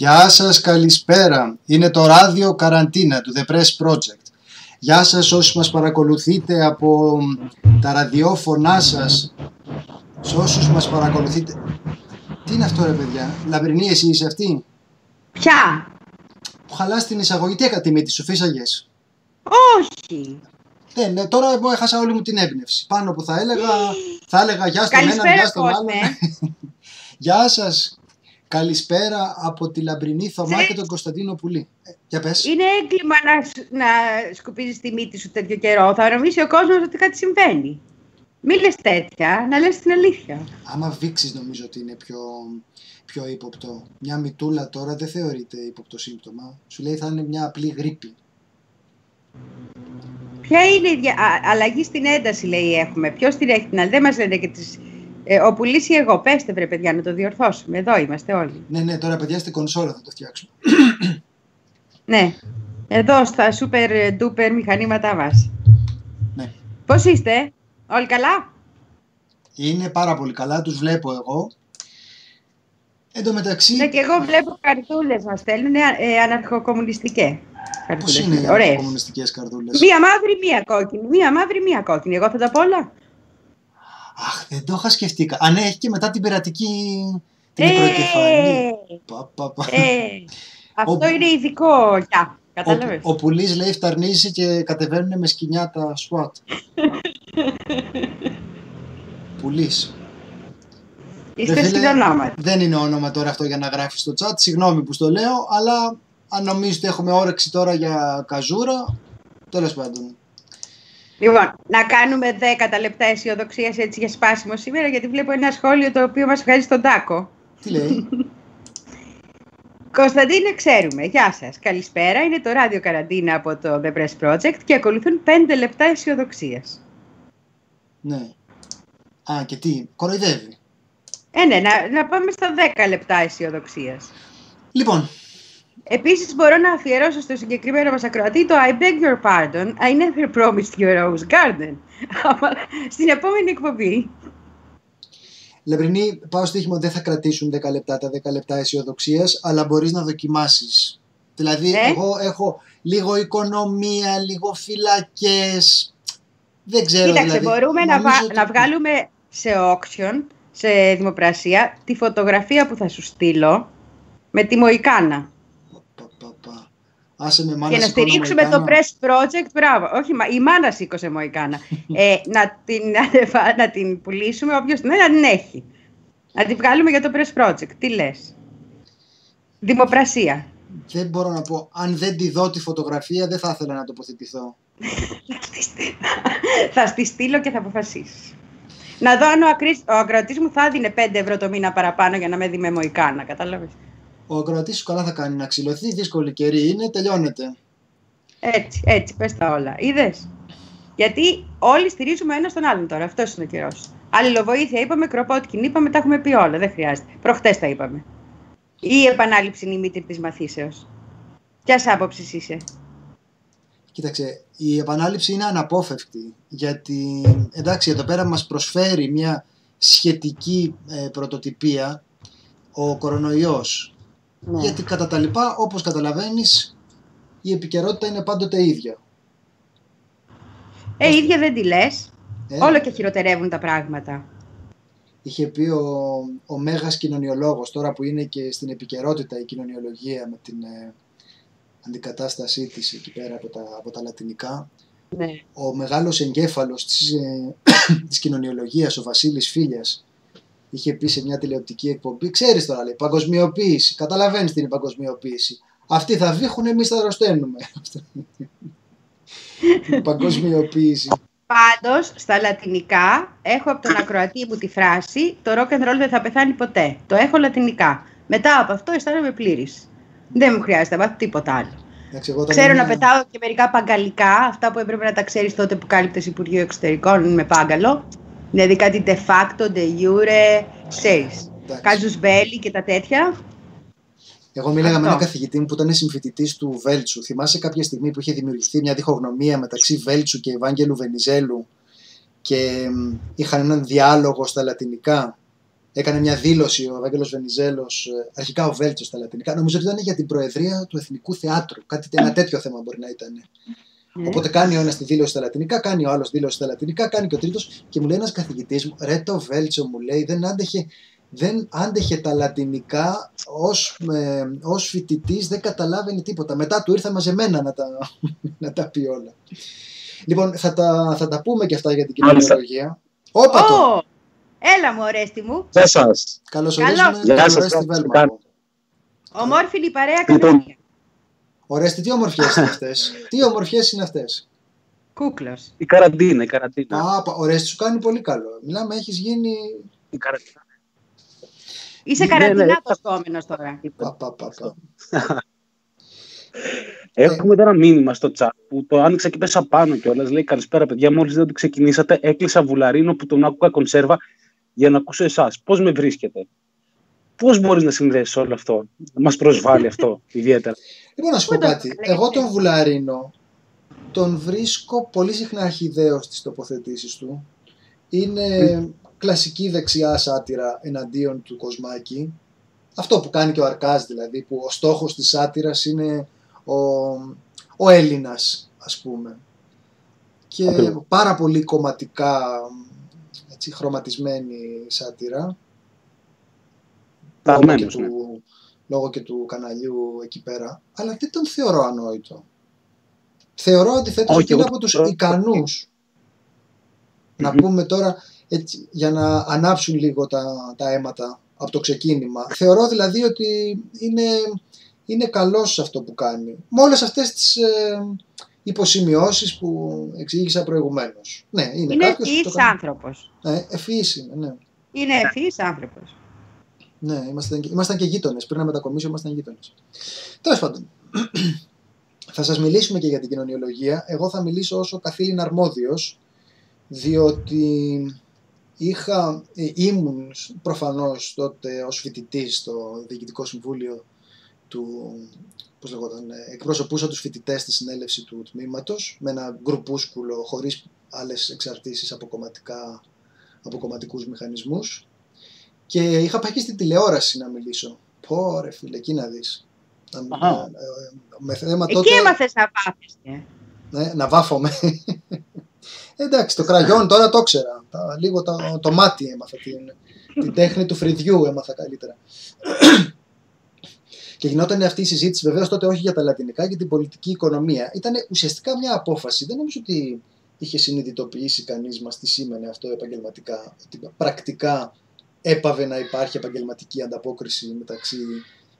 Γεια σας, καλησπέρα. Είναι το ράδιο Καραντίνα του The Press Project. Γεια σας όσοι μας παρακολουθείτε από τα ραδιόφωνά σας. Σε όσους μας παρακολουθείτε... Τι είναι αυτό ρε παιδιά, Λαμπρινή εσύ είσαι αυτή; Ποια; Που χαλάς την εισαγωγή, τι έκανα τη μύτη σου, φύσαγες; Όχι. Ναι, ναι, τώρα εγώ έχασα όλη μου την έμπνευση. Πάνω που θα έλεγα, θα έλεγα γεια στον έναν, Καλησπέρα γεια στον άλλον. κόσμε. Γεια σας. Καλησπέρα από τη Λαμπρινή Θωμά Ξέρεις- και τον Κωνσταντίνο Πουλή. Ε, για πες. Είναι έγκλημα να, σ- να σκουπίζεις τη μύτη σου τέτοιο καιρό. Θα νομίσει ο κόσμος ότι κάτι συμβαίνει. Μη λες τέτοια, να λες την αλήθεια. Άμα βήξεις νομίζω ότι είναι πιο, πιο ύποπτο. Μια μητούλα τώρα δεν θεωρείται ύποπτο σύμπτωμα. Σου λέει θα είναι μια απλή γρήπη. Ποια είναι η δια... α, αλλαγή στην ένταση, λέει, έχουμε. Ποιος την έχει την άλλη; Δεν μας λένε και τις... Ε, ο πουλής ή εγώ. Πέστε, βρε παιδιά, να το διορθώσουμε. Εδώ είμαστε όλοι. Ναι, ναι, τώρα παιδιά στην κονσόλα θα το φτιάξουμε. Ναι. Εδώ στα super duper μηχανήματά μας. Ναι. Πώς είστε, όλοι καλά; Είναι πάρα πολύ καλά, τους βλέπω εγώ. Εν τω μεταξύ, Ναι, και εγώ βλέπω καρτούλες μας στέλνουν ε, αναρχοκομμουνιστικές. πώς καρτούλες. είναι οι Ωραίες. κομμουνιστικές καρδούλες; Μία μαύρη, μία κόκκινη. Μία μαύρη, μία κόκκινη. Εγώ θα τα πω όλα; Αχ, δεν το είχα σκεφτεί. κα- Α, ναι, έχει και μετά την πειρατική την Ε, μικροκεφαλή. Πα, πα, πα. ε, αυτό Ο- είναι ειδικό. Γεια. Ο, Κατάλαβες. ο πουλής λέει φταρνίζει και κατεβαίνουν με σκοινιά τα SWAT. Πουλής. Είστε Ρε φίλε, συνονόματι. Δεν είναι όνομα τώρα αυτό για να γράφει στο chat. Συγγνώμη που στο λέω, αλλά αν νομίζετε ότι έχουμε όρεξη τώρα για καζούρα, τέλος πάντων. Λοιπόν, να κάνουμε 10 λεπτά αισιοδοξίας έτσι για σπάσιμο σήμερα, γιατί βλέπω ένα σχόλιο το οποίο μας βγάζει στον τάκο. Τι λέει, Κωνσταντίνε, ξέρουμε. Γεια σας. Καλησπέρα. Είναι το ράδιο Καραντίνα από το The Press Project και ακολουθούν 5 λεπτά αισιοδοξίας. ναι. Α, και τι, κοροϊδεύει. Ε, ναι, να, να πάμε στα 10 λεπτά αισιοδοξίας. Λοιπόν, Επίσης, μπορώ να αφιερώσω στο συγκεκριμένο μας ακροατή το I beg your pardon, I never promised you a rose garden. Άμα- Στην επόμενη εκπομπή. Λεμπρινή, πάω στοίχημα ότι δεν θα κρατήσουν 10 λεπτά τα 10 λεπτά αισιοδοξίας, αλλά μπορείς να δοκιμάσεις. Δηλαδή, Ναι. εγώ έχω λίγο οικονομία, λίγο φυλακές. Δεν ξέρω. Κοίταξε, δηλαδή, μπορούμε να, νομίζω βα- ότι- να βγάλουμε σε auction, σε δημοπρασία, τη φωτογραφία που θα σου στείλω με τη Μοϊκάνα. Πα, πα, πα. Άσε με μάνα και να σηκώνω στηρίξουμε το Μοϊκάνα. Press Project. Μπράβο. Όχι, μα, η μάνα σήκωσε Μοϊκάνα. ε, να, την, ανεβα- να την πουλήσουμε, όποιος την να την έχει. Να την βγάλουμε για το Press Project. Τι λες; Δημοπρασία. Δεν μπορώ να πω. Αν δεν τη δω τη φωτογραφία, δεν θα ήθελα να τοποθετηθώ. Θα στη στείλω. θα στη στείλω και θα αποφασίσεις. Να δω αν ο, ακρις- ο ακροατής μου θα έδινε 5 ευρώ το μήνα παραπάνω για να με δει με Μοϊκάνα. Κατάλαβες; Ο ακροατής σου καλά θα κάνει να ξυλωθεί. Δύσκολη καιρή είναι, τελειώνεται. Έτσι, έτσι, πες τα όλα. Είδες; Γιατί όλοι στηρίζουμε ένα τον άλλον τώρα. Αυτός είναι ο καιρός. Αλληλοβοήθεια είπαμε, κροπότκιν είπαμε, τα έχουμε πει όλα. Δεν χρειάζεται. Προχτές τα είπαμε. Η επανάληψη είναι η μήτρη της μαθήσεως. Ποιας άποψης είσαι; Κοίταξε, η επανάληψη είναι αναπόφευκτη. Γιατί, εντάξει, εδώ πέρα μας προσφέρει μια σχετική ε, πρωτοτυπία ο κορονοϊός. Ναι. Γιατί κατά τα λοιπά, όπως καταλαβαίνεις, η επικαιρότητα είναι πάντοτε ίδια. Ε, ίδια δεν τη λες. Ε, Όλο και χειροτερεύουν τα πράγματα. Είχε πει ο, ο μέγας κοινωνιολόγος, τώρα που είναι και στην επικαιρότητα η κοινωνιολογία με την ε, αντικατάστασή της εκεί πέρα από τα, από τα λατινικά, Ναι. ο μεγάλος εγκέφαλος της, ε, της κοινωνιολογίας, ο Βασίλης Φίλιας, είχε πει σε μια τηλεοπτική εκπομπή, ξέρεις τώρα λέει, παγκοσμιοποίηση, καταλαβαίνεις τι είναι η παγκοσμιοποίηση. Αυτοί θα βήχουν, εμείς θα αρρωσταίνουμε. Η παγκοσμιοποίηση. Πάντως, στα λατινικά έχω από τον ακροατή μου τη φράση Το rock and roll δεν θα πεθάνει ποτέ. Το έχω λατινικά. Μετά από αυτό αισθάνομαι πλήρης. Δεν μου χρειάζεται να μάθω τίποτα άλλο. Εντάξει, εγώ όταν Ξέρω να ήμουν- πετάω και μερικά παγκαλικά, αυτά που έπρεπε να τα ξέρεις τότε που κάλυπτες Υπουργείο Εξωτερικών με πάγκαλο. Δηλαδή κάτι de facto, de jure, ξέρεις. Εντάξει. Κάζους μπέλι και τα τέτοια. Εγώ μίλαγα με Αυτό. έναν καθηγητή μου που ήταν συμφοιτητής του Βέλτσου. Θυμάσαι κάποια στιγμή που είχε δημιουργηθεί μια διχογνωμία μεταξύ Βέλτσου και Ευάγγελου Βενιζέλου και μ, είχαν έναν διάλογο στα λατινικά. έκανε μια δήλωση ο Ευάγγελος Βενιζέλος, ε, αρχικά ο Βέλτσος στα λατινικά. Νομίζω ότι ήταν για την Προεδρία του Εθνικού Θεάτρου. Κάτι, ένα τέτοιο θέμα μπορεί να ήταν. Ναι. Οπότε κάνει ο ένας τη δήλωση στα λατινικά, κάνει ο άλλος δήλωση στα λατινικά, κάνει και ο τρίτος και μου λέει ένας καθηγητής μου, ρε το Βέλτσο μου λέει, δεν άντεχε, δεν άντεχε τα λατινικά ως, ε, ως φοιτητής, δεν καταλάβαινε τίποτα. Μετά του ήρθα μαζεμένα να τα, να τα πει όλα. Λοιπόν, θα τα, θα τα πούμε και αυτά για την κοινωνιολογία. Όπα το! Έλα μου, Ορέστη μου. Γεια σας. Καλώς ορίσαμε. Γεια σας. Ομόρφη η παρέα κανόνια. Ορέστη, τι ομορφιές είναι αυτές; τι ομορφιές είναι αυτές; Κούκλος. Η καραντίνα, η καραντίνα. Α, Ορέστη σου κάνει πολύ καλό. Μιλάμε, έχεις γίνει... Η καραντίνα. Είσαι ναι, καραντινά ναι, το τώρα. Πα, πα, πα, πα. Έχουμε τώρα ένα μήνυμα στο chat που το άνοιξα και πέσα πάνω κιόλας. Λέει Καλησπέρα, παιδιά. Μόλις δεν το ξεκινήσατε, έκλεισα βουλαρίνο που τον άκουγα κονσέρβα για να ακούσω εσάς. Πώς με βρίσκετε, Πώς μπορείς να συνδέσεις όλο αυτό, Μας προσβάλλει αυτό ιδιαίτερα. Λοιπόν, να σου πω κάτι. Εγώ τον βουλαρίνο τον βρίσκω πολύ συχνά αρχιδέο στις τοποθετήσεις του. Είναι κλασική δεξιά σάτυρα εναντίον του Κοσμάκη. Αυτό που κάνει και ο Αρκάς δηλαδή, που ο στόχος της σάτυρας είναι ο, ο Έλληνας, ας πούμε. Και πάρα πολύ κομματικά έτσι, χρωματισμένη σάτυρα. Λόγω και, του, ναι. λόγω και του καναλιού εκεί πέρα. Αλλά δεν τον θεωρώ ανόητο. Θεωρώ αντιθέτως ότι είναι από τους ικανούς. Να πούμε τώρα, έτσι, για να ανάψουν λίγο τα, τα αίματα από το ξεκίνημα. Θεωρώ δηλαδή ότι είναι, είναι καλός αυτό που κάνει. Με όλες αυτές τις ε, υποσημειώσεις που εξήγησα προηγουμένως. Ναι, είναι είναι ευφυής άνθρωπος. Ναι, ευφυής είναι, ναι. Είναι ευφυής άνθρωπος. Ναι, ήμασταν, ήμασταν και γείτονες. Πριν να μετακομίσω ήμασταν γείτονες. Τέλος πάντων, θα σας μιλήσουμε και για την κοινωνιολογία. Εγώ θα μιλήσω όσο καθήλυνα αρμόδιος, διότι Είχα, ε, ήμουν προφανώς τότε ως φοιτητής στο Διοικητικό Συμβούλιο του, πώς λεγόταν, ε, εκπροσωπούσα τους φοιτητές στη συνέλευση του τμήματος με ένα γκρουπούσκουλο χωρίς άλλες εξαρτήσεις από, κομματικά, από κομματικούς μηχανισμούς και είχα πάει και στην τηλεόραση να μιλήσω. Πω ρε φίλε, εκεί να δεις. Να, με θέμα τότε... Εκεί έμαθες να βάφεσαι. Ναι, να βάφομαι. Εντάξει, το κραγιόν τώρα το ήξερα. λίγο το, το μάτι έμαθα. Την, την τέχνη του φρυδιού έμαθα καλύτερα. Και γινόταν αυτή η συζήτηση βεβαίως τότε όχι για τα λατινικά, για την πολιτική οικονομία. Ήταν ουσιαστικά μια απόφαση. Δεν νομίζω ότι είχε συνειδητοποιήσει κανείς μας τι σήμαινε αυτό επαγγελματικά. Ότι πρακτικά έπαβε να υπάρχει επαγγελματική ανταπόκριση μεταξύ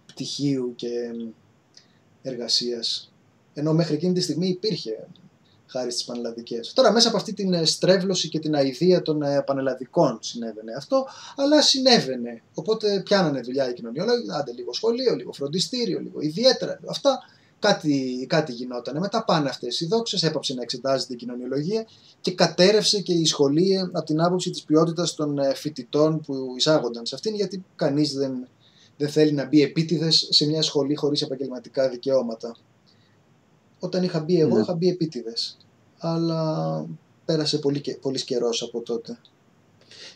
πτυχίου και εργασίας. Ενώ μέχρι εκείνη τη στιγμή υπήρχε χάρη στις πανελλαδικές. Τώρα, μέσα από αυτή την ε, στρέβλωση και την αηδία των ε, πανελλαδικών συνέβαινε αυτό, αλλά συνέβαινε. Οπότε πιάνανε δουλειά οι κοινωνιολόγοι, άντε λίγο σχολείο, λίγο φροντιστήριο, λίγο ιδιαίτερα. Λίγο αυτά κάτι, κάτι γινόταν. Μετά πάνε αυτές οι δόξες, έπαψε να εξετάζεται η κοινωνιολογία και κατέρευσε και η σχολή από την άποψη της ποιότητας των ε, φοιτητών που εισάγονταν σε αυτήν, γιατί κανείς δεν, δεν θέλει να μπει επίτηδες σε μια σχολή χωρίς επαγγελματικά δικαιώματα. Όταν είχα μπει εγώ, ναι. είχα μπει επίτηδες. Αλλά πέρασε πολύ, πολύς καιρός από τότε.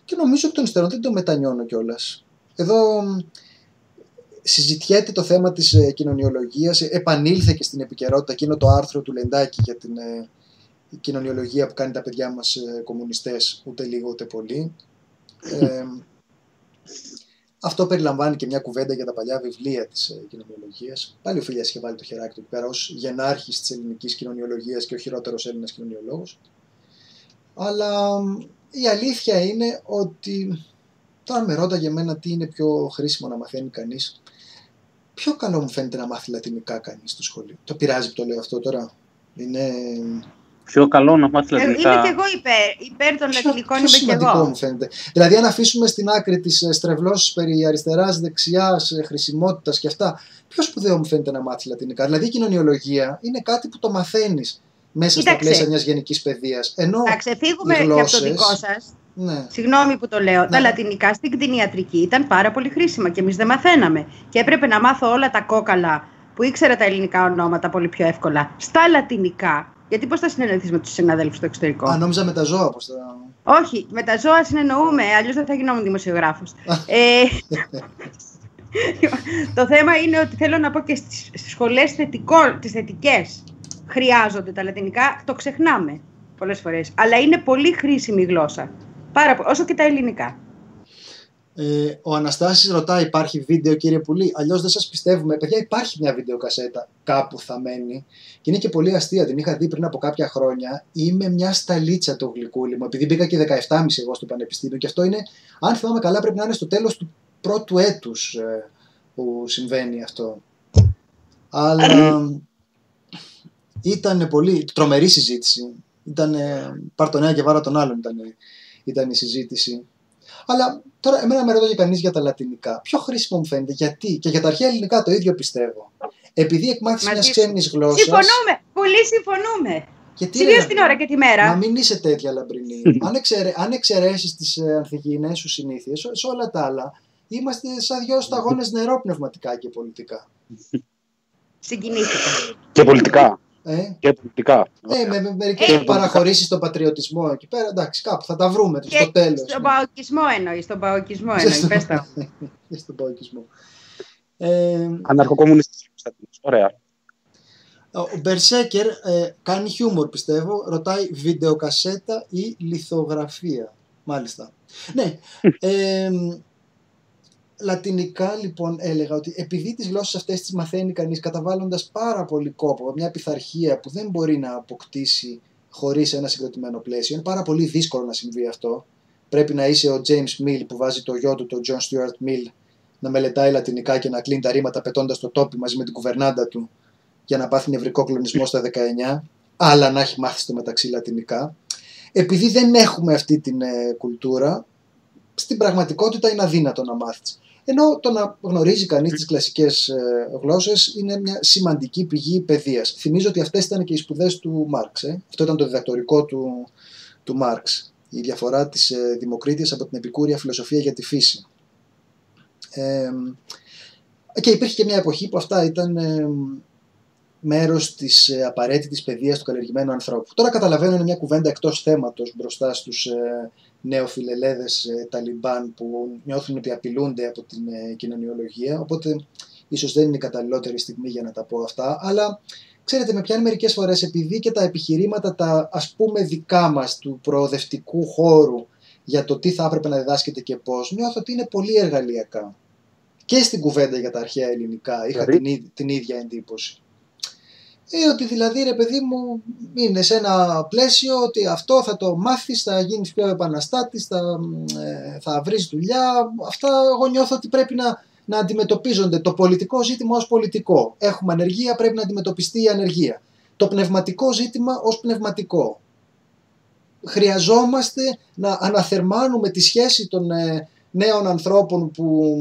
Και νομίζω ότι τον υστερών δεν το μετανιώνω κιόλας. Εδώ συζητιέται το θέμα της ε, κοινωνιολογίας, επανήλθε και στην επικαιρότητα εκείνο το άρθρο του Λεντάκη για την ε, κοινωνιολογία που κάνει τα παιδιά μας ε, κομμουνιστές, ούτε λίγο ούτε πολύ. Ε, αυτό περιλαμβάνει και μια κουβέντα για τα παλιά βιβλία της ε, κοινωνιολογίας. Πάλι ο Φίλια είχε βάλει το χεράκι του εκεί πέρα ως γενάρχης της ελληνικής κοινωνιολογίας και ο χειρότερος Έλληνας κοινωνιολόγος. Αλλά η αλήθεια είναι ότι τώρα με ρώταγε εμένα τι είναι πιο χρήσιμο να μαθαίνει κανείς. Πιο καλό μου φαίνεται να μάθει λατινικά κανείς στο σχολείο. Το πειράζει που το λέω αυτό τώρα. Είναι πιο καλό να μάθει λατινικά. Είμαι και εγώ υπέρ, υπέρ των λατινικών, είμαι και εγώ. μου φαίνεται. Δηλαδή, αν αφήσουμε στην άκρη τις ε, στρεβλώσεις περί αριστεράς, δεξιάς, ε, χρησιμότητας και αυτά, πιο σπουδαίο μου φαίνεται να μάθει λατινικά. Δηλαδή, η κοινωνιολογία είναι κάτι που το μαθαίνεις μέσα στα πλαίσια μιας γενικής παιδείας. Να ξεφύγουμε γλώσσες, και από το δικό σας. Ναι. Συγγνώμη που το λέω. Ναι. Τα λατινικά στην κτηνιατρική ήταν πάρα πολύ χρήσιμα και εμείς δεν μαθαίναμε. Και έπρεπε να μάθω όλα τα κόκαλα που ήξερα τα ελληνικά ονόματα πολύ πιο εύκολα στα λατινικά γιατί πώς θα συνεννοηθείς με τους συναδέλφους στο εξωτερικό; Α, νόμιζα με τα ζώα πώ θα. Όχι, με τα ζώα συνεννοούμε, αλλιώς δεν θα γινόμουν δημοσιογράφος. ε, το θέμα είναι ότι θέλω να πω και στις σχολές θετικό, τις θετικές χρειάζονται τα λατινικά, το ξεχνάμε πολλές φορές. Αλλά είναι πολύ χρήσιμη γλώσσα, πάρα, όσο και τα ελληνικά. Ε, ο Αναστάσης ρωτάει, υπάρχει βίντεο κύριε Πουλή, αλλιώς δεν σας πιστεύουμε. Παιδιά υπάρχει μια βίντεο κασέτα κάπου θα μένει και είναι και πολύ αστεία, την είχα δει πριν από κάποια χρόνια. Είμαι μια σταλίτσα το γλυκούλι μου, επειδή μπήκα και 17,5 εγώ στο πανεπιστήμιο και αυτό είναι, αν θυμάμαι καλά πρέπει να είναι στο τέλος του πρώτου έτους ε, που συμβαίνει αυτό. Αλλά ήταν πολύ τρομερή συζήτηση. Ήταν πάρ τον ένα και βάρα τον άλλον ήταν, ήταν η συζήτηση. Αλλά τώρα εμένα με ρωτάει κανείς για τα λατινικά. Πιο χρήσιμο μου φαίνεται. Γιατί; Και για τα αρχαία ελληνικά το ίδιο πιστεύω. Επειδή εκμάθησες μιας ξένης γλώσσα. Συμφωνούμε. Πολύ συμφωνούμε. Κυρίω την ώρα και τη μέρα. Να μην είσαι τέτοια λαμπρινή. αν, εξαιρε, αν εξαιρέσεις τις ε, ανθυγιεινέ σου συνήθειες, σε όλα τα άλλα, είμαστε σαν δυο σταγόνες νερό πνευματικά και πολιτικά. Συγκινήθηκα. Και πολιτικά. Ε; Και πολιτικά. Ε, με, με μερικές ε, παραχωρήσεις στον πατριωτισμό εκεί πέρα. Εντάξει, κάπου θα τα βρούμε και στο τέλος. Στον ναι. παοκισμό εννοείς. Στον παοκισμό εννοείς. Πες τα. στον παοκισμό. Ε, Αναρχοκομμουνιστής. Ωραία. Ο Μπερσέκερ ε, κάνει χιούμορ πιστεύω. Ρωτάει βιντεοκασέτα ή λιθογραφία. Μάλιστα. Ναι. Ε, λατινικά λοιπόν έλεγα ότι επειδή τις γλώσσες αυτές τις μαθαίνει κανείς καταβάλλοντας πάρα πολύ κόπο, μια πειθαρχία που δεν μπορεί να αποκτήσει χωρίς ένα συγκροτημένο πλαίσιο, είναι πάρα πολύ δύσκολο να συμβεί αυτό. Πρέπει να είσαι ο James Mill που βάζει το γιο του, τον John Stuart Mill, να μελετάει λατινικά και να κλείνει τα ρήματα πετώντας το τόπι μαζί με την κουβερνάντα του για να πάθει νευρικό κλονισμό στα 19, αλλά να έχει μάθει στο μεταξύ λατινικά. Επειδή δεν έχουμε αυτή την ε, κουλτούρα, στην πραγματικότητα είναι αδύνατο να μάθεις. Ενώ το να γνωρίζει κανείς τις κλασικές ε, γλώσσες είναι μια σημαντική πηγή παιδείας. Θυμίζω ότι αυτές ήταν και οι σπουδές του Μάρξ. Ε. Αυτό ήταν το διδακτορικό του, του Μάρξ. Η διαφορά της ε, Δημοκρίτης από την επικούρια φιλοσοφία για τη φύση. Ε, και υπήρχε και μια εποχή που αυτά ήταν ε, μέρος της ε, απαραίτητης παιδείας του καλλιεργημένου ανθρώπου. Τώρα καταλαβαίνω είναι μια κουβέντα εκτός θέματος μπροστά στους ε, νεοφιλελέδες ε, Ταλιμπάν που νιώθουν ότι απειλούνται από την ε, κοινωνιολογία, οπότε ίσως δεν είναι η καταλληλότερη στιγμή για να τα πω αυτά, αλλά ξέρετε με πιάνει μερικές φορές επειδή και τα επιχειρήματα τα ας πούμε δικά μας του προοδευτικού χώρου για το τι θα έπρεπε να διδάσκεται και πώς, νιώθω ότι είναι πολύ εργαλειακά. Και στην κουβέντα για τα αρχαία ελληνικά είχα δηλαδή; την, την ίδια εντύπωση. Ε, ότι δηλαδή ρε παιδί μου είναι σε ένα πλαίσιο ότι αυτό θα το μάθεις, θα γίνεις πιο επαναστάτης, θα, ε, θα βρεις δουλειά. Αυτά εγώ νιώθω ότι πρέπει να, να αντιμετωπίζονται το πολιτικό ζήτημα ως πολιτικό. Έχουμε ανεργία, πρέπει να αντιμετωπιστεί η ανεργία. Το πνευματικό ζήτημα ως πνευματικό. Χρειαζόμαστε να αναθερμάνουμε τη σχέση των ε, νέων ανθρώπων που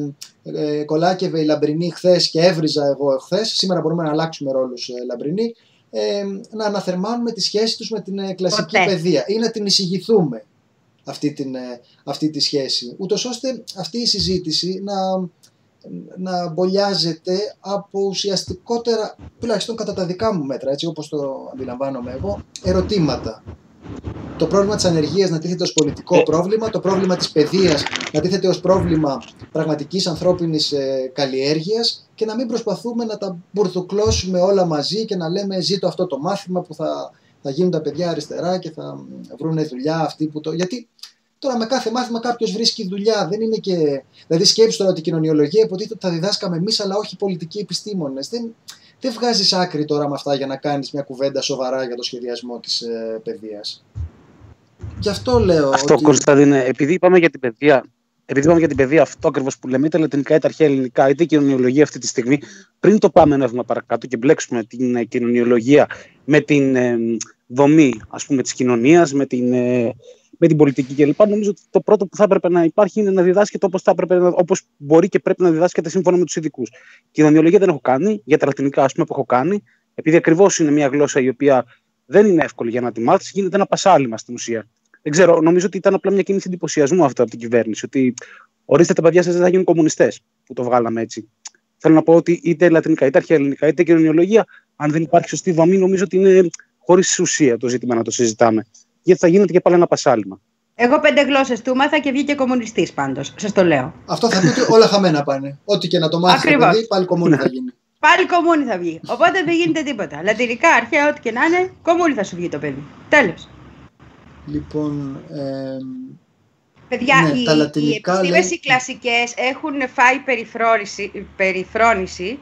ε, κολάκευε η Λαμπρινή χθες και έβριζα εγώ χθες. Σήμερα μπορούμε να αλλάξουμε ρόλους ε, Λαμπρινή. Ε, να αναθερμάνουμε τη σχέση τους με την ε, κλασική Ποτέ. παιδεία ή να την εισηγηθούμε αυτή, την, ε, αυτή τη σχέση. Ούτως ώστε αυτή η συζήτηση να, να μπολιάζεται από ουσιαστικότερα, τουλάχιστον κατά τα δικά μου μέτρα, έτσι όπως το αντιλαμβάνομαι εγώ, ερωτήματα το πρόβλημα της ανεργίας να τίθεται ως πολιτικό ε. πρόβλημα, το πρόβλημα της παιδείας να τίθεται ως πρόβλημα πραγματικής ανθρώπινης ε, καλλιέργειας και να μην προσπαθούμε να τα μπουρδουκλώσουμε όλα μαζί και να λέμε ζήτω αυτό το μάθημα που θα, θα γίνουν τα παιδιά αριστερά και θα βρουν δουλειά αυτοί που το... Γιατί Τώρα με κάθε μάθημα κάποιος βρίσκει δουλειά. Δεν είναι και. Δηλαδή, σκέψει τώρα ότι η κοινωνιολογία υποτίθεται ότι θα διδάσκαμε εμείς, αλλά όχι οι πολιτικοί επιστήμονες. Δεν, δεν βγάζεις άκρη τώρα με αυτά για να κάνεις μια κουβέντα σοβαρά για το σχεδιασμό της ε, παιδείας. Γι' αυτό λέω. Αυτό, ότι... Κωνσταντίνε, επειδή είπαμε για την παιδεία, επειδή είπαμε για την παιδεία αυτό ακριβώς που λέμε, είτε λατινικά είτε αρχαία ελληνικά, είτε κοινωνιολογία αυτή τη στιγμή, πριν το πάμε ένα βήμα παρακάτω και μπλέξουμε την ε, κοινωνιολογία με την ε, δομή ας πούμε, της κοινωνίας, με την, ε, με την πολιτική κλπ. Νομίζω ότι το πρώτο που θα έπρεπε να υπάρχει είναι να διδάσκεται όπως όπως μπορεί και πρέπει να διδάσκεται σύμφωνα με τους ειδικούς. Κοινωνιολογία δεν έχω κάνει, για τα λατινικά ας πούμε, που έχω κάνει, επειδή ακριβώς είναι μια γλώσσα η οποία δεν είναι εύκολη για να τη μάθεις, γίνεται ένα πασάλιμα στην ουσία. Δεν ξέρω, νομίζω ότι ήταν απλά μια κίνηση εντυπωσιασμού αυτό από την κυβέρνηση. Ότι ορίστε τα παιδιά σας δεν θα γίνουν κομμουνιστές, που το βγάλαμε έτσι. Θέλω να πω ότι είτε λατινικά, είτε αρχαία ελληνικά, είτε κοινωνιολογία, αν δεν υπάρχει σωστή δομή, νομίζω ότι είναι χωρίς ουσία το ζήτημα να το συζητάμε. Γιατί θα γίνεται και πάλι ένα πασάλιμα. Εγώ πέντε γλώσσες του μάθα και βγήκε κομμουνιστής πάντως. Σας το λέω. Αυτό θα πει ότι όλα χαμένα πάνε. Ό,τι και να το μάθει το παιδί, πάλι κομμούνι θα γίνει. Πάλι κομμούνι θα βγει. Οπότε δεν γίνεται τίποτα. Λατινικά, αρχαία, ό,τι και να είναι, κομμούνι θα σου βγει το παιδί. Τέλος. Λοιπόν. Ε, Παιδιά, ναι, οι, τα λατινικά, οι επιστήμες οι κλασικές έχουν φάει περιφρόνηση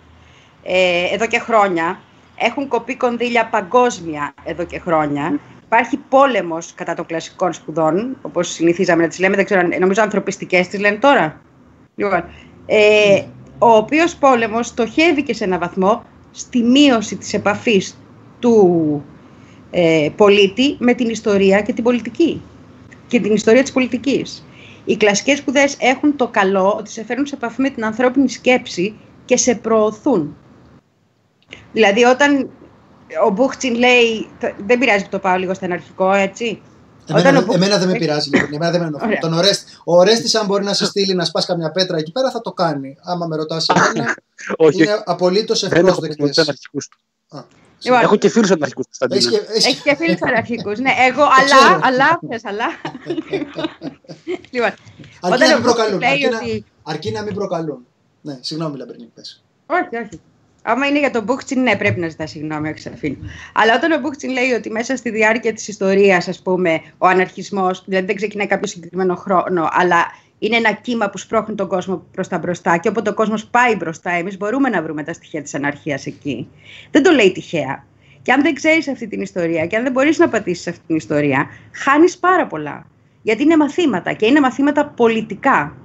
ε, εδώ και χρόνια. Έχουν κοπεί κονδύλια παγκόσμια εδώ και χρόνια. Υπάρχει πόλεμος κατά των κλασικών σπουδών, όπως συνηθίζαμε να τις λέμε. Δεν ξέρω, νομίζω ανθρωπιστικές τις λένε τώρα. Λοιπόν, ε, ο οποίος πόλεμος στοχεύει και σε έναν βαθμό στη μείωση της επαφής του ε, πολίτη με την ιστορία και την πολιτική και την ιστορία της πολιτικής. Οι κλασικές σπουδές έχουν το καλό ότι σε φέρνουν σε επαφή με την ανθρώπινη σκέψη και σε προωθούν. Δηλαδή όταν ο Μπούχτσιν λέει, δεν πειράζει που το πάω λίγο στα αρχικό, έτσι. Εμένα, Όταν ο... εμένα δεν με πειράζει. Λοιπόν. Εμένα δεν με ενοχλεί. Τον Ορέστη, ο Ορέστη, αν μπορεί να σε στείλει να σπάσει καμιά πέτρα εκεί πέρα, θα το κάνει. Άμα με ρωτάς εμένα, είναι απολύτως ευπρόσδεκτε. Λοιπόν, έχω και φίλους αναρχικούς. Έχεις και φίλους αναρχικούς. Ναι, εγώ, αλλά, αλλά, θες, αλλά. λοιπόν, αρκεί να μην προκαλούν. Αρκεί να μην προκαλούν. Ναι, συγγνώμη, Λαμπρινή, πες. Όχι, όχι. Άμα είναι για τον Μπούχτσιν, ναι, πρέπει να ζητά συγγνώμη, όχι αφήνω. Αλλά όταν ο Μπούχτσιν λέει ότι μέσα στη διάρκεια της ιστορίας, ας πούμε, ο αναρχισμός, δηλαδή δεν ξεκινάει κάποιο συγκεκριμένο χρόνο, αλλά είναι ένα κύμα που σπρώχνει τον κόσμο προς τα μπροστά και όποτε ο κόσμος πάει μπροστά, εμείς μπορούμε να βρούμε τα στοιχεία της αναρχίας εκεί. Δεν το λέει τυχαία. Και αν δεν ξέρεις αυτή την ιστορία και αν δεν μπορείς να πατήσεις αυτή την ιστορία, χάνεις πάρα πολλά. Γιατί είναι μαθήματα και είναι μαθήματα πολιτικά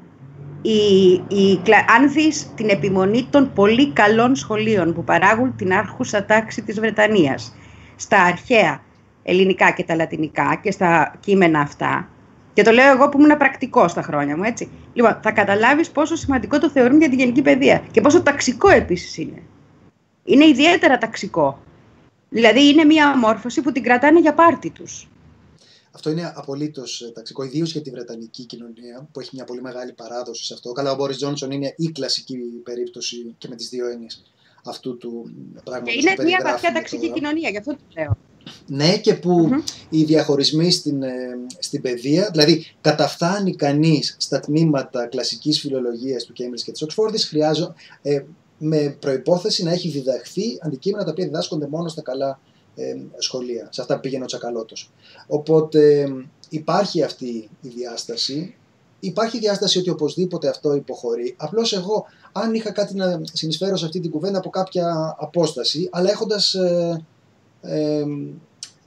η, η, αν δεις την επιμονή των πολύ καλών σχολείων που παράγουν την άρχουσα τάξη της Βρετανίας στα αρχαία ελληνικά και τα λατινικά και στα κείμενα αυτά, και το λέω εγώ που ήμουν πρακτικός στα χρόνια μου, έτσι. Λοιπόν, θα καταλάβεις πόσο σημαντικό το θεωρούν για την γενική παιδεία και πόσο ταξικό επίσης είναι. Είναι ιδιαίτερα ταξικό. Δηλαδή, είναι μια μόρφωση που την κρατάνε για πάρτι τους. Αυτό είναι απολύτως ε, ταξικό, ιδίως για τη Βρετανική κοινωνία που έχει μια πολύ μεγάλη παράδοση σε αυτό. Καλά, ο Μπόρις Τζόνσον είναι η κλασική περίπτωση και με τις δύο έννοιες αυτού του πράγματο. Και είναι μια βαθιά ταξική κοινωνία, γι' αυτό το λέω. Ναι, και που οι διαχωρισμοί στην, ε, στην παιδεία, δηλαδή καταφθάνει κανείς στα τμήματα κλασικής φιλολογίας του Cambridge και της Oxford, χρειάζεται ε, με προπόθεση να έχει διδαχθεί αντικείμενα τα οποία διδάσκονται μόνο στα καλά σχολεία, σε αυτά που πήγαινε ο Τσακαλώτος. Οπότε υπάρχει αυτή η διάσταση. Υπάρχει διάσταση ότι οπωσδήποτε αυτό υποχωρεί. Απλώς εγώ, αν είχα κάτι να συνεισφέρω σε αυτή την κουβέντα από κάποια απόσταση, αλλά έχοντας ε, ε,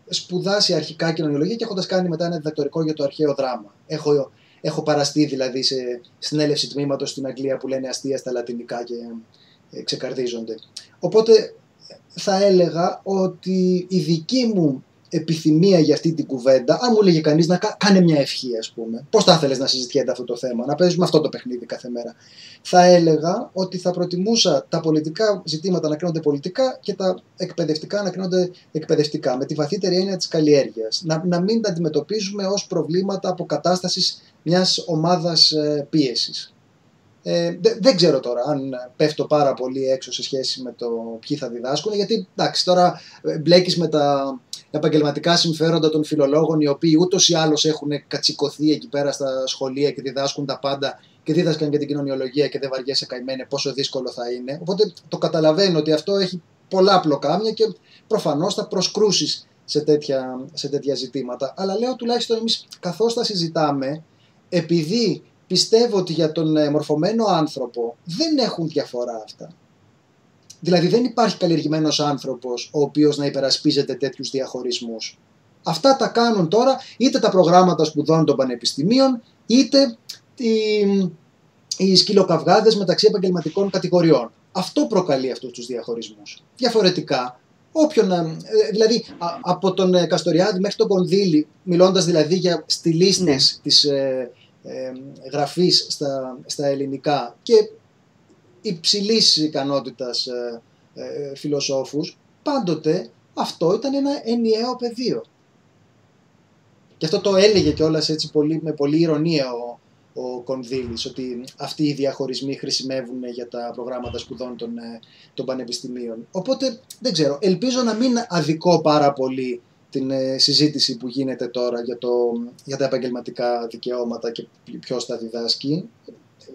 σπουδάσει αρχικά κοινωνιολογία και έχοντας κάνει μετά ένα διδακτορικό για το αρχαίο δράμα. Έχω, έχω παραστεί δηλαδή σε συνέλευση τμήματος στην Αγγλία που λένε αστεία στα λατινικά και ε, ξεκαρδίζονται. Οπότε θα έλεγα ότι η δική μου επιθυμία για αυτή την κουβέντα, αν μου έλεγε κανείς να κάνει μια ευχή, ας πούμε, πώς θα ήθελες να συζητιέται αυτό το θέμα, να παίζουμε αυτό το παιχνίδι κάθε μέρα. Θα έλεγα ότι θα προτιμούσα τα πολιτικά ζητήματα να κρίνονται πολιτικά και τα εκπαιδευτικά να κρίνονται εκπαιδευτικά, με τη βαθύτερη έννοια της καλλιέργειας. Να, να μην τα αντιμετωπίζουμε ως προβλήματα αποκατάστασης μιας ομάδας ε, πίεσης. Ε, δεν ξέρω τώρα αν πέφτω πάρα πολύ έξω σε σχέση με το ποιοι θα διδάσκουν, γιατί εντάξει, τώρα ε, μπλέκεις με τα επαγγελματικά συμφέροντα των φιλολόγων, οι οποίοι ούτως ή άλλως έχουν κατσικωθεί εκεί πέρα στα σχολεία και διδάσκουν τα πάντα και δίδασκαν και την κοινωνιολογία και δεν βαριέσαι καημένε πόσο δύσκολο θα είναι. Οπότε το καταλαβαίνω ότι αυτό έχει πολλά πλοκάμια και προφανώς θα προσκρούσεις σε τέτοια, σε τέτοια ζητήματα. Αλλά λέω τουλάχιστον εμείς καθώς τα συζητάμε, επειδή πιστεύω ότι για τον ε, μορφωμένο άνθρωπο δεν έχουν διαφορά αυτά. Δηλαδή δεν υπάρχει καλλιεργημένος άνθρωπος ο οποίος να υπερασπίζεται τέτοιους διαχωρισμούς. Αυτά τα κάνουν τώρα είτε τα προγράμματα σπουδών των πανεπιστημίων είτε οι, οι σκυλοκαυγάδες μεταξύ επαγγελματικών κατηγοριών. Αυτό προκαλεί αυτούς τους διαχωρισμούς. Διαφορετικά, όποιον, ε, δηλαδή από τον ε, Καστοριάδη μέχρι τον Κονδύλη, μιλώντας δηλαδή για στιλίστες ναι. της ε, γραφής στα, στα ελληνικά και υψηλής ικανότητας ε, ε, φιλοσόφους, πάντοτε αυτό ήταν ένα ενιαίο πεδίο. Και αυτό το έλεγε κιόλας έτσι πολύ, με πολύ ηρωνία ο, ο Κονδύλης, ότι αυτοί οι διαχωρισμοί χρησιμεύουν για τα προγράμματα σπουδών των, των πανεπιστημίων. Οπότε, δεν ξέρω, ελπίζω να μην αδικώ πάρα πολύ την ε, συζήτηση που γίνεται τώρα για, το, για τα επαγγελματικά δικαιώματα και ποιος τα διδάσκει.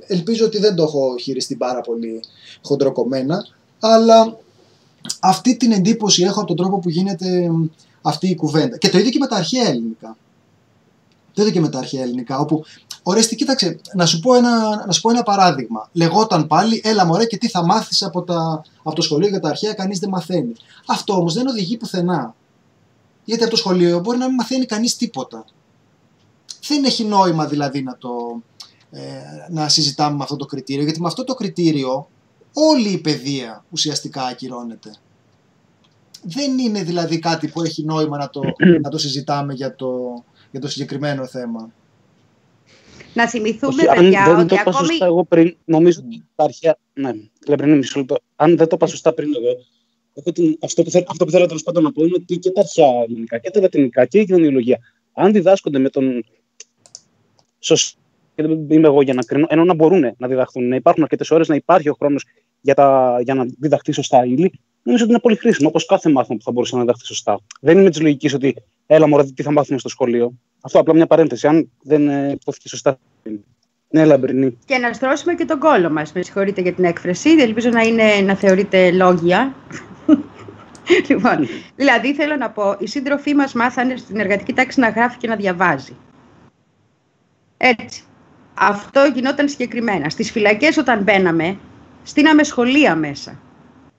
Ελπίζω ότι δεν το έχω χειριστεί πάρα πολύ χοντροκομμένα, αλλά αυτή την εντύπωση έχω από τον τρόπο που γίνεται αυτή η κουβέντα. Και το ίδιο και με τα αρχαία ελληνικά. Το ίδιο και με τα αρχαία ελληνικά, όπου Ορίστε, κοίταξε, να σου, πω ένα, να σου πω ένα παράδειγμα. Λεγόταν πάλι, έλα μωρέ και τι θα μάθεις από, τα, από το σχολείο για τα αρχαία, κανείς δεν μαθαίνει. Αυτό όμως δεν οδηγεί πουθενά. Γιατί από το σχολείο μπορεί να μην μαθαίνει κανείς τίποτα. Δεν έχει νόημα δηλαδή να, το, ε, να συζητάμε με αυτό το κριτήριο, γιατί με αυτό το κριτήριο όλη η παιδεία ουσιαστικά ακυρώνεται. Δεν είναι δηλαδή κάτι που έχει νόημα να το, να το συζητάμε για το, για το συγκεκριμένο θέμα. Να θυμηθούμε, Όχι, παιδιά, αν δεν το είπα ακόμη... σωστά εγώ πριν, νομίζω ότι τα αρχαία... Ναι, λεπτό. μισό λεπτό. Αν δεν το είπα σωστά πριν εγώ, έχω την... αυτό, που θέλω, αυτό που θέλω τέλος πάντων να πω είναι ότι και τα αρχαία ελληνικά και τα λατινικά και η κοινωνιολογία, αν διδάσκονται με τον σωστό και δεν είμαι εγώ για να κρίνω, ενώ να μπορούν να διδαχθούν, να υπάρχουν αρκετές ώρες, να υπάρχει ο χρόνος για, τα, για να διδαχθεί σωστά ύλη, νομίζω ότι είναι πολύ χρήσιμο. Όπως κάθε μάθημα που θα μπορούσε να διδαχθεί σωστά. Δεν είναι της λογικής ότι έλα, μωρέ, τι θα μάθουμε στο σχολείο. Αυτό απλά μια παρένθεση. Αν δεν ε, υπόθηκε σωστά. Ναι, λαμπρινή. Και να στρώσουμε και τον κόλο μας. Με συγχωρείτε για την έκφραση. Ελπίζω να, είναι, να θεωρείται λόγια. λοιπόν, δηλαδή θέλω να πω, οι σύντροφοί μας μάθανε στην εργατική τάξη να γράφει και να διαβάζει. Έτσι. Αυτό γινόταν συγκεκριμένα. Στις φυλακές όταν μπαίναμε, στείναμε σχολεία μέσα.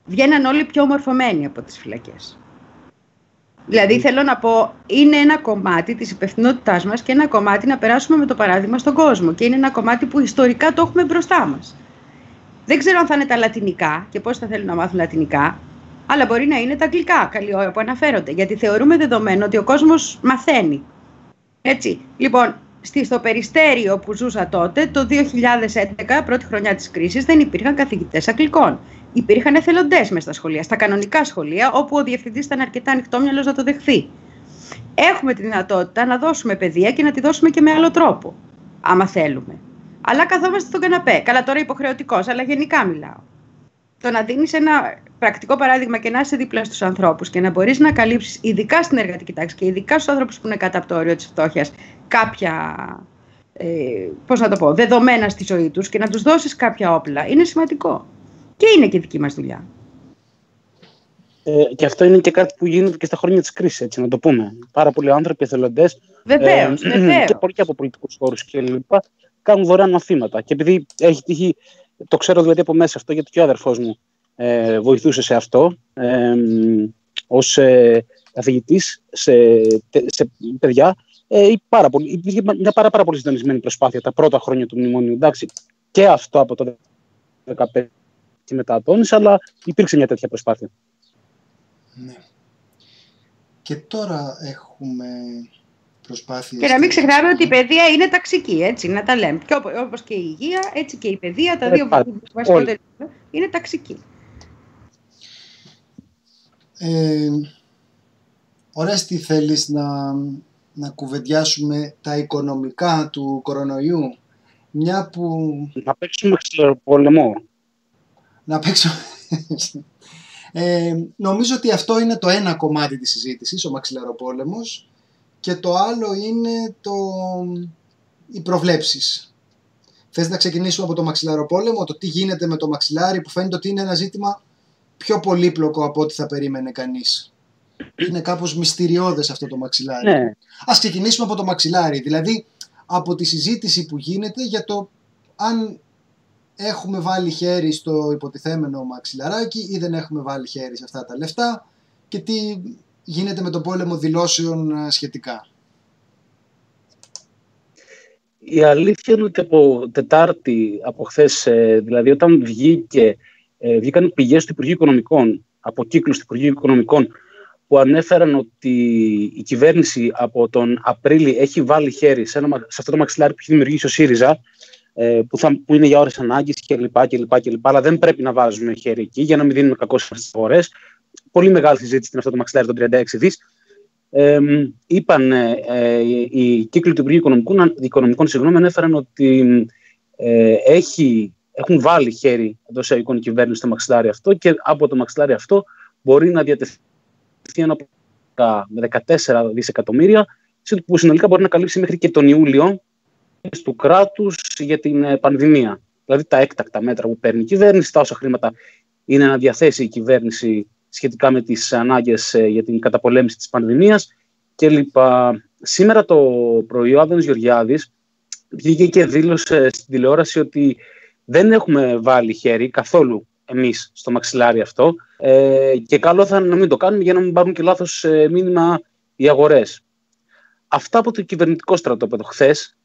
Βγαίναν όλοι πιο ομορφωμένοι από τις φυλακές. Δηλαδή θέλω να πω, είναι ένα κομμάτι της υπευθυνότητάς μας και ένα κομμάτι να περάσουμε με το παράδειγμα στον κόσμο. Και είναι ένα κομμάτι που ιστορικά το έχουμε μπροστά μας. Δεν ξέρω αν θα είναι τα λατινικά και πώς θα θέλουν να μάθουν λατινικά, αλλά μπορεί να είναι τα αγγλικά, καλή ώρα που αναφέρονται. Γιατί θεωρούμε δεδομένο ότι ο κόσμος μαθαίνει. Έτσι. Λοιπόν, στο περιστέριο που ζούσα τότε, το 2011, πρώτη χρονιά της κρίσης, δεν υπήρχαν καθηγητές αγγλικών. Υπήρχαν εθελοντές μέσα στα σχολεία, στα κανονικά σχολεία, όπου ο διευθυντής ήταν αρκετά ανοιχτόμυαλο να το δεχθεί. Έχουμε τη δυνατότητα να δώσουμε παιδεία και να τη δώσουμε και με άλλο τρόπο, άμα θέλουμε. Αλλά καθόμαστε στον καναπέ. Καλά, τώρα υποχρεωτικός, αλλά γενικά μιλάω. Το να δίνεις ένα πρακτικό παράδειγμα και να είσαι δίπλα στους ανθρώπους και να μπορείς να καλύψεις, ειδικά στην εργατική τάξη και ειδικά στους άνθρωπου που είναι κάτω από το όριο της φτώχειας, κάποια ε, πώς να το πω, δεδομένα στη ζωή τους και να τους δώσεις κάποια όπλα, είναι σημαντικό. Και είναι και δική μας δουλειά. Ε, και αυτό είναι και κάτι που γίνεται και στα χρόνια της κρίσης, έτσι να το πούμε. Πάρα πολλοί άνθρωποι, εθελοντές. Βεβαίως, ε, βεβαίως. Και πολλοί και από πολιτικούς χώρους κλπ. Κάνουν δωρεάν μαθήματα. Και επειδή έχει τύχει, το ξέρω δηλαδή από μέσα αυτό, γιατί και ο αδερφός μου ε, βοηθούσε σε αυτό, ε, ως ε, καθηγητής σε, σε παιδιά. Ε, πάρα πολύ, υπήρχε μια πάρα, πάρα πολύ συντονισμένη προσπάθεια τα πρώτα χρόνια του μνημονίου. Εντάξει, και αυτό από το 2015 και μετά τόνισε, αλλά υπήρξε μια τέτοια προσπάθεια. Ναι. Και τώρα έχουμε προσπάθειες... Και να μην ξεχνάμε ότι η παιδεία είναι ταξική, έτσι, να τα λέμε. Και όπως και η υγεία, έτσι και η παιδεία, τα δύο βασικότερα είναι ταξική. Ε, ωραία, τι θέλεις να, να κουβεντιάσουμε τα οικονομικά του κορονοϊού, μια που... Να παίξουμε στο πόλεμο να παίξω. Ε, νομίζω ότι αυτό είναι το ένα κομμάτι της συζήτησης, ο μαξιλαροπόλεμος και το άλλο είναι το... οι προβλέψεις. Θες να ξεκινήσουμε από το μαξιλαροπόλεμο, το τι γίνεται με το μαξιλάρι που φαίνεται ότι είναι ένα ζήτημα πιο πολύπλοκο από ό,τι θα περίμενε κανείς. Είναι κάπως μυστηριώδες αυτό το μαξιλάρι. Ναι. Ας ξεκινήσουμε από το μαξιλάρι, δηλαδή από τη συζήτηση που γίνεται για το αν έχουμε βάλει χέρι στο υποτιθέμενο μαξιλαράκι ή δεν έχουμε βάλει χέρι σε αυτά τα λεφτά και τι γίνεται με το πόλεμο δηλώσεων ε, σχετικά. Η αλήθεια είναι ότι από Τετάρτη, από χθες, ε, δηλαδή όταν βγήκε, ε, βγήκαν πηγές του Υπουργείου Οικονομικών, από κύκλους του Υπουργείου Οικονομικών, που ανέφεραν ότι η κυβέρνηση από τον Απρίλιο έχει βάλει χέρι σε, ένα, σε αυτό το μαξιλάρι που έχει δημιουργήσει ο ΣΥΡΙΖΑ, ε, που, θα, που είναι για ώρες ανάγκης κλπ, κλπ, κλπ. Αλλά δεν πρέπει να βάζουμε χέρι εκεί για να μην δίνουμε κακό στις αγορές. Πολύ μεγάλη συζήτηση στην αυτό το μαξιλάρι των 36 δις. Ε, είπαν ε, ε, οι κύκλοι του Υπουργείου Οικονομικών, Οικονομικών συγγνώμη, ανέφεραν ότι ε, έχει, έχουν βάλει χέρι εντός εισαγωγικών κυβέρνηση στο μαξιλάρι αυτό και από το μαξιλάρι αυτό μπορεί να διατεθεί ένα με 14 δισεκατομμύρια, που συνολικά μπορεί να καλύψει μέχρι και τον Ιούλιο του κράτους για την ε, πανδημία. Δηλαδή τα έκτακτα μέτρα που παίρνει η κυβέρνηση, τα όσα χρήματα είναι να διαθέσει η κυβέρνηση σχετικά με τις ανάγκες ε, για την καταπολέμηση της πανδημίας κλπ. Σήμερα το πρωί ο Άδωνος Γεωργιάδης βγήκε και δήλωσε στην τηλεόραση ότι δεν έχουμε βάλει χέρι καθόλου εμείς στο μαξιλάρι αυτό ε, και καλό θα είναι να μην το κάνουμε για να μην πάρουν και λάθος ε, μήνυμα οι αγορές. Αυτά από το κυβερνητικό στρατόπεδο χθες,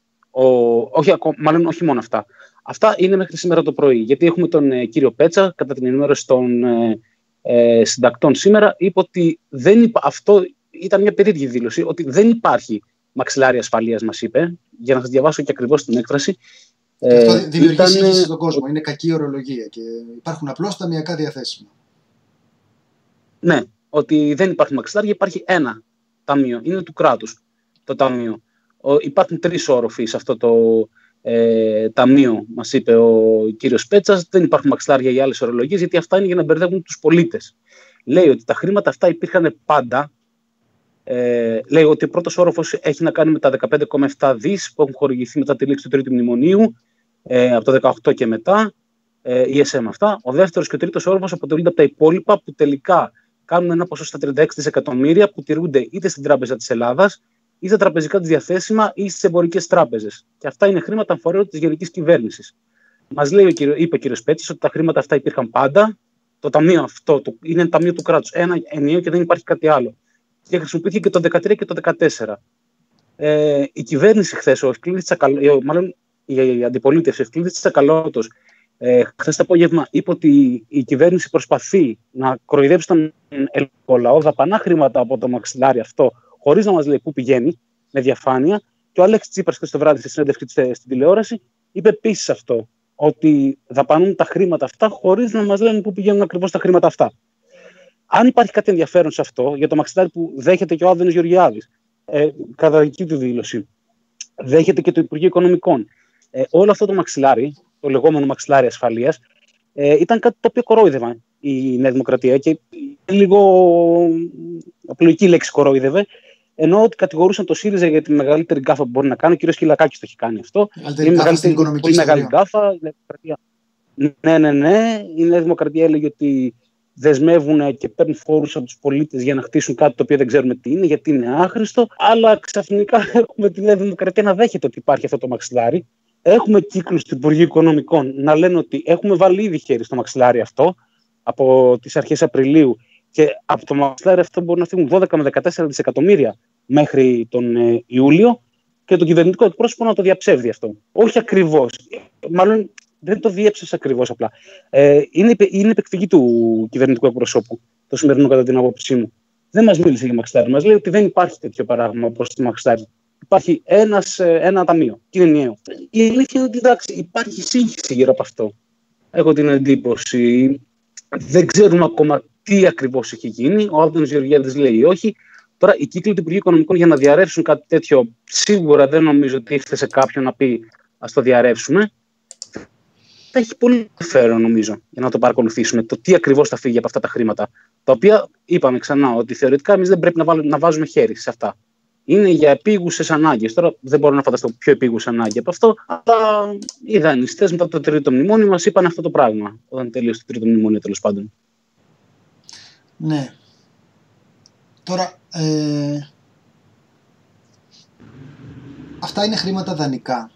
όχι, μάλλον όχι μόνο αυτά, αυτά είναι μέχρι σήμερα το πρωί, γιατί έχουμε τον ε, κύριο Πέτσα, κατά την ενημέρωση των ε, ε, συντακτών σήμερα, είπε ότι δεν υπα... αυτό ήταν μια περίεργη δήλωση, ότι δεν υπάρχει μαξιλάρι ασφαλείας, μας είπε, για να σας διαβάσω και ακριβώς την έκφραση. Ε, αυτό δημιουργεί ήταν... σύγχυση στον κόσμο. Είναι κακή ορολογία και υπάρχουν απλώς ταμιακά διαθέσιμα. Ναι, ότι δεν υπάρχουν μαξιλάρια, υπάρχει ένα ταμείο. Είναι του κράτους το ταμείο. Ο, υπάρχουν τρεις όροφοι σε αυτό το ε, ταμείο, μας είπε ο κύριος Πέτσας. Δεν υπάρχουν μαξιλάρια για άλλες ορολογίες, γιατί αυτά είναι για να μπερδεύουν τους πολίτες. Λέει ότι τα χρήματα αυτά υπήρχαν πάντα ε, λέει ότι ο πρώτος όροφος έχει να κάνει με τα 15,7 δις που έχουν χορηγηθεί μετά τη λήξη του τρίτου μνημονίου, ε, από το 18 και μετά, ε, ESM αυτά. Ο δεύτερος και ο τρίτος όροφο αποτελούνται από τα υπόλοιπα που τελικά κάνουν ένα ποσό στα 36 δισεκατομμύρια που τηρούνται είτε στην Τράπεζα της Ελλάδας, είτε στα τραπεζικά τη διαθέσιμα ή στις εμπορικές τράπεζες. Και αυτά είναι χρήματα φορέων της γενικής κυβέρνησης. Μας λέει, ο κύριο, είπε ο κύριος Πέτσης ότι τα χρήματα αυτά υπήρχαν πάντα. Το ταμείο αυτό το, είναι ταμείο του κράτους. Ένα ενίο και δεν υπάρχει κάτι άλλο και χρησιμοποιήθηκε και το 2013 και το 2014. Ε, η κυβέρνηση χθες, ο Ευκλήδη Τσακαλώτο, μάλλον η αντιπολίτευση, ο Ευκλήδη Τσακαλώτο, ε, χθες το απόγευμα είπε ότι η κυβέρνηση προσπαθεί να κροϊδέψει τον ελληνικό λαό, δαπανά χρήματα από το μαξιλάρι αυτό, χωρίς να μας λέει πού πηγαίνει, με διαφάνεια. Και ο Άλεξ Τσίπρας, χθες το βράδυ, στη συνέντευξη στην τηλεόραση, είπε επίσης αυτό. Ότι δαπανούν τα χρήματα αυτά χωρίς να μας λένε πού πηγαίνουν ακριβώς τα χρήματα αυτά. Αν υπάρχει κάτι ενδιαφέρον σε αυτό, για το μαξιλάρι που δέχεται και ο Άδενο Γεωργιάδης, ε, κατά δική του δήλωση, δέχεται και το Υπουργείο Οικονομικών. Ε, όλο αυτό το μαξιλάρι, το λεγόμενο μαξιλάρι ασφαλείας, ε, ήταν κάτι το οποίο κορόιδευε η Νέα Δημοκρατία και λίγο απλοϊκή λέξη κορόιδευε. Ενώ ότι κατηγορούσαν το ΣΥΡΙΖΑ για τη μεγαλύτερη γκάφα που μπορεί να κάνει. Ο κ. Χιλακάκη το έχει κάνει αυτό. Είναι μεγαλύτερη, πολύ μεγάλη γκάφα. Ναι, ναι, ναι. Η Νέα Δημοκρατία έλεγε ότι δεσμεύουν και παίρνουν φόρους από τους πολίτες για να χτίσουν κάτι το οποίο δεν ξέρουμε τι είναι, γιατί είναι άχρηστο. Αλλά ξαφνικά έχουμε τη Νέα Δημοκρατία να δέχεται ότι υπάρχει αυτό το μαξιλάρι. Έχουμε κύκλους του Υπουργείου Οικονομικών να λένε ότι έχουμε βάλει ήδη χέρι στο μαξιλάρι αυτό από τις αρχές Απριλίου και από το μαξιλάρι αυτό μπορούν να φύγουν 12 με 14 δισεκατομμύρια μέχρι τον ε, Ιούλιο και το κυβερνητικό εκπρόσωπο να το διαψεύδει αυτό. Όχι ακριβώς. Μάλλον δεν το διέψευσε ακριβώς απλά. Ε, είναι, είναι επεκφυγή του κυβερνητικού εκπροσώπου το σημερινό, κατά την άποψή μου. Δεν μας μίλησε για Μαξιτάρι. Μας λέει ότι δεν υπάρχει τέτοιο παράδειγμα όπω τη Μαξιτάρι. Υπάρχει ένας, ε, ένα ταμείο και είναι ενιαίο. Η αλήθεια είναι ότι εντάξει, υπάρχει σύγχυση γύρω από αυτό. Έχω την εντύπωση. Δεν ξέρουμε ακόμα τι ακριβώς έχει γίνει. Ο Άδωνο Γεωργιάδης λέει όχι. Τώρα, οι κύκλοι του Υπουργείου Οικονομικών για να διαρρεύσουν κάτι τέτοιο, σίγουρα δεν νομίζω ότι ήρθε σε κάποιον να πει Α το διαρρεύσουμε θα έχει πολύ ενδιαφέρον νομίζω για να το παρακολουθήσουμε το τι ακριβώς θα φύγει από αυτά τα χρήματα. Τα οποία είπαμε ξανά ότι θεωρητικά εμείς δεν πρέπει να, βάλουμε, να βάζουμε χέρι σε αυτά. Είναι για επίγουσες ανάγκες. Τώρα δεν μπορώ να φανταστώ πιο επίγουσα ανάγκη από αυτό, αλλά οι δανειστέ μετά το τρίτο μνημόνιο μας είπαν αυτό το πράγμα. Όταν τελείωσε το τρίτο μνημόνιο, τέλος πάντων. Ναι. Τώρα, ε... αυτά είναι χρήματα δανεικά.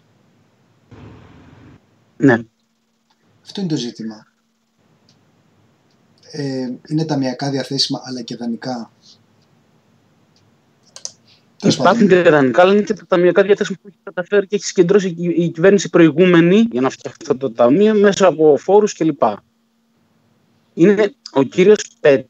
Ναι. Αυτό είναι το ζήτημα. Ε, είναι ταμιακά διαθέσιμα αλλά και δανεικά; Υπάρχουν και δανεικά, αλλά είναι και τα ταμιακά διαθέσιμα που έχει καταφέρει και έχει συγκεντρώσει η κυβέρνηση προηγούμενη για να φτιάξει αυτό το ταμείο μέσα από φόρους κλπ. Είναι ο κύριος Πέτρε.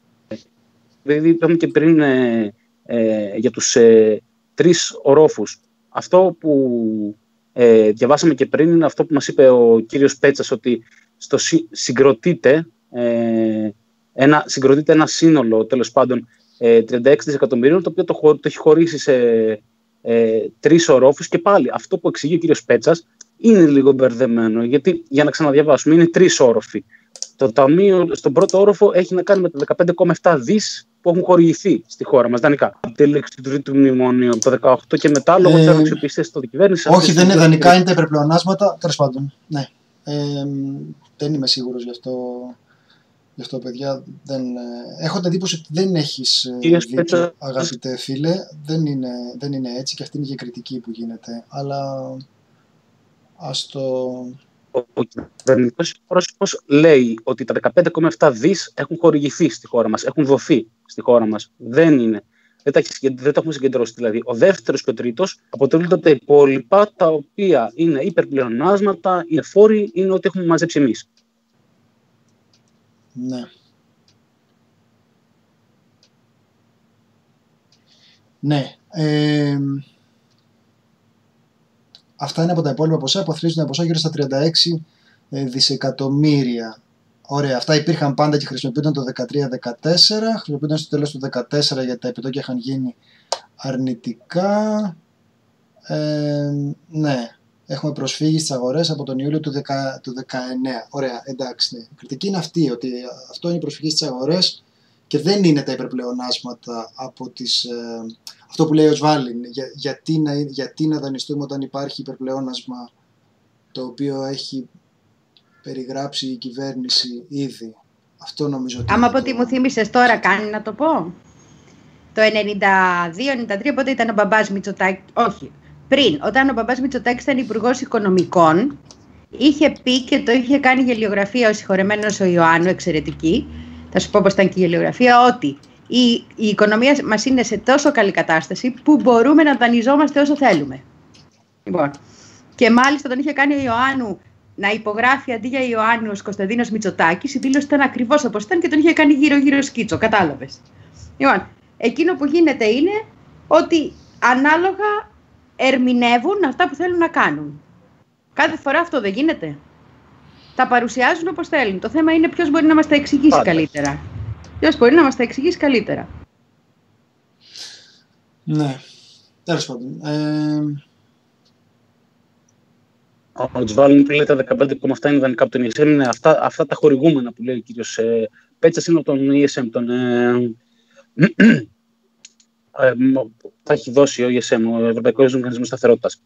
Δηλαδή είπαμε και πριν ε, ε, για τους ε, τρεις ορόφους. Αυτό που ε, διαβάσαμε και πριν είναι αυτό που μας είπε ο κύριος Πέτσας ότι στο συγκροτείται, ε, ένα, συγκροτείται ένα σύνολο τέλος πάντων ε, 36 δισεκατομμυρίων το οποίο το, το έχει χωρίσει σε ε, τρεις ορόφους και πάλι αυτό που εξηγεί ο κύριος Πέτσας είναι λίγο μπερδεμένο γιατί για να ξαναδιαβάσουμε είναι τρεις όροφοι. Το ταμείο στον πρώτο όροφο έχει να κάνει με τα 15,7 δις που έχουν χορηγηθεί στη χώρα μας δανεικά. Από τη λήξη του τρίτου μνημονίου από το 2018 και μετά, λόγω ε, τη αξιοπιστία τη κυβέρνηση. Όχι, δεν είναι δανεικά, είναι τα υπερπλεονάσματα. Τέλος πάντων. Ναι. Ε, δεν είμαι σίγουρος γι' αυτό. Γι' αυτό, παιδιά, δεν... Ε, έχω την εντύπωση ότι δεν έχεις ε, δίκιο, αγαπητέ φίλε. Δεν είναι, δεν είναι έτσι και αυτή είναι και η κριτική που γίνεται. Αλλά ας το... Ο κυβερνητικός πρόσωπο λέει ότι τα 15,7 δις έχουν χορηγηθεί στη χώρα μας, έχουν δοθεί στη χώρα μας. Δεν είναι. Δεν τα, δεν τα έχουμε συγκεντρώσει. Δηλαδή, ο δεύτερος και ο τρίτος αποτελούνται τα υπόλοιπα, τα οποία είναι υπερπλεονάσματα, είναι φόροι, είναι ό,τι έχουμε μαζέψει εμείς. Ναι. Ναι. Ε, αυτά είναι από τα υπόλοιπα ποσά που αθροίζουν ποσά γύρω στα 36 ε, δισεκατομμύρια. Ωραία, αυτά υπήρχαν πάντα και χρησιμοποιούνταν το 13-14, χρησιμοποιούνταν στο τέλος του 14 γιατί τα επιτόκια είχαν γίνει αρνητικά. Ε, ναι, έχουμε προσφύγει στις αγορές από τον Ιούλιο του, 10, του 19. Ωραία, εντάξει. Ναι. Η κριτική είναι αυτή, ότι αυτό είναι η προσφυγή στις αγορές και δεν είναι τα υπερπλεονάσματα από τις... Ε, αυτό που λέει ο Σβάλιν, για, γιατί, να, γιατί να δανειστούμε όταν υπάρχει υπερπλεόνασμα το οποίο έχει περιγράψει η κυβέρνηση ήδη. Αυτό νομίζω ότι... Άμα από ό,τι μου θύμισες τώρα κάνει να το πω. Το 92-93 πότε ήταν ο μπαμπάς Μητσοτάκη, όχι, πριν, όταν ο μπαμπάς Μητσοτάκης ήταν υπουργός Οικονομικών, είχε πει και το είχε κάνει γελιογραφία ο συγχωρεμένος ο Ιωάννου, εξαιρετική, θα σου πω πώς ήταν και η γελιογραφία, ότι η, η οικονομία μας είναι σε τόσο καλή κατάσταση που μπορούμε να δανειζόμαστε όσο θέλουμε. Λοιπόν, και μάλιστα τον είχε κάνει ο Ιωάννου να υπογράφει αντί για Ιωάννους Κωνσταντίνος Μητσοτάκης, η δήλωση ήταν ακριβώς όπως ήταν και τον είχε κάνει γύρω-γύρω σκίτσο. Κατάλαβες. Λοιπόν, εκείνο που γίνεται είναι ότι ανάλογα ερμηνεύουν αυτά που θέλουν να κάνουν. Κάθε φορά αυτό δεν γίνεται. Τα παρουσιάζουν όπως θέλουν. Το θέμα είναι ποιος μπορεί να μας τα εξηγήσει καλύτερα. Ποιος μπορεί να μας τα εξηγήσει καλύτερα. Ναι. Τέλος πάντων. Ε... Ο Τζβάλλον που λέει τα 15,7 είναι ιδανικά από τον ESM. Είναι αυτά, αυτά τα χορηγούμενα που λέει ο κύριος ε, Πέτσα είναι από τον ESM. Τον, ε, ε, θα έχει δώσει ο ESM, ο Ευρωπαϊκός Οργανισμός Σταθερότητας.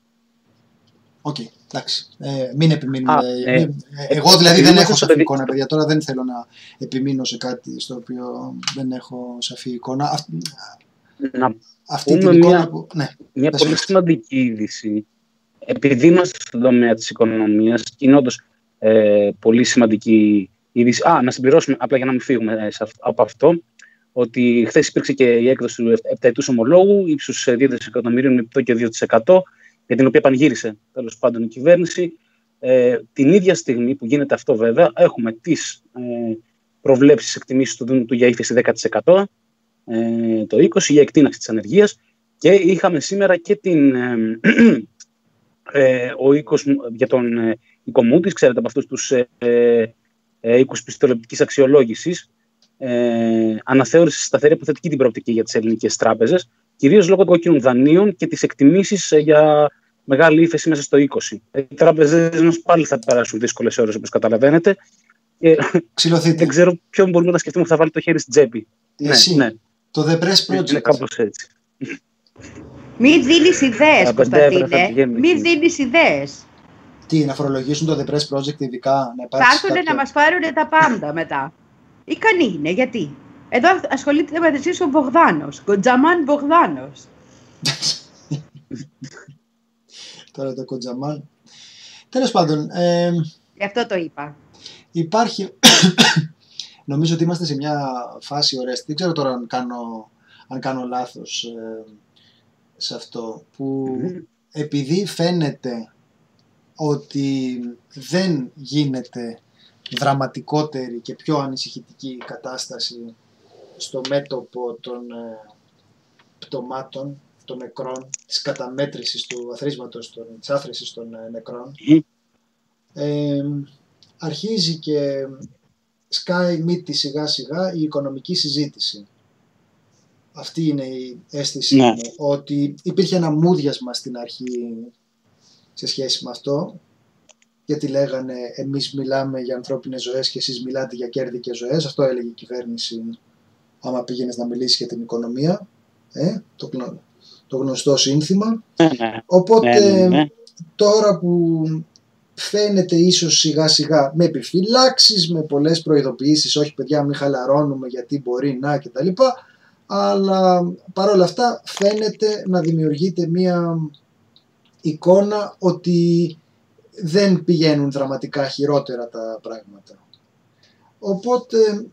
Ok, okay, εντάξει. Ε, μην επιμείνουμε. Α, ε, μην, ε, εγώ δηλαδή δεν έχω σαφή εικόνα, παιδιά. Τώρα δεν θέλω να επιμείνω σε κάτι στο οποίο δεν έχω σαφή εικόνα. Να αυτή την εικόνα μια, που... Ναι, μια πολύ σημαντική είδηση. Επειδή είμαστε στον τομέα της οικονομίας, είναι όντως ε, πολύ σημαντική είδηση. Α, να συμπληρώσουμε, απλά για να μην φύγουμε από αυτό, ότι χθες υπήρξε και η έκδοση του επταετούς ομολόγου ύψους 2 δισεκατομμυρίων με και 2%, για την οποία πανηγύρισε τέλος πάντων η κυβέρνηση. Ε, την ίδια στιγμή που γίνεται αυτό, βέβαια, έχουμε τις ε, προβλέψεις εκτιμήσεις του Δούνου του για ύφεση 10%, ε, το 20% για εκτείναξη της ανεργίας και είχαμε σήμερα και την, ε, ε, ο οίκος για τον ε, Οικομούτης, ξέρετε από αυτούς τους ε, ε, οίκους πιστολεπτικής αξιολόγησης, ε, αναθεώρησε σταθερή αποθετική την προοπτική για τις ελληνικές τράπεζες, κυρίως λόγω των κόκκινων δανείων και τη εκτιμήσεις ε, για μεγάλη ύφεση μέσα στο 20. Οι τράπεζες μα πάλι θα περάσουν δύσκολες ώρες, όπως καταλαβαίνετε. δεν ξέρω ποιον μπορούμε να σκεφτούμε που θα βάλει το χέρι στην τσέπη. Ναι, Εσύ, ναι, ναι. Το The Press Project. Είναι κάπως έτσι. Μην δίνεις ιδέες, Κωνσταντίνε. Μην δίνεις ιδέες. Τι, να φορολογήσουν το The Press Project ειδικά, να Θα έρθουν κάποιο... να μας πάρουν τα πάντα μετά. Ικανοί είναι, γιατί; Εδώ ασχολείται με ο Μπογδάνο. Κοντζαμάν Μπογδάνο. Τώρα το Κοντζαμάν. Τέλος πάντων. Ε, Γι' αυτό το είπα. Υπάρχει. Νομίζω ότι είμαστε σε μια φάση ωραία. Δεν ξέρω τώρα αν κάνω, αν κάνω λάθος ε, σε αυτό. Που επειδή φαίνεται ότι δεν γίνεται δραματικότερη και πιο ανησυχητική κατάσταση στο μέτωπο των ε, πτωμάτων, των νεκρών, της καταμέτρησης του αθροίσματος, των, της άθρησης των ε, νεκρών. Ε, αρχίζει και σκάει μύτη σιγά σιγά η οικονομική συζήτηση. Αυτή είναι η αίσθηση ναι. μου, ότι υπήρχε ένα μούδιασμα στην αρχή σε σχέση με αυτό γιατί λέγανε εμείς μιλάμε για ανθρώπινες ζωές και εσείς μιλάτε για κέρδη και ζωές. Αυτό έλεγε η κυβέρνηση άμα πήγαινες να μιλήσεις για την οικονομία. Ε, το, το γνωστό σύνθημα. Ναι, ναι. Οπότε Ναι, ναι, ναι. τώρα που φαίνεται ίσως σιγά σιγά με επιφυλάξεις, με πολλές προειδοποιήσεις, όχι παιδιά μην χαλαρώνουμε γιατί μπορεί να κτλ. Αλλά παρόλα αυτά φαίνεται να δημιουργείται μία εικόνα ότι δεν πηγαίνουν δραματικά χειρότερα τα πράγματα. Οπότε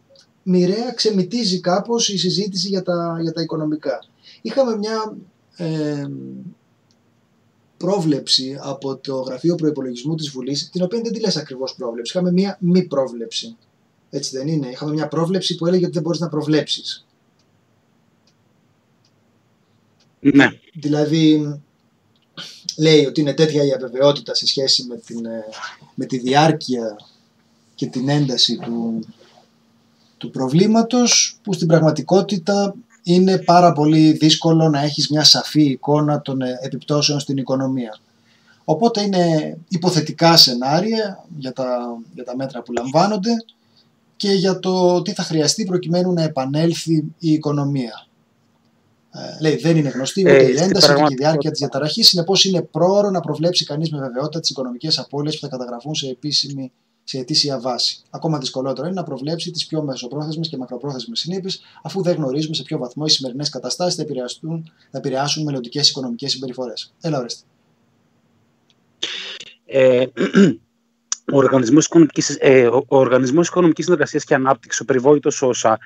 μοιραία ξεμητίζει κάπως η συζήτηση για τα, για τα οικονομικά. Είχαμε μια ε, πρόβλεψη από το Γραφείο Προϋπολογισμού της Βουλής, την οποία δεν τη λες ακριβώς πρόβλεψη, είχαμε μια μη πρόβλεψη. Έτσι δεν είναι; Είχαμε μια πρόβλεψη που έλεγε ότι δεν μπορείς να προβλέψεις. Ναι. Δηλαδή, λέει ότι είναι τέτοια η αβεβαιότητα σε σχέση με, την, ε, με τη διάρκεια και την ένταση του, του προβλήματος, που στην πραγματικότητα είναι πάρα πολύ δύσκολο να έχεις μια σαφή εικόνα των ε, επιπτώσεων στην οικονομία. Οπότε είναι υποθετικά σενάρια για τα, για τα μέτρα που λαμβάνονται και για το τι θα χρειαστεί προκειμένου να επανέλθει η οικονομία. Ε, λέει δεν είναι γνωστή ούτε Ε, η στην ένταση ούτε και η πραγματικότητα- διάρκεια της διαταραχής. Συνεπώς είναι πρόωρο να προβλέψει κανείς με βεβαιότητα τις οικονομικές απώλειες που θα καταγραφούν σε επίσημη σε ετήσια βάση. Ακόμα δυσκολότερο είναι να προβλέψει τις πιο μεσοπρόθεσμες και μακροπρόθεσμες συνέπειε, αφού δεν γνωρίζουμε σε ποιο βαθμό οι σημερινές καταστάσεις θα, επηρεαστούν- θα επηρεάσουν μελλοντικές οικονομικές συμπεριφορές. Έλα, ορίστε. Ε, ο Οργανισμός Οικονομικής, ε, ο ο Οργανισμός Οικονομικής Συνεργασίας και Ανάπτυξης, ο περιβόητος ΩΣΑ,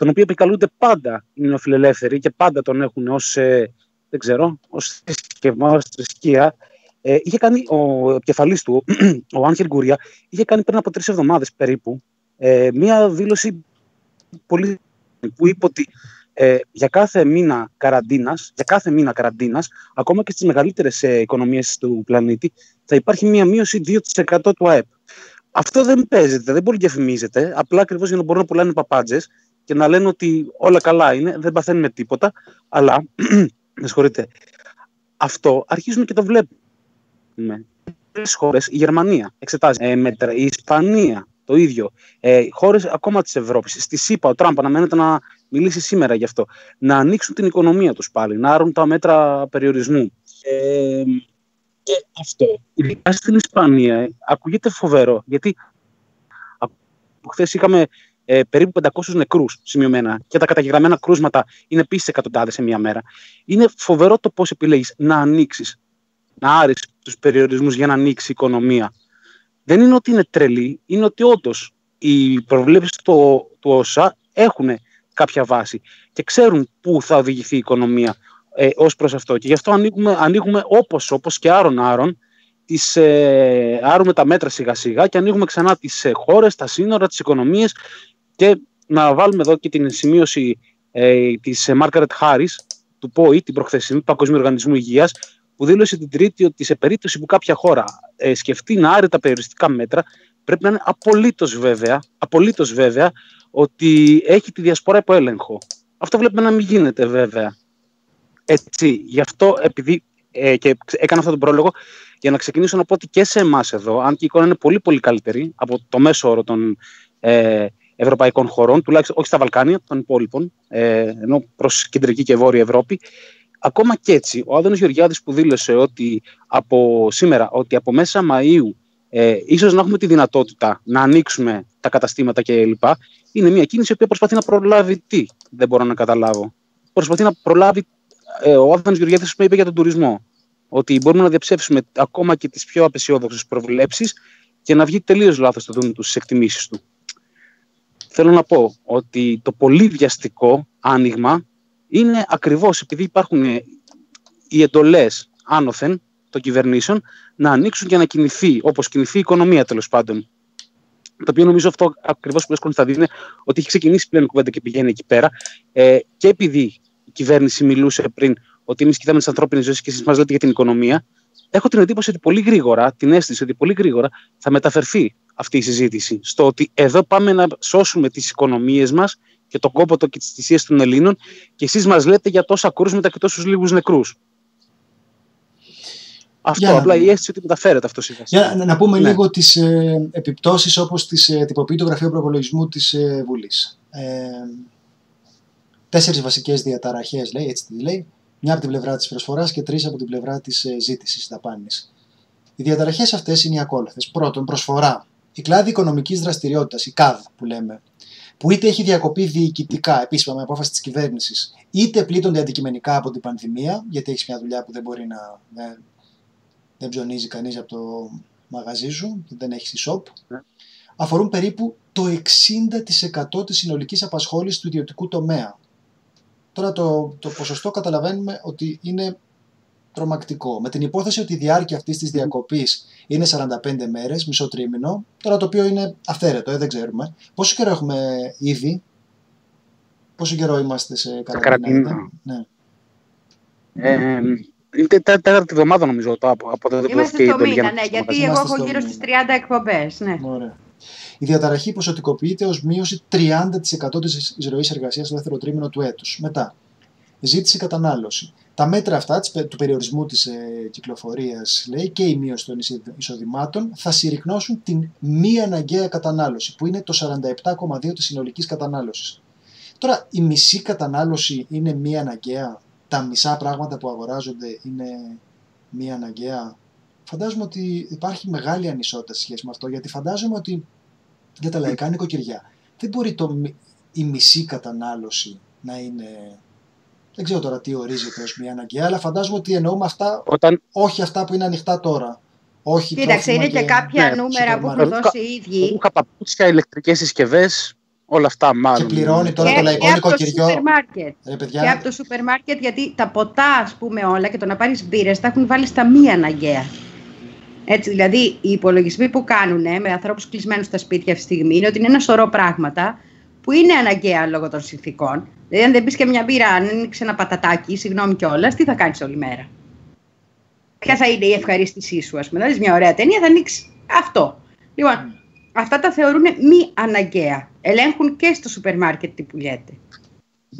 τον οποίο επικαλούνται πάντα οι νεοφιλελεύθεροι και πάντα τον έχουν ως, ε, δεν ξέρω, ως θρησκευμό, ως θρησκεία, ε, είχε κάνει ο επικεφαλής του, ο Άγχελ Γκουρία, είχε κάνει πριν από τρεις εβδομάδες περίπου ε, μία δήλωση πολύ που είπε ότι ε, για κάθε μήνα καραντίνας, για κάθε μήνα καραντίνας, ακόμα και στις μεγαλύτερες ε, οικονομίες του πλανήτη, θα υπάρχει μία μείωση 2% του ΑΕΠ. Αυτό δεν παίζεται, δεν πολύ διαφημίζεται, απλά ακριβώς για να μπορούν να πουλάνε παπάντζες και να λένε ότι όλα καλά είναι, δεν παθαίνουμε τίποτα. Αλλά, με συγχωρείτε, αυτό αρχίζουμε και το βλέπουμε. Πολλές χώρες, η Γερμανία εξετάζει ε, μέτρα, η Ισπανία το ίδιο. Ε, Χώρες ακόμα της Ευρώπης. Στη ΣΥΠΑ, ο Τραμπ αναμένεται να μιλήσει σήμερα γι' αυτό. Να ανοίξουν την οικονομία τους πάλι, να άρουν τα μέτρα περιορισμού. Ε, και αυτό, ειδικά στην Ισπανία, ε, ακούγεται φοβερό, γιατί χθες είχαμε ε, περίπου 500 νεκρούς σημειωμένα και τα καταγεγραμμένα κρούσματα είναι επίσης εκατοντάδες σε μία μέρα. Είναι φοβερό το πώς επιλέγεις να ανοίξεις, να άρεις τους περιορισμούς για να ανοίξεις η οικονομία. Δεν είναι ότι είναι τρελή, είναι ότι όντως οι προβλέψεις του, του ΩΣΑ έχουν κάποια βάση και ξέρουν πού θα οδηγηθεί η οικονομία ε, ως προς αυτό. Και γι' αυτό ανοίγουμε, ανοίγουμε όπως, όπως και άρον άρον, τις, ε, άρουμε τα μέτρα σιγά σιγά και ανοίγουμε ξανά τις ε, χώρες, τα σύνορα, τις οικονομίες και να βάλουμε εδώ και την σημείωση ε, της ε, Margaret Harris του ΠΟΗ, την προχθεσινή του Παγκοσμίου Οργανισμού Υγείας, που δήλωσε την Τρίτη ότι σε περίπτωση που κάποια χώρα ε, σκεφτεί να άρει τα περιοριστικά μέτρα, πρέπει να είναι απολύτως βέβαια, απολύτως βέβαια ότι έχει τη διασπορά υπό έλεγχο. Αυτό βλέπουμε να μην γίνεται βέβαια. Έτσι, γι' αυτό επειδή ε, και έκανα αυτόν τον πρόλογο για να ξεκινήσω να πω ότι και σε εμάς εδώ, αν και η εικόνα είναι πολύ πολύ καλύτερη από το μέσο όρο των ε, ευρωπαϊκών χωρών, τουλάχιστον όχι στα Βαλκάνια, των υπόλοιπων, ε, ενώ προς κεντρική και βόρεια Ευρώπη, ακόμα και έτσι, ο Άδωνος Γεωργιάδης που δήλωσε ότι από σήμερα, ότι από μέσα Μαΐου ε, ίσως να έχουμε τη δυνατότητα να ανοίξουμε τα καταστήματα κλπ. Είναι μια κίνηση που προσπαθεί να προλάβει τι, δεν μπορώ να καταλάβω. Προσπαθεί να προλάβει, ε, ο Άδωνος Γεωργιάδης που είπε για τον τουρισμό, ότι μπορούμε να διαψεύσουμε ακόμα και τις πιο απεσιόδοξες προβλέψεις και να βγει τελείως λάθος το δούμε τους στις εκτιμήσεις του. Θέλω να πω ότι το πολύ βιαστικό άνοιγμα είναι ακριβώς επειδή υπάρχουν οι εντολές άνωθεν των κυβερνήσεων να ανοίξουν και να κινηθεί, όπως κινηθεί η οικονομία τέλος πάντων. Το οποίο νομίζω αυτό ακριβώς που λες Κωνσταντίνε, ότι έχει ξεκινήσει πλέον η κουβέντα και πηγαίνει εκεί πέρα. Ε, και επειδή η κυβέρνηση μιλούσε πριν ότι εμείς κοιτάμε τις ανθρώπινες ζωές και εσείς μας λέτε για την οικονομία, έχω την εντύπωση ότι πολύ γρήγορα, την αίσθηση ότι πολύ γρήγορα θα μεταφερθεί αυτή η συζήτηση στο ότι εδώ πάμε να σώσουμε τις οικονομίες μας και τον κόπο και τις θυσίες των Ελλήνων και εσείς μας λέτε για τόσα κρούσματα και τόσους λίγους νεκρούς. Αυτό, Για να απλά δούμε. η αίσθηση ότι μεταφέρεται αυτό σιγά Για να, να πούμε Ναι. λίγο τις ε, επιπτώσεις όπως τις ε, τυποποιεί το Γραφείο Προπολογισμού της ε, Βουλής. Ε, τέσσερις βασικές διαταραχές, λέει, έτσι τι λέει, μια από την πλευρά της προσφοράς και τρεις από την πλευρά της ε, ζήτησης δαπάνης. Οι διαταραχές αυτές είναι οι ακόλουθες. Πρώτον, προσφορά. Η κλάδη οικονομικής δραστηριότητας, η ΚΑΔ που λέμε, που είτε έχει διακοπεί διοικητικά, επίσημα με απόφαση της κυβέρνησης, είτε πλήττονται αντικειμενικά από την πανδημία, γιατί έχεις μια δουλειά που δεν μπορεί να. Δεν, δεν ψωνίζει κανείς από το μαγαζί σου, δεν έχεις shop, ναι. αφορούν περίπου το 60% της συνολικής απασχόλησης του ιδιωτικού τομέα. Τώρα το, το ποσοστό καταλαβαίνουμε ότι είναι τρομακτικό. Με την υπόθεση ότι η διάρκεια αυτής της διακοπής είναι 45 μέρες, μισό τρίμηνο, τώρα το οποίο είναι αυθαίρετο, ε, δεν ξέρουμε. Πόσο καιρό έχουμε ήδη, πόσο καιρό είμαστε σε καραντίνα. Ναι. Ε, είναι τέταρτη εβδομάδα νομίζω το, από, από το Είμαστε στο μήνα, ναι, γιατί εγώ έχω γύρω στις 30 εκπομπές. Ναι. Ωραία. Η διαταραχή ποσοτικοποιείται ως μείωση 30% της εισρωής εργασίας στο δεύτερο τρίμηνο του έτους. Μετά, ζήτηση κατανάλωση. Τα μέτρα αυτά του περιορισμού της ε, κυκλοφορίας λέει, και η μείωση των εισοδημάτων θα συρρυκνώσουν την μη αναγκαία κατανάλωση που είναι το 47,2% της συνολικής κατανάλωσης. Τώρα η μισή κατανάλωση είναι μη αναγκαία, τα μισά πράγματα που αγοράζονται είναι μη αναγκαία; Φαντάζομαι ότι υπάρχει μεγάλη ανισότητα σε σχέση με αυτό γιατί φαντάζομαι ότι για τα λαϊκά νοικοκυριά δεν μπορεί το, η μισή κατανάλωση να είναι δεν ξέρω τώρα τι ορίζεται ως μια αναγκαία, αλλά φαντάζομαι ότι εννοούμε αυτά, Όταν... όχι αυτά που είναι ανοιχτά τώρα. Όχι Κοίταξε, είναι και, και κάποια ναι, νούμερα που έχουν δώσει οι ίδιοι. Ρούχα, παπούτσια, ηλεκτρικές συσκευές, όλα αυτά μάλλον. Και πληρώνει τώρα και, το λαϊκό νοικοκυριό. Και από το σούπερ μάρκετ, γιατί τα ποτά, ας πούμε, όλα και το να πάρεις μπύρες τα έχουν βάλει στα μία αναγκαία. Έτσι, δηλαδή, οι υπολογισμοί που κάνουν με ανθρώπους κλεισμένους στα σπίτια αυτή τη στιγμή είναι ότι είναι ένα σωρό πράγματα που είναι αναγκαία λόγω των συνθήκων. Δηλαδή, αν δεν πεις και μια μπύρα, αν ανοίξει ένα πατατάκι, συγγνώμη κιόλας, τι θα κάνεις όλη μέρα; Ποια θα είναι η ευχαρίστησή σου, ας πούμε. Δηλαδή, μια ωραία ταινία, θα ανοίξεις αυτό. Λοιπόν, αυτά τα θεωρούν μη αναγκαία. Ελέγχουν και στο σούπερ μάρκετ τι πουλιέται.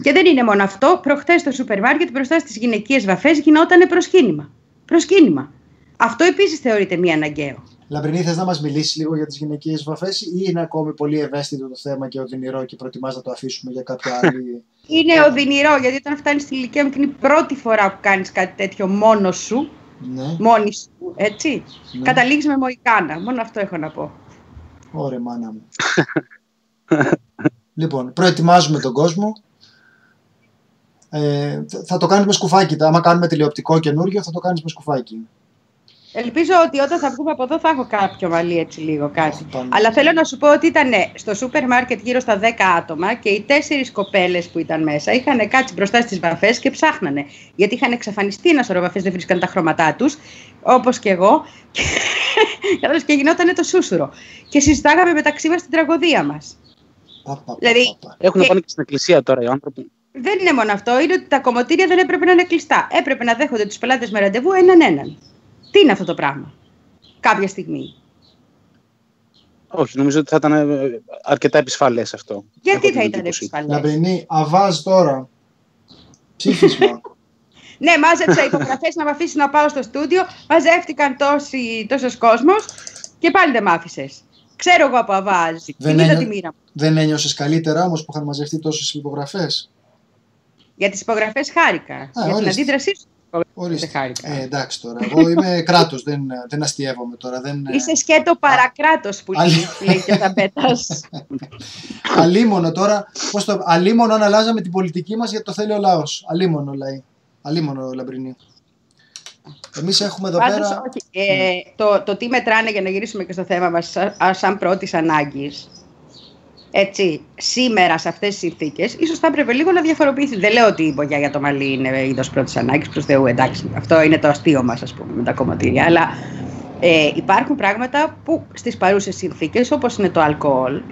Και δεν είναι μόνο αυτό. Προχθές στο σούπερ μάρκετ μπροστά στις γυναικείες βαφές γινόταν προσκύνημα. Προσκύνημα. Αυτό επίσης θεωρείται μη αναγκαίο. Λαμπρινή, θες να μας μιλήσεις λίγο για τις γυναικείες βαφέ, ή είναι ακόμη πολύ ευαίσθητο το θέμα και οδυνηρό και προτιμάς να το αφήσουμε για κάποια άλλη. είναι οδυνηρό, γιατί όταν φτάνεις στη ηλικία μου και είναι η πρώτη φορά που κάνεις κάτι τέτοιο μόνος σου, ναι. μόνη σου, έτσι. Ναι. Καταλήγεις με μοϊκάνα. Μόνο αυτό έχω να πω. Ωραία, μάνα μου. λοιπόν, προετοιμάζουμε τον κόσμο. Ε, θα το κάνουμε σκουφάκι. Άμα κάνουμε τηλεοπτικό καινούριο, θα το κάνεις με σκουφάκι. Ελπίζω ότι όταν θα βγούμε από εδώ θα έχω κάποιο μαλλί έτσι λίγο κάτι. Αλλά θέλω να σου πω ότι ήταν στο σούπερ μάρκετ γύρω στα 10 άτομα και οι τέσσερις κοπέλες που ήταν μέσα είχαν κάτσει μπροστά στις βαφές και ψάχνανε. Γιατί είχαν εξαφανιστεί ένα σωρό βαφές, δεν βρίσκαν τα χρώματά τους, όπως και εγώ. Και, και γινόταν το σούσουρο. Και συζητάγαμε μεταξύ μας την τραγωδία μας. Δηλαδή, Έχουν πάνε και στην εκκλησία τώρα οι άνθρωποι. Δεν είναι μόνο αυτό, είναι ότι τα κομμωτήρια δεν έπρεπε να είναι κλειστά. Έπρεπε να δέχονται τους πελάτες με ραντεβού έναν έναν. Τι είναι αυτό το πράγμα, κάποια στιγμή; Όχι, νομίζω ότι θα ήταν ε, αρκετά επισφαλές αυτό. Γιατί θα ήταν επισφαλές; Λαμπρινή, αβάζ τώρα. Ψήφισμα. ναι, μάζεψα υπογραφές να με αφήσει να πάω στο στούντιο. Μαζεύτηκαν τόσος κόσμος και πάλι δεν μ' άφησες. Ξέρω εγώ από αβάζ. Δεν, ένιω... τη μοίρα μου. δεν ένιωσες καλύτερα όμως που είχαν μαζευτεί τόσες υπογραφές; Για τις υπογραφές χάρηκα. Α, για την αντίδρασή σου Ορίστε. Ε, εντάξει τώρα. Εγώ είμαι κράτος, δεν, δεν αστείευομαι τώρα. Δεν... Είσαι σκέτο παρακράτος που λέει και θα πέτα. αλίμονο τώρα. Πώς το... Αλίμονο αν αλλάζαμε την πολιτική μας γιατί το θέλει ο λαός. Αλίμονο λέει. Αλίμονο λαμπρινή. Εμείς έχουμε εδώ Πάντως, πέρα. Όχι. Ε, το, το τι μετράνε για να γυρίσουμε και στο θέμα μας, σαν πρώτης ανάγκης, έτσι, σήμερα σε αυτές τις συνθήκες, ίσως θα έπρεπε λίγο να διαφοροποιηθεί. Δεν λέω ότι η μπογιά για το μαλλί είναι είδος πρώτης ανάγκης προς Θεού, εντάξει. Αυτό είναι το αστείο μας, ας πούμε, με τα κομματήρια. Αλλά ε, υπάρχουν πράγματα που στις παρούσες συνθήκες, όπως είναι το αλκοόλ,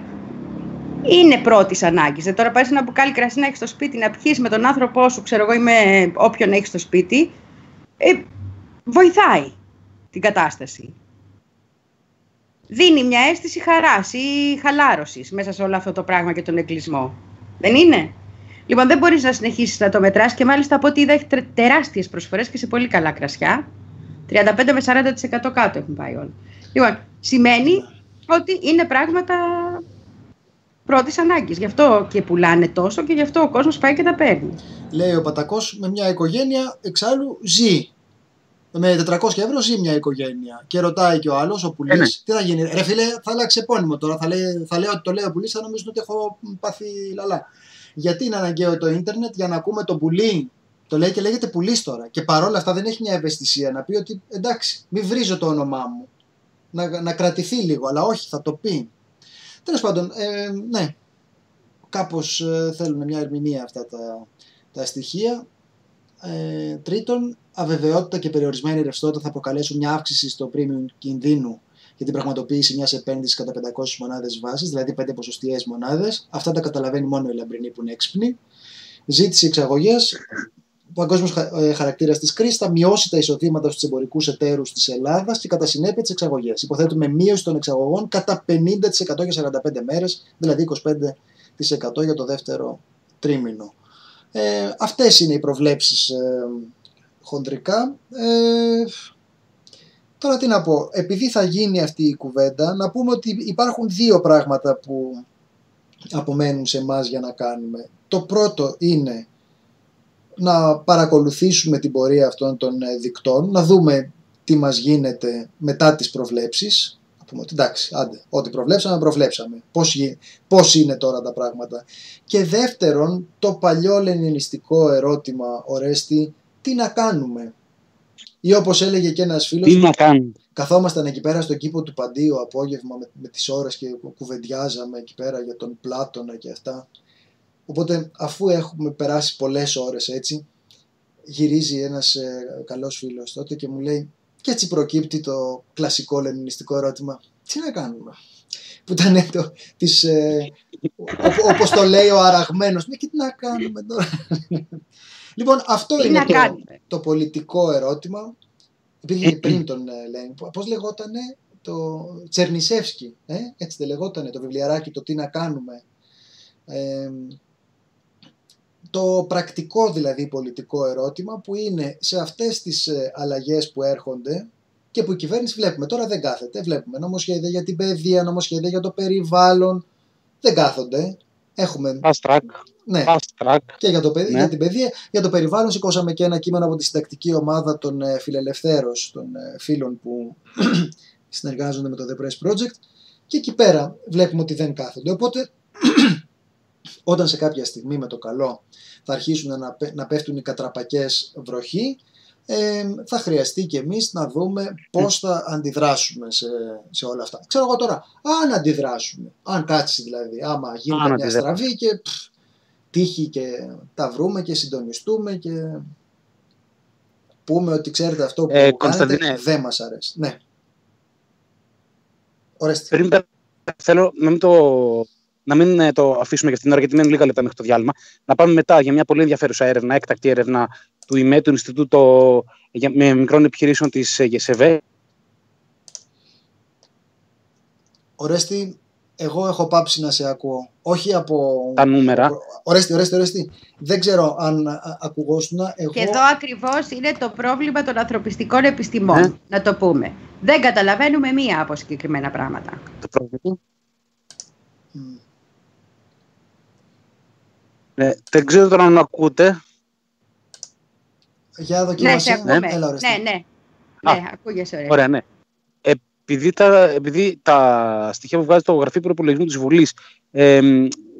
είναι πρώτης ανάγκης. Δεν τώρα πάρεις ένα μπουκάλι κρασί να έχεις στο σπίτι, να πιει με τον άνθρωπό σου, ξέρω εγώ, ή με όποιον έχεις στο σπίτι. Ε, βοηθάει την κατάσταση δίνει μια αίσθηση χαράς ή χαλάρωσης μέσα σε όλο αυτό το πράγμα και τον εκκλεισμό. Δεν είναι; Λοιπόν, δεν μπορείς να συνεχίσεις να το μετράς και μάλιστα από ό,τι είδα έχει τεράστιες προσφορές και σε πολύ καλά κρασιά. 35 με 40% κάτω έχουν πάει όλοι. Λοιπόν, σημαίνει ότι είναι πράγματα πρώτης ανάγκης. Γι' αυτό και πουλάνε τόσο και γι' αυτό ο κόσμος πάει και τα παίρνει. Λέει ο Πατακός με μια οικογένεια εξάλλου ζει. Με 400 ευρώ ζει μια οικογένεια. Και ρωτάει και ο άλλος, ο πουλή, Ε, ναι. τι θα γίνει. Ρε φίλε, θα αλλάξει επώνυμο τώρα. Θα, λέει, θα λέω ότι το λέει ο πουλής, θα νομίζουν ότι έχω πάθει λαλά. Γιατί είναι αναγκαίο το ίντερνετ για να ακούμε τον πουλή; Το λέει και λέγεται πουλής τώρα. Και παρόλα αυτά δεν έχει μια ευαισθησία να πει ότι εντάξει, μην βρίζω το όνομά μου. Να, να κρατηθεί λίγο, αλλά όχι, θα το πει. Τέλος πάντων, ε, ναι. Κάπως ε, θέλουν μια ερμηνεία αυτά τα, τα στοιχεία. Ε, τρίτον, αβεβαιότητα και περιορισμένη ρευστότητα θα προκαλέσουν μια αύξηση στο premium κινδύνου για την πραγματοποίηση μιας επένδυσης κατά 500 μονάδες βάσης, δηλαδή 5 ποσοστιαίες μονάδες. Αυτά τα καταλαβαίνει μόνο η λαμπρινή που είναι έξυπνη. Ζήτηση εξαγωγές. Ο παγκόσμιος χαρακτήρας της κρίσης θα μειώσει τα εισοδήματα στους εμπορικούς εταίρους της Ελλάδας και κατά συνέπεια τις εξαγωγές. Υποθέτουμε μείωση των εξαγωγών κατά 50% για 45 μέρες, δηλαδή 25% για το δεύτερο τρίμηνο. Ε, αυτές είναι οι προβλέψεις ε, χοντρικά. Ε, τώρα τι να πω, επειδή θα γίνει αυτή η κουβέντα, να πούμε ότι υπάρχουν δύο πράγματα που απομένουν σε εμάς για να κάνουμε. Το πρώτο είναι να παρακολουθήσουμε την πορεία αυτών των ε, δικτών, να δούμε τι μας γίνεται μετά τις προβλέψεις. Να πούμε ότι εντάξει, άντε, ό,τι προβλέψαμε, προβλέψαμε. Πώς, γι- πώς είναι τώρα τα πράγματα. Και δεύτερον, το παλιό λενινιστικό ερώτημα, Ορέστη, τι να κάνουμε. Ή όπως έλεγε και ένας φίλος, Τι να κάνουν. καθόμασταν εκεί πέρα στον κήπο του Παντίου απόγευμα με, με τις ώρες και κουβεντιάζαμε εκεί πέρα για τον Πλάτωνα και αυτά. Οπότε αφού έχουμε περάσει πολλές ώρες έτσι, γυρίζει ένας ε, καλός φίλος τότε και μου λέει και έτσι προκύπτει το κλασικό λενινιστικό ερώτημα τι να κάνουμε. Που ήταν το, της, ε, ό- όπως το λέει ο αραγμένος. Ναι και τι να κάνουμε τώρα. λοιπόν αυτό Τι είναι να το, κάνουμε; το πολιτικό ερώτημα. Επειδή πριν τον ε, λένε, πώς λεγότανε το Τσερνισεύσκι, ε; έτσι δεν λεγότανε το βιβλιαράκι το τι να κάνουμε. Ε, το πρακτικό δηλαδή πολιτικό ερώτημα που είναι σε αυτές τις ε, αλλαγές που έρχονται και που η κυβέρνηση βλέπουμε τώρα δεν κάθεται. Βλέπουμε νομοσχέδια για την παιδεία, νομοσχέδια για το περιβάλλον. Δεν κάθονται. Έχουμε Fast track. ναι, Fast track. και για, το, παιδι- Ναι. για την παιδεία. Για το περιβάλλον σηκώσαμε και ένα κείμενο από τη συντακτική ομάδα των ε, φιλελευθέρων, των ε, φίλων που συνεργάζονται με το The Press Project και εκεί πέρα βλέπουμε ότι δεν κάθονται. Οπότε όταν σε κάποια στιγμή με το καλό θα αρχίσουν να, πέ- να πέφτουν οι κατραπακές βροχή ε, θα χρειαστεί και εμείς να δούμε πώς θα αντιδράσουμε σε, σε όλα αυτά. Ξέρω εγώ τώρα, αν αντιδράσουμε, αν κάτσει δηλαδή, άμα γίνει Αν μια αντιδράσουμε. στραβή και πφ, τύχει και τα βρούμε και συντονιστούμε και πούμε ότι ξέρετε αυτό που Ε, κάνετε Κωνσταντίνε. δεν μας αρέσει. Ναι. Ορίστε. Πριν πέ- θέλω να μην, το, να μην ε, το αφήσουμε για αυτήν την ώρα, γιατί μένουν λίγα λεπτά μέχρι το διάλειμμα. Να πάμε μετά για μια πολύ ενδιαφέρουσα έρευνα, έκτακτη έρευνα του ΙΜΕ, του Ινστιτούτου για- με μικρών επιχειρήσεων της ΓΕΣΕΒΕ. Ορέστη, εγώ έχω πάψει να σε ακούω. Όχι από... Τα νούμερα. Ορέστη, ορέστη, ορέστη. Δεν ξέρω αν α, ακουγόσουν. Εγώ... Και εδώ ακριβώς είναι το πρόβλημα των ανθρωπιστικών επιστημών, Ναι. να το πούμε. Δεν καταλαβαίνουμε μία από συγκεκριμένα πράγματα. Το πρόβλημα. Μ. Ε, δεν ξέρω τώρα αν ακούτε. Για Ναι, δοκίμασε. σε ακούμε. Έλα, Ορέστη. Ναι, ναι. Α. Ναι, ακούγεσαι ωραία. Ωραία, ναι. Επειδή τα, επειδή τα στοιχεία που βγάζει το γραφείο προπολογισμού της Βουλής, ε,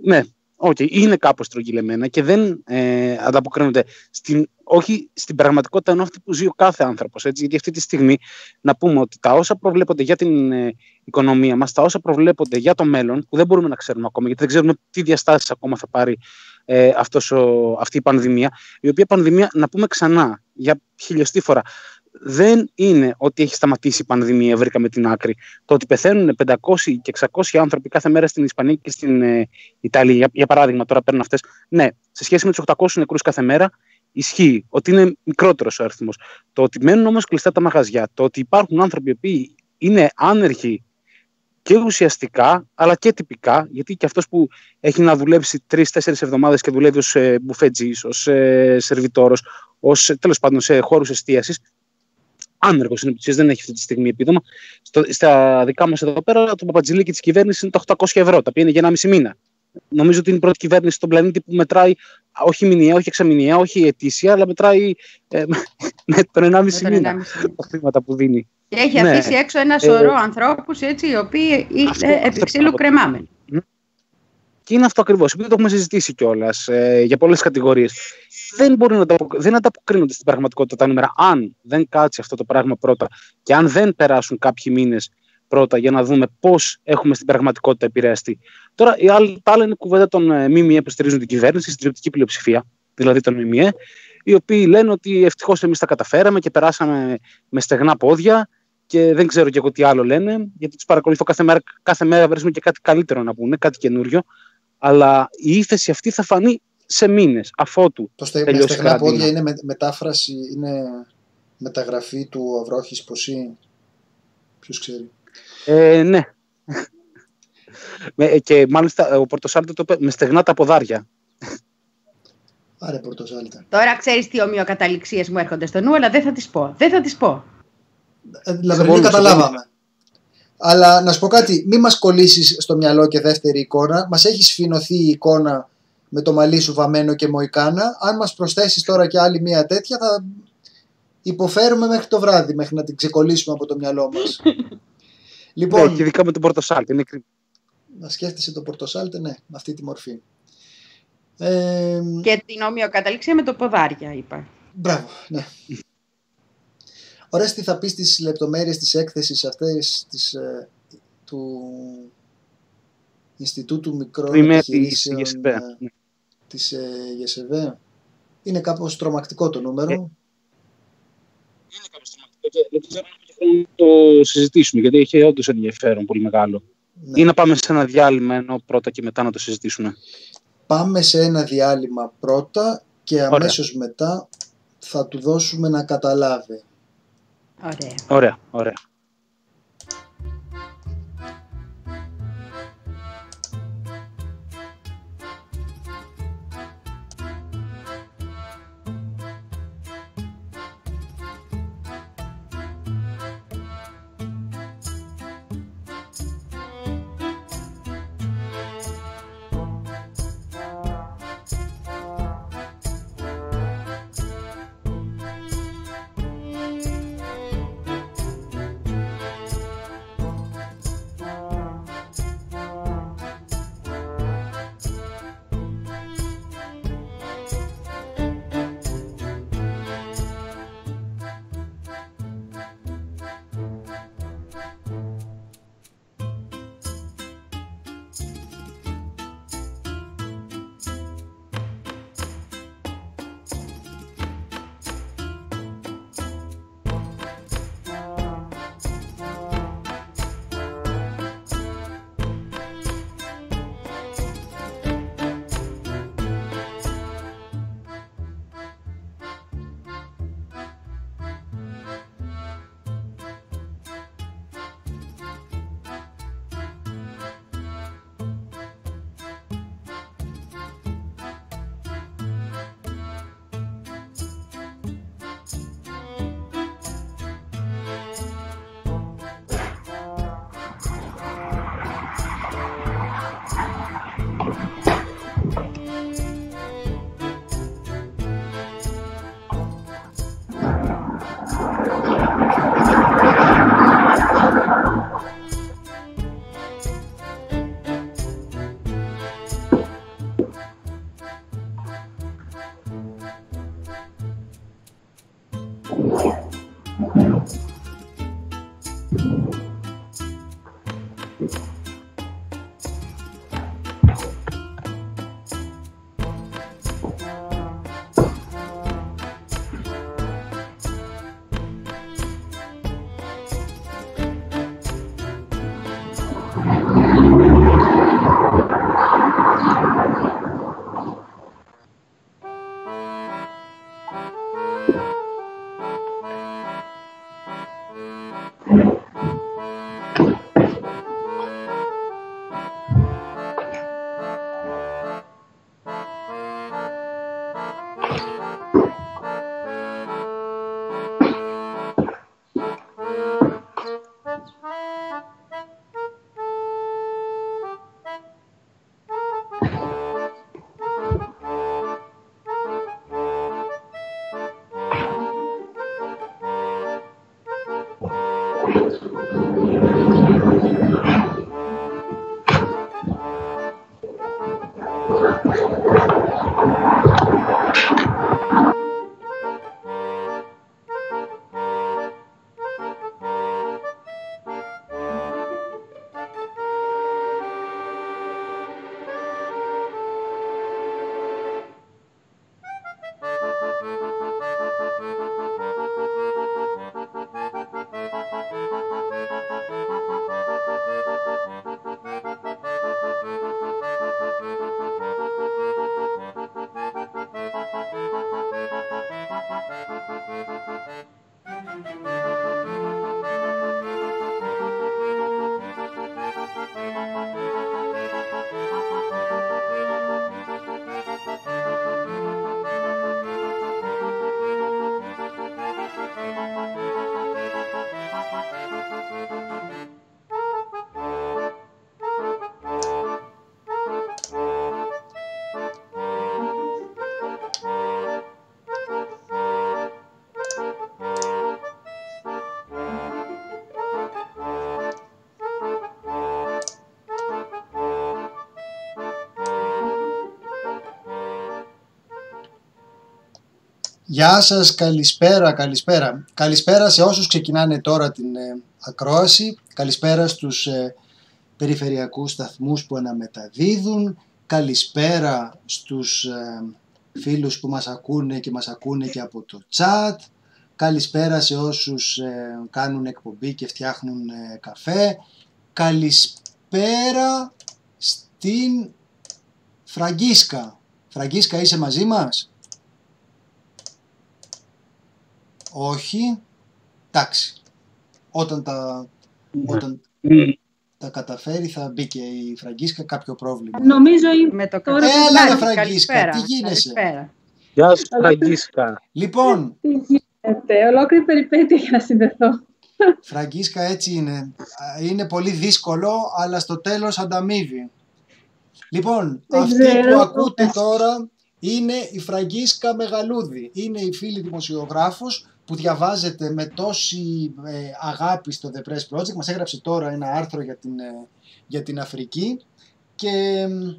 ναι, okay, είναι κάπως στρογγυλεμένα και δεν ε, ανταποκρίνονται στην, όχι στην πραγματικότητα ενώ αυτή που ζει ο κάθε άνθρωπος. Έτσι, γιατί αυτή τη στιγμή να πούμε ότι τα όσα προβλέπονται για την ε, οικονομία μας, τα όσα προβλέπονται για το μέλλον, που δεν μπορούμε να ξέρουμε ακόμα, γιατί δεν ξέρουμε τι διαστάσεις ακόμα θα πάρει ε, αυτός ο, αυτή η πανδημία, η οποία πανδημία, να πούμε ξανά, για χιλιοστή φορά, δεν είναι ότι έχει σταματήσει η πανδημία, βρήκαμε την άκρη. Το ότι πεθαίνουν 500 και 600 άνθρωποι κάθε μέρα στην Ισπανία και στην ε, Ιταλία, για, για παράδειγμα, τώρα παίρνουν αυτές. Ναι, σε σχέση με τους 800 νεκρούς κάθε μέρα, ισχύει ότι είναι μικρότερος ο αριθμός. Το ότι μένουν όμως κλειστά τα μαγαζιά, το ότι υπάρχουν άνθρωποι οι οποίοι είναι άνεργοι και ουσιαστικά αλλά και τυπικά, γιατί και αυτός που έχει να δουλέψει τρει-τέσσερι εβδομάδες και δουλεύει ως ε, μπουφέτζη, ως ε, σερβιτόρος, ως τέλος πάντων σε χώρους εστίασης, άνεργος είναι που δεν έχει αυτή τη στιγμή επίδομα. Στο, στα δικά μας εδώ πέρα, το παπατζηλίκι της κυβέρνησης είναι τα 800 ευρώ, τα οποία είναι για ένα μισή μήνα. Νομίζω ότι είναι η πρώτη κυβέρνηση στον πλανήτη που μετράει όχι μηνιαία, όχι εξαμηνιαία, όχι ετήσια, αλλά μετράει ε, με τον 1,5 μήνα τα χρήματα που δίνει. Και έχει ναι. αφήσει έξω ένα σωρό ε, ανθρώπου οι οποίοι είναι επί ξύλου κρεμάμενοι. Και είναι αυτό ακριβώς. Επειδή το έχουμε συζητήσει κιόλας ε, για πολλές κατηγορίες. Δεν, μπορεί να δεν ανταποκρίνονται στην πραγματικότητα τα νούμερα. Αν δεν κάτσει αυτό το πράγμα πρώτα και αν δεν περάσουν κάποιοι μήνες πρώτα για να δούμε πώς έχουμε στην πραγματικότητα επηρεαστεί. Τώρα, η άλλη, τα άλλα είναι κουβέντα των ε, ΜΜΕ που στηρίζουν την κυβέρνηση, στην τριπτική πλειοψηφία, δηλαδή των ΜΜΕ, οι οποίοι λένε ότι ευτυχώς εμείς τα καταφέραμε και περάσαμε με στεγνά πόδια και δεν ξέρω και εγώ τι άλλο λένε, γιατί τους παρακολουθώ κάθε μέρα, κάθε μέρα βρίσκουν και κάτι καλύτερο να πούνε, κάτι καινούριο. Αλλά η ύφεση αυτή θα φανεί σε μήνες, αφότου. Το στε, με στεγνά πόδια είναι με, μετάφραση, είναι μεταγραφή του Αυρόχη Ποσή. Ποιος ξέρει. Ε, ναι. και μάλιστα ο Πορτοσάλτε το είπε με στεγνά τα ποδάρια. Άρε Πορτοσάλτε. Τώρα ξέρεις τι ομοιοκαταληξίες μου έρχονται στο νου, αλλά δεν θα τις πω. Δεν θα τις πω. Ε, Λαβερνή καταλάβαμε. Αλλά να σου πω κάτι, μη μας κολλήσεις στο μυαλό και δεύτερη εικόνα. Μας έχει σφινωθεί η εικόνα με το μαλλί σου βαμμένο και μοϊκάνα. Αν μας προσθέσεις τώρα και άλλη μία τέτοια θα υποφέρουμε μέχρι το βράδυ, μέχρι να την ξεκολλήσουμε από το μυαλό μας. λοιπόν, ναι, και ειδικά με τον Πορτοσάλτε. Είναι... Να σκέφτεσαι τον Πορτοσάλτε, ναι, με αυτή τη μορφή. Ε... Και την ομοιοκαταλήξια με το ποδάρια, είπα. Μπράβο, ναι. Ωραία, τι θα πεις στις λεπτομέρειες της έκθεσης αυτές της, ε, του Ινστιτούτου Μικρών Επιχειρήσεων της ΓΕΣΕΒΕ. Της ΓΕΣΕΒΕ. Είναι κάπως τρομακτικό το νούμερο. Ε, είναι κάπως τρομακτικό και δεν ξέρω αν το συζητήσουμε γιατί έχει όντως ενδιαφέρον πολύ μεγάλο. Ναι. Ή να πάμε σε ένα διάλειμμα ενώ πρώτα και μετά να το συζητήσουμε. Πάμε σε ένα διάλειμμα πρώτα και αμέσως μετά θα του δώσουμε να καταλάβει. Ωραία. Ωραία, ωραία. Γεια σας, καλησπέρα, καλησπέρα. Καλησπέρα σε όσους ξεκινάνε τώρα την ε, ακρόαση. Καλησπέρα στους ε, περιφερειακούς σταθμούς που αναμεταδίδουν. Καλησπέρα στους ε, φίλους που μας ακούνε και μας ακούνε και από το chat. Καλησπέρα σε όσους ε, κάνουν εκπομπή και φτιάχνουν καφέ. Καλησπέρα στην Φραγκίσκα. Φραγκίσκα είσαι μαζί μας; Όχι. Εντάξει. Όταν τα, όταν τα καταφέρει θα μπει και η Φραγκίσκα κάποιο πρόβλημα. Νομίζω είμαι Με το Τώρα Έλα ρε Καλησπέρα. Φραγκίσκα, τι γίνεσαι; Καλησπέρα. Γεια σου, Φραγκίσκα. Λοιπόν, Τι γίνεται, ολόκληρη περιπέτεια για να συνδεθώ. Φραγκίσκα έτσι είναι. Α, Είναι πολύ δύσκολο, αλλά στο τέλος ανταμείβει. Λοιπόν, Δεν αυτή ξέρω. που ακούτε τώρα είναι η Φραγκίσκα Μεγαλούδη. Είναι η φίλη δημοσιογράφος που διαβάζεται με τόση ε, αγάπη στο The Press Project. Μας έγραψε τώρα ένα άρθρο για την, ε, για την Αφρική και μ,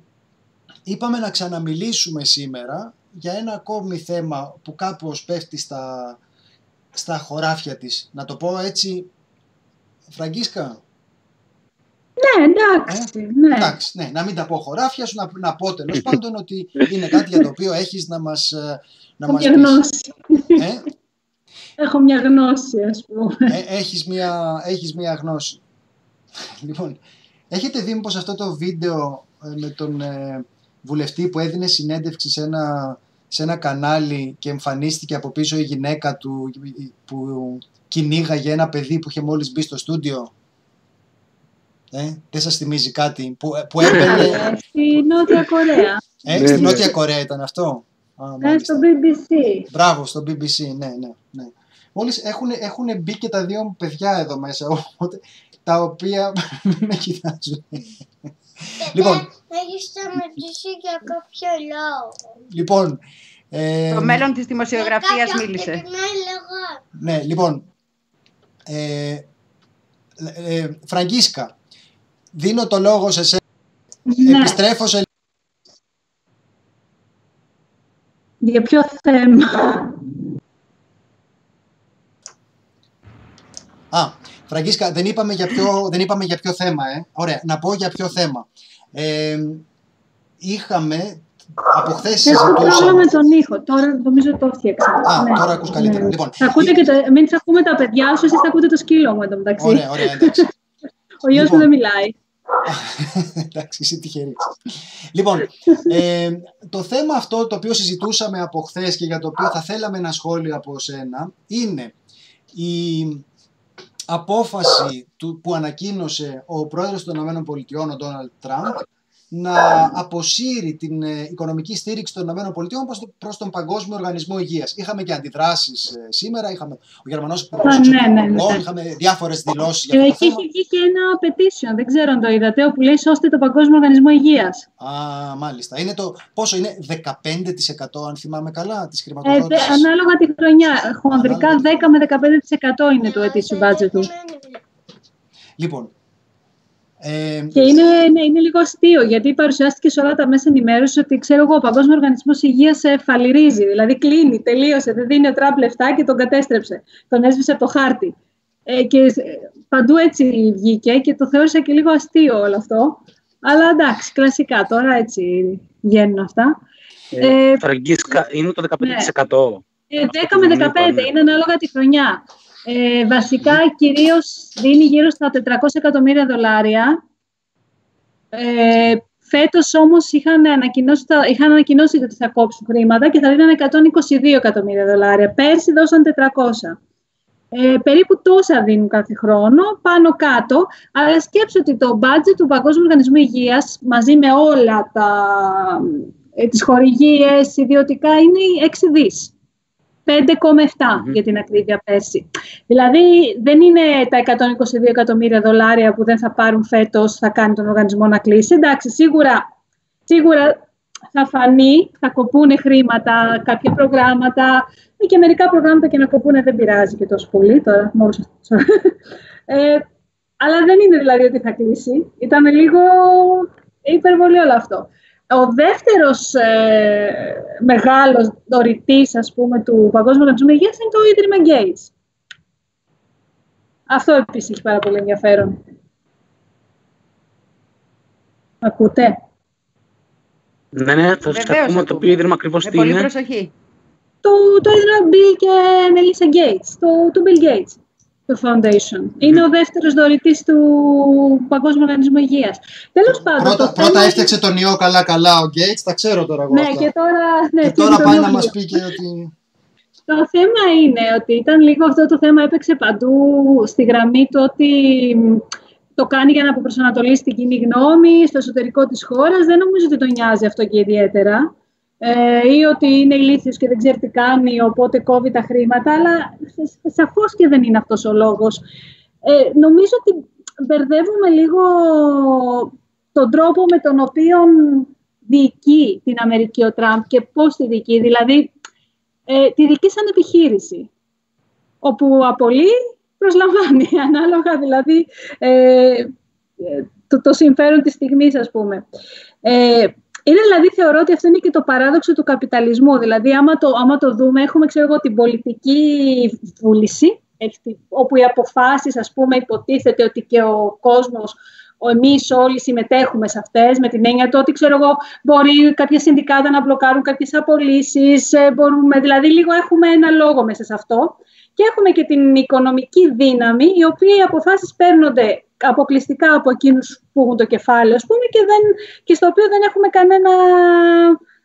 είπαμε να ξαναμιλήσουμε σήμερα για ένα ακόμη θέμα που κάπως πέφτει στα, στα χωράφια της. Να το πω έτσι, Φραγκίσκα, Ναι, εντάξει. Ναι. εντάξει, ναι, να μην τα πω χωράφια σου, να, να πω τέλος πάντων ότι είναι κάτι για το οποίο έχεις να μας, ε, να Έχω μας μια πεις. γνώση. Ε, Έχω μια γνώση, ας πούμε. ε, έχεις, μια, έχεις μια γνώση. Λοιπόν, έχετε δει μήπως αυτό το βίντεο ε, με τον ε, βουλευτή που έδινε συνέντευξη σε ένα, σε ένα κανάλι και εμφανίστηκε από πίσω η γυναίκα του που κυνήγαγε ένα παιδί που είχε μόλις μπει στο στούντιο; Ε, δεν σας θυμίζει κάτι που, που έμπαινε... Ε, Στη Νότια Κορέα. Ε, Ναι, στη ναι. Νότια Κορέα ήταν αυτό. Α, Ε, μάλιστα. στο BBC. Μπράβο, στο BBC, ναι, ναι, ναι. Μόλις έχουν, έχουν μπει και τα δύο μου παιδιά εδώ μέσα, οπότε, τα οποία με κοιτάζουν. λοιπόν, Έχεις σταματήσει για κάποιο λόγο. λοιπόν, ε, Το μέλλον της δημοσιογραφίας Για κάποιο μίλησε. συγκεκριμένο λόγο. ναι, λοιπόν, ε, ε, Φραγκίσκα, δίνω το λόγο σε σένα, Ναι. επιστρέφω σε Για ποιο θέμα; Α, Φραγκίσκα, δεν είπαμε για ποιο, δεν είπαμε για ποιο θέμα, ε. Ωραία, να πω για ποιο θέμα. Ε, είχαμε, από χθες Έχω πρόβλημα συζητούσαμε... με τον ήχο. Τώρα νομίζω το έφτιαξα. Α, Ναι, τώρα ακούς καλύτερα. ναι. Λοιπόν, Θα ακούτε η- και το, μην ακούμε τα παιδιά σου, εσείς θα ακούτε το σκύλο μου εντωμεταξύ. Ωραία, ωραία, εντάξει. Ο γιος Λοιπόν. μου δεν μιλάει. εντάξει, είσαι τυχερή. λοιπόν, ε, το θέμα αυτό το οποίο συζητούσαμε από χθες και για το οποίο θα θέλαμε ένα σχόλιο από σένα είναι η απόφαση του, που ανακοίνωσε ο πρόεδρος των ΗΠΑ, ο Ντόναλτ Τραμπ, να αποσύρει την ε, οικονομική στήριξη των ΗΠΑ προς, το- προς τον Παγκόσμιο Οργανισμό Υγείας. Είχαμε και αντιδράσεις ε, σήμερα, είχαμε ο Γερμανός Υπουργός Α, ναι, ναι, ναι. Εξωτερικών, είχαμε διάφορες δηλώσεις Και για αυτό το εκεί θέμα. έχει βγει και ένα petition, δεν ξέρω αν το είδατε, όπου λέει σώστε το Παγκόσμιο Οργανισμό Υγείας. Α, μάλιστα. Είναι το, πόσο είναι, 15% αν θυμάμαι καλά της Ε, χρηματοδότησης. δε- ανάλογα τη χρονιά. Χονδρικά Ανάλογα. 10 με 15% είναι το ετήσιο budget του. Δεν Λοιπόν, ε, Και είναι, ναι, είναι λίγο αστείο, γιατί παρουσιάστηκε σε όλα τα μέσα ενημέρωσης ότι ξέρω εγώ, ο Παγκόσμιος Οργανισμός Υγείας φαλυρίζει. Δηλαδή κλείνει, τελείωσε, δεν δίνει ο Τραμπ λεφτά και τον κατέστρεψε. Τον έσβησε από το χάρτη. Ε, και ε, παντού έτσι βγήκε και το θεώρησα και λίγο αστείο όλο αυτό. Αλλά εντάξει, κλασικά τώρα έτσι βγαίνουν αυτά. Ε, Φραγκίσκα, είναι το 15%. Ναι. Ε, 10 με 15 είναι ανάλογα τη χρονιά. Ε, βασικά, κυρίως δίνει γύρω στα 400 εκατομμύρια δολάρια. Ε, φέτος όμως είχαν ανακοινώσει, τα- είχαν ανακοινώσει ότι θα κόψουν χρήματα και θα δίνανε 122 εκατομμύρια δολάρια. Πέρσι δώσαν 400. Ε, περίπου τόσα δίνουν κάθε χρόνο, πάνω κάτω. Αλλά σκέψτε ότι το budget του Παγκόσμιου Οργανισμού Υγείας μαζί με όλα τα, ε, τις χορηγίες ιδιωτικά είναι 6 δις. 5,7 Μμμ. για την ακρίβεια πέρσι. Δηλαδή δεν είναι τα 122 εκατομμύρια δολάρια που δεν θα πάρουν φέτος, θα κάνει τον οργανισμό να κλείσει. Εντάξει, σίγουρα, σίγουρα θα φανεί, θα κοπούνε χρήματα, κάποια προγράμματα ή και μερικά προγράμματα και να κοπούνε δεν πειράζει και τόσο πολύ τώρα. Μόλις αυτό. ε, αλλά δεν είναι δηλαδή ότι θα κλείσει. Ήταν λίγο υπερβολή όλο αυτό. Ο δεύτερος ε, μεγάλος δωρητής, ας πούμε, του Παγκόσμιου Οργανισμού Υγείας είναι το Ίδρυμα Gates. Αυτό επίσης έχει πάρα πολύ ενδιαφέρον. Ακούτε; Ναι, ναι, θα σας Βεβαίως πούμε το ακούμε. οποίο ίδρυμα ακριβώς Με τι πολύ είναι. προσοχή. Το, το Ίδρυμα Bill και Melissa Gates, το, το Bill Gates, το Foundation. Είναι ο δεύτερος δωρητής του Παγκόσμιου Οργανισμού Υγείας. Τέλος πάντων, πρώτα, το πρώτα θέμα- έφτιαξε τον ιό καλά-καλά ο Gates, τα ξέρω τώρα εγώ Ναι, αυτά. και τώρα, ναι, και φτιάχνει τώρα τον πάει να Ιούλιο. μας πει και ότι... Το θέμα είναι ότι ήταν λίγο αυτό το θέμα έπαιξε παντού στη γραμμή του ότι μ, το κάνει για να αποπροσανατολίσει την κοινή γνώμη στο εσωτερικό της χώρας. Δεν νομίζω ότι τον νοιάζει αυτό και ιδιαίτερα. Ε, ή ότι είναι ηλίθιος και δεν ξέρει τι κάνει, οπότε κόβει τα χρήματα, αλλά σ- σαφώς και δεν είναι αυτός ο λόγος. Ε, νομίζω ότι μπερδεύουμε λίγο τον τρόπο με τον οποίο διοικεί την Αμερική ο Τραμπ και πώς τη διοικεί. Δηλαδή, ε, τη δική σαν επιχείρηση, όπου απολύει, προσλαμβάνει, ανάλογα δηλαδή ε, ε, το, το συμφέρον της στιγμής, ας πούμε. Ε, είναι δηλαδή, θεωρώ ότι αυτό είναι και το παράδοξο του καπιταλισμού. Δηλαδή, άμα το, άμα το δούμε, έχουμε, ξέρω εγώ, την πολιτική βούληση, έχει- όπου οι αποφάσεις, ας πούμε, υποτίθεται ότι και ο κόσμος Εμείς όλοι συμμετέχουμε σε αυτές, με την έννοια του ότι ξέρω εγώ, μπορεί κάποια συνδικάτα να μπλοκάρουν κάποιες απολύσεις. Μπορούμε, δηλαδή, λίγο έχουμε ένα λόγο μέσα σε αυτό. Και έχουμε και την οικονομική δύναμη, η οποία οι αποφάσεις παίρνονται αποκλειστικά από εκείνους που έχουν το κεφάλαιο, ας πούμε, και, δεν, και στο οποίο δεν έχουμε κανένα,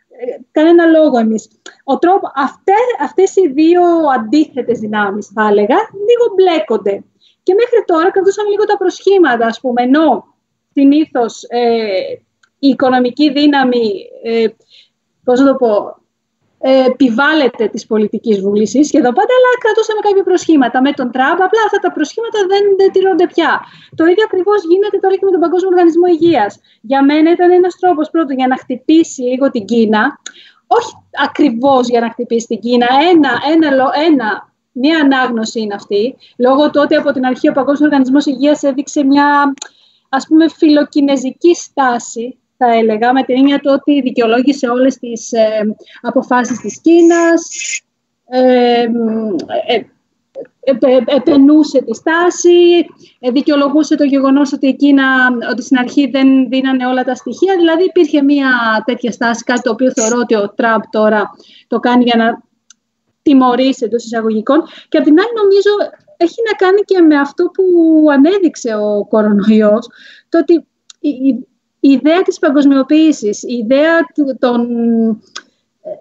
ε, κανένα λόγο εμείς. Ο τρόπο, αυτές, αυτές οι δύο αντίθετες δυνάμεις, θα έλεγα, λίγο μπλέκονται. Και μέχρι τώρα κρατούσαν λίγο τα προσχήματα, ας πούμε, ενώ συνήθως ε, η οικονομική δύναμη, ε, πώς να το πω, ε, επιβάλλεται της πολιτικής βούλησης σχεδόν πάντα, αλλά κρατούσαμε κάποια προσχήματα. Με τον Τραμπ, απλά αυτά τα προσχήματα δεν, δεν τηρούνται πια. Το ίδιο ακριβώς γίνεται τώρα και με τον Παγκόσμιο Οργανισμό Υγείας. Για μένα ήταν ένας τρόπος πρώτον για να χτυπήσει λίγο την Κίνα, όχι ακριβώς για να χτυπήσει την Κίνα, ένα, ένα, ένα Μία ανάγνωση είναι αυτή, λόγω του ότι από την αρχή ο Παγκόσμιος Οργανισμός Υγείας έδειξε μια ας πούμε φιλοκινεζική στάση, θα έλεγα, με την έννοια του ότι δικαιολόγησε όλες τις ε, αποφάσεις της Κίνας, ε, ε, επενούσε τη στάση, δικαιολογούσε το γεγονός ότι η Κίνα, ότι στην αρχή δεν δίνανε όλα τα στοιχεία, δηλαδή υπήρχε μια τέτοια στάση, κάτι το οποίο θεωρώ ότι ο Τραμπ τώρα το κάνει για να τιμωρήσει εντός εισαγωγικών. Και απ' την άλλη, νομίζω έχει να κάνει και με αυτό που ανέδειξε ο κορονοϊός, το ότι η, η, η ιδέα της παγκοσμιοποίησης, η ιδέα των...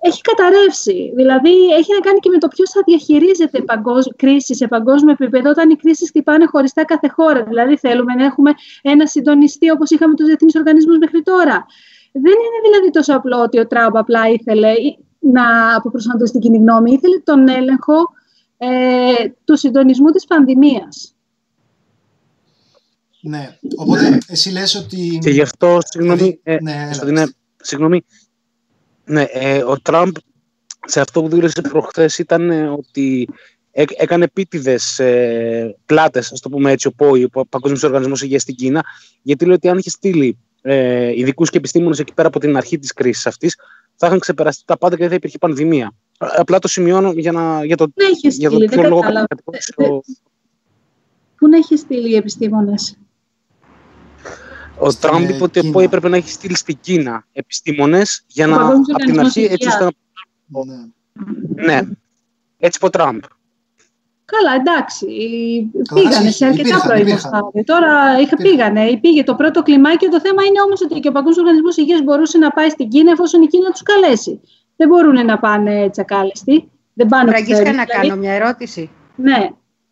έχει καταρρεύσει. Δηλαδή, έχει να κάνει και με το ποιος θα διαχειρίζεται παγκόσμ... κρίση σε παγκόσμιο επίπεδο, όταν οι κρίσεις χτυπάνε χωριστά κάθε χώρα. Δηλαδή, θέλουμε να έχουμε ένα συντονιστή όπως είχαμε τους διεθνείς οργανισμούς μέχρι τώρα. Δεν είναι δηλαδή τόσο απλό ότι ο Τραμπ απλά ήθελε να αποπροσανατολίσει την κοινή γνώμη. Ήθελε τον έλεγχο ε, του συντονισμού της πανδημίας. Ναι, οπότε εσύ λες ότι... Και γι' αυτό, συγγνώμη, ε, ναι, ναι, συγγνώμη, ναι, ε, ο Τραμπ σε αυτό που δήλωσε προχθές ήταν ε, ότι έκανε επίτηδες ε, πλάτες, ας το πούμε έτσι, ο ΠΟΗ, ο Παγκόσμιος Οργανισμός Υγείας στην Κίνα, γιατί λέει ότι αν είχε στείλει ε, ειδικούς και επιστήμονες εκεί πέρα από την αρχή της κρίσης αυτής, θα είχαν ξεπεραστεί τα πάντα και δεν θα υπήρχε πανδημία. Απλά το σημειώνω για, να, για το, Δεν έχει για το στείλει, ποιο δεν λόγο κατάλαβα. κατηγόρησε Ε, ο, Πού να έχει στείλει οι επιστήμονες; Ο Στην, Τραμπ ε, είπε ότι ο Κίνα. ΠΟΗ έπρεπε να έχει στείλει στην Κίνα επιστήμονες για Ο να Παγκόσμιος από την Οργανισμός αρχή έτσι ώστε Ναι. να. Ναι, έτσι είπε ο Τραμπ. Καλά, εντάξει. Καλά, Πήγανε εσύ, σε αρκετά υπήρχαν, πρώιμο υπήρχαν. στάδιο. Τώρα είχα, Υπήρχαν. πήγανε, πήγε το πρώτο κλιμάκιο. Το θέμα είναι όμως ότι και ο Παγκόσμιος Οργανισμός Υγείας μπορούσε να πάει στην Κίνα εφόσον η Κίνα τους καλέσει. Δεν μπορούν να πάνε τσακάλεστοι. Δεν πάνε Φραγκίσκα, ξέρεις, να δηλαδή. κάνω μια ερώτηση. Ναι,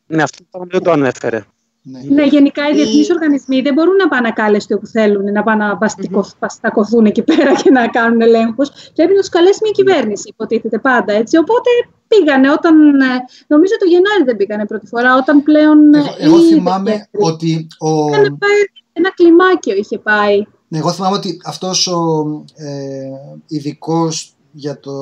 Ναι, αυτό το δεν το ανέφερε. Ναι. ναι, γενικά οι Η- διεθνείς οργανισμοί δεν μπορούν να πάνε ακάλεστοι όπου θέλουν, να πάνε να παστικο- παστακωθούν εκεί πέρα και να κάνουν ελέγχους. Πρέπει να τους καλέσει μια κυβέρνηση, υποτίθεται πάντα έτσι. Οπότε πήγανε όταν. ε, Νομίζω το Γενάρη δεν πήγανε πρώτη φορά, όταν πλέον. ε, Εγώ, εγώ ή θυμάμαι Δεκέμβρη. ότι ο, Είχαν πάει ένα κλιμάκιο είχε πάει. Ναι, εγώ θυμάμαι ότι αυτός ο ε, ειδικός για, το,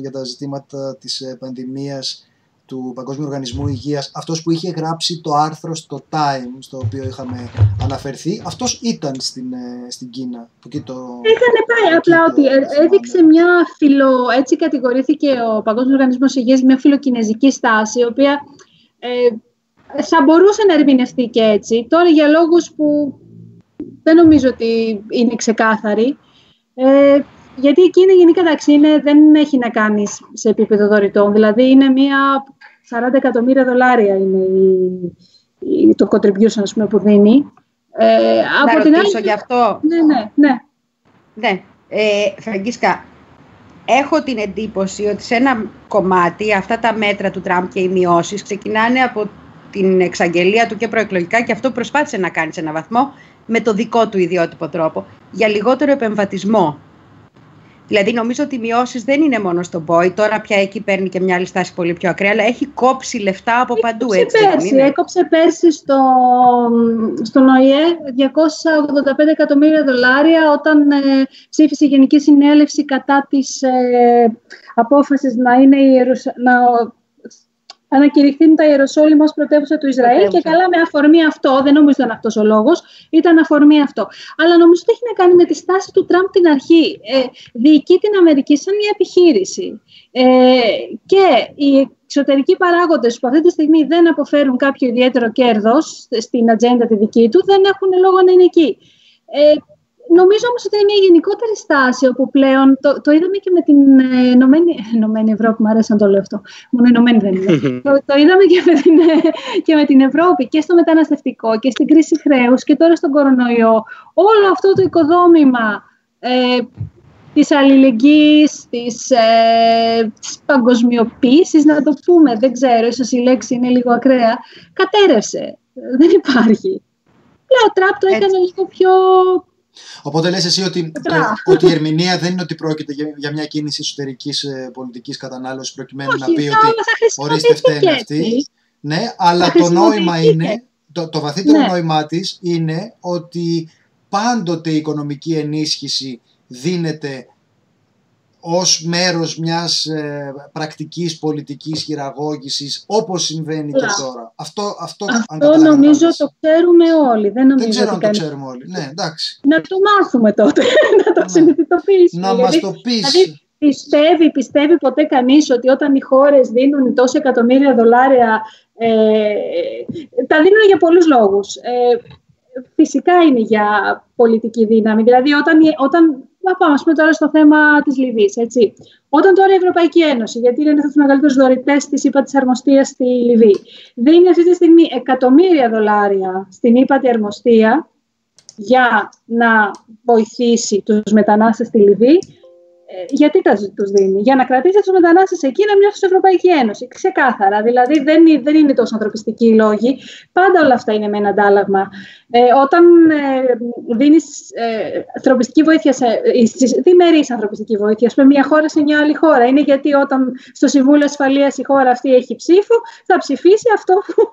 για τα ζητήματα της ε, πανδημίας του Παγκόσμιου Οργανισμού Υγείας, αυτός που είχε γράψει το άρθρο στο Time, στο οποίο είχαμε αναφερθεί, αυτός ήταν στην, ε, στην Κίνα. Που εκεί το, Είχαν πάει, εκεί απλά το ότι ε, θυμάμαι. έδειξε μια φιλο. Έτσι κατηγορήθηκε ο Παγκόσμιος Οργανισμός Υγείας μια φιλοκινέζικη στάση, η οποία ε, θα μπορούσε να ερμηνευτεί και έτσι. Τώρα για λόγους που δεν νομίζω ότι είναι ξεκάθαροι. Ε, γιατί η Κίνα γενικά εντάξει, είναι, δεν έχει να κάνει σε επίπεδο δωρητών. Δηλαδή είναι μια 40 εκατομμύρια δολάρια είναι η, η- το contribution ας πούμε, που δίνει. Ε, Να από την ρωτήσω άλλη, γι' αυτό. ναι, ναι, ναι. Ναι. Ε, Φραγκίσκα, έχω την εντύπωση ότι σε ένα κομμάτι αυτά τα μέτρα του Τραμπ και οι μειώσεις ξεκινάνε από την εξαγγελία του και προεκλογικά και αυτό προσπάθησε να κάνει σε έναν βαθμό με το δικό του ιδιότυπο τρόπο για λιγότερο επεμβατισμό. Δηλαδή, νομίζω ότι οι μειώσεις δεν είναι μόνο στον ΠΟΗ. Τώρα πια εκεί παίρνει και μια άλλη στάση πολύ πιο ακραία, αλλά έχει κόψει λεφτά από παντού. Έκοψε Έτσι, δεν πέρσι, είναι; έκοψε πέρσι στο, στον ΟΗΕ 285 εκατομμύρια δολάρια όταν ε, ψήφισε η Γενική Συνέλευση κατά της ε, απόφασης να, είναι η Ιερουσα... να ανακηρυχθεί τα Ιεροσόλυμα ως πρωτεύουσα του Ισραήλ και Πρωτεύουσα. καλά με αφορμή αυτό, δεν νομίζω ήταν αυτός ο λόγος, ήταν αφορμή αυτό. Αλλά νομίζω ότι έχει να κάνει με τη στάση του Τραμπ την αρχή. Ε, διοικεί την Αμερική σαν μια επιχείρηση. Ε, και οι εξωτερικοί παράγοντες που αυτή τη στιγμή δεν αποφέρουν κάποιο ιδιαίτερο κέρδος στην ατζέντα τη δική του, δεν έχουν λόγο να είναι εκεί. Ε, νομίζω όμως ότι είναι μια γενικότερη στάση όπου πλέον, το, το είδαμε και με την ε, Ενωμένη, Ενωμένη Ευρώπη, μου αρέσει να το λέω αυτό, μόνο Ενωμένη δεν είναι. το, το είδαμε και με, την, ε, και με την Ευρώπη και στο μεταναστευτικό και στην κρίση χρέους και τώρα στον κορονοϊό. Όλο αυτό το οικοδόμημα ε, της αλληλεγγύης, της, ε, της παγκοσμιοποίησης, να το πούμε, δεν ξέρω, ίσως η λέξη είναι λίγο ακραία, κατέρευσε. Δεν υπάρχει. Λέω, ο Τραπ το Έτσι. έκανε λίγο πιο... Οπότε λες εσύ ότι, το, Μπράβο. ότι η ερμηνεία δεν είναι ότι πρόκειται για, για μια κίνηση εσωτερικής ε, πολιτικής κατανάλωσης προκειμένου να Όχι, πει θα, ότι θα ορίστε χρησιμοποιηθεί φταίνε και αυτοί. έτσι. Ναι, αλλά Θα το νόημα χρησιμοποιηθεί είναι, το, το βαθύτερο Ναι. νόημά της είναι ότι πάντοτε η οικονομική ενίσχυση δίνεται ως μέρος μιας ε, πρακτικής πολιτικής χειραγώγησης όπως συμβαίνει και Μπράβο. τώρα. Αυτό, αυτό, αν Αυτό καταλαβαίνω νομίζω καλά. το ξέρουμε όλοι. Δεν νομίζω Δεν ξέρω ότι αν το κανείς- ξέρουμε όλοι. Ναι, εντάξει. Να το μάθουμε τότε, να το Ναι. συνειδητοποιήσουμε. Να μας γιατί το πεις. δηλαδή, Πιστεύει, πιστεύει ποτέ κανείς ότι όταν οι χώρες δίνουν τόσα εκατομμύρια δολάρια, ε, τα δίνουν για πολλούς λόγους. Ε, φυσικά είναι για πολιτική δύναμη. Δηλαδή όταν, όταν να πάμε ας πούμε τώρα στο θέμα της Λιβύης, έτσι. Όταν τώρα η Ευρωπαϊκή Ένωση, γιατί είναι ένας από τους μεγαλύτερους δωρητές της ΥΠΑ της Αρμοστίας στη Λιβύη, δίνει αυτή τη στιγμή εκατομμύρια δολάρια στην ΥΠΑ τη Αρμοστία για να βοηθήσει τους μετανάστες στη Λιβύη, ε, γιατί τα τους δίνει; Για να κρατήσει τους μετανάστες εκεί να μοιάσουν στην Ευρωπαϊκή Ένωση. Ξεκάθαρα. Δηλαδή δεν, είναι- δεν είναι τόσο ανθρωπιστικοί οι λόγοι. Πάντα όλα αυτά είναι με ένα αντάλλαγμα. Ε, όταν ε, δίνεις ε, ανθρωπιστική βοήθεια, σε, ε, στις διμερείς ανθρωπιστική βοήθεια, ας πούμε, μια χώρα σε μια άλλη χώρα, είναι γιατί όταν στο Συμβούλιο Ασφαλείας η χώρα αυτή έχει ψήφο, θα ψηφίσει αυτό που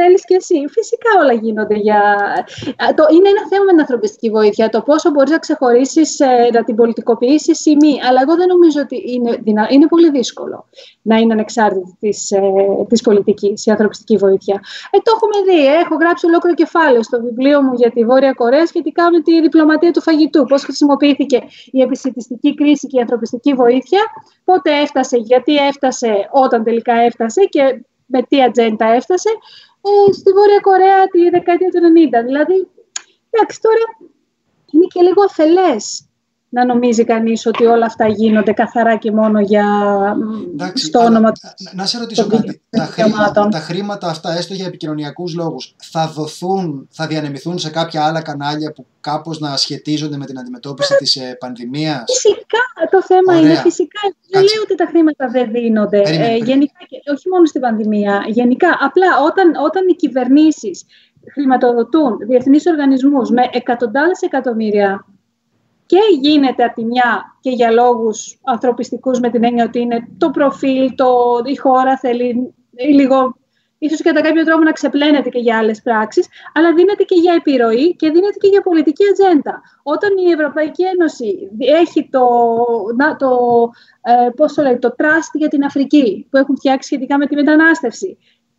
θέλεις και εσύ. Φυσικά όλα γίνονται για... Το, είναι ένα θέμα με την ανθρωπιστική βοήθεια, το πόσο μπορείς να ξεχωρίσεις, ε, να την πολιτικοποιήσεις ή μη. Αλλά εγώ δεν νομίζω ότι είναι, είναι πολύ δύσκολο να είναι ανεξάρτητη της, ε, της πολιτικής η ανθρωπιστική βοήθεια. Ε, το έχουμε δει. Έχω γράψει ολόκληρο κεφάλαιο στο βιβλίο μου για τη Βόρεια Κορέα σχετικά με τη διπλωματία του φαγητού. Πώς χρησιμοποιήθηκε η επισητιστική κρίση και η ανθρωπιστική βοήθεια, πότε έφτασε, γιατί έφτασε όταν τελικά έφτασε και με τι ατζέντα έφτασε, ε, στη Βόρεια Κορέα τη δεκαετία του 90. Δηλαδή, εντάξει, τώρα είναι και λίγο αφελές να νομίζει κανείς ότι όλα αυτά γίνονται καθαρά και μόνο για Εντάξει, στο όνομα του. Να σε ρωτήσω κάτι. Τα χρήματα, τα χρήματα αυτά, έστω για επικοινωνιακούς λόγους, θα δοθούν, θα διανεμηθούν σε κάποια άλλα κανάλια που κάπως να σχετίζονται με την αντιμετώπιση της ε, πανδημίας; Φυσικά το θέμα Ωραία. είναι φυσικά. Δεν λέω ότι τα χρήματα δεν δίνονται. Ε, γενικά, όχι μόνο στην πανδημία. Γενικά, απλά όταν, όταν οι κυβερνήσεις χρηματοδοτούν διεθνείς οργανισμούς με εκατοντάδες εκατομμύρια και γίνεται από τη μια και για λόγους ανθρωπιστικούς με την έννοια ότι είναι το προφίλ, το, η χώρα θέλει λίγο ίσως κατά κάποιο τρόπο να ξεπλένεται και για άλλες πράξεις, αλλά δίνεται και για επιρροή και δίνεται και για πολιτική ατζέντα. Όταν η Ευρωπαϊκή Ένωση έχει το, το, ε, πώς το, λέει, το trust για την Αφρική που έχουν φτιάξει σχετικά με τη μετανάστευση,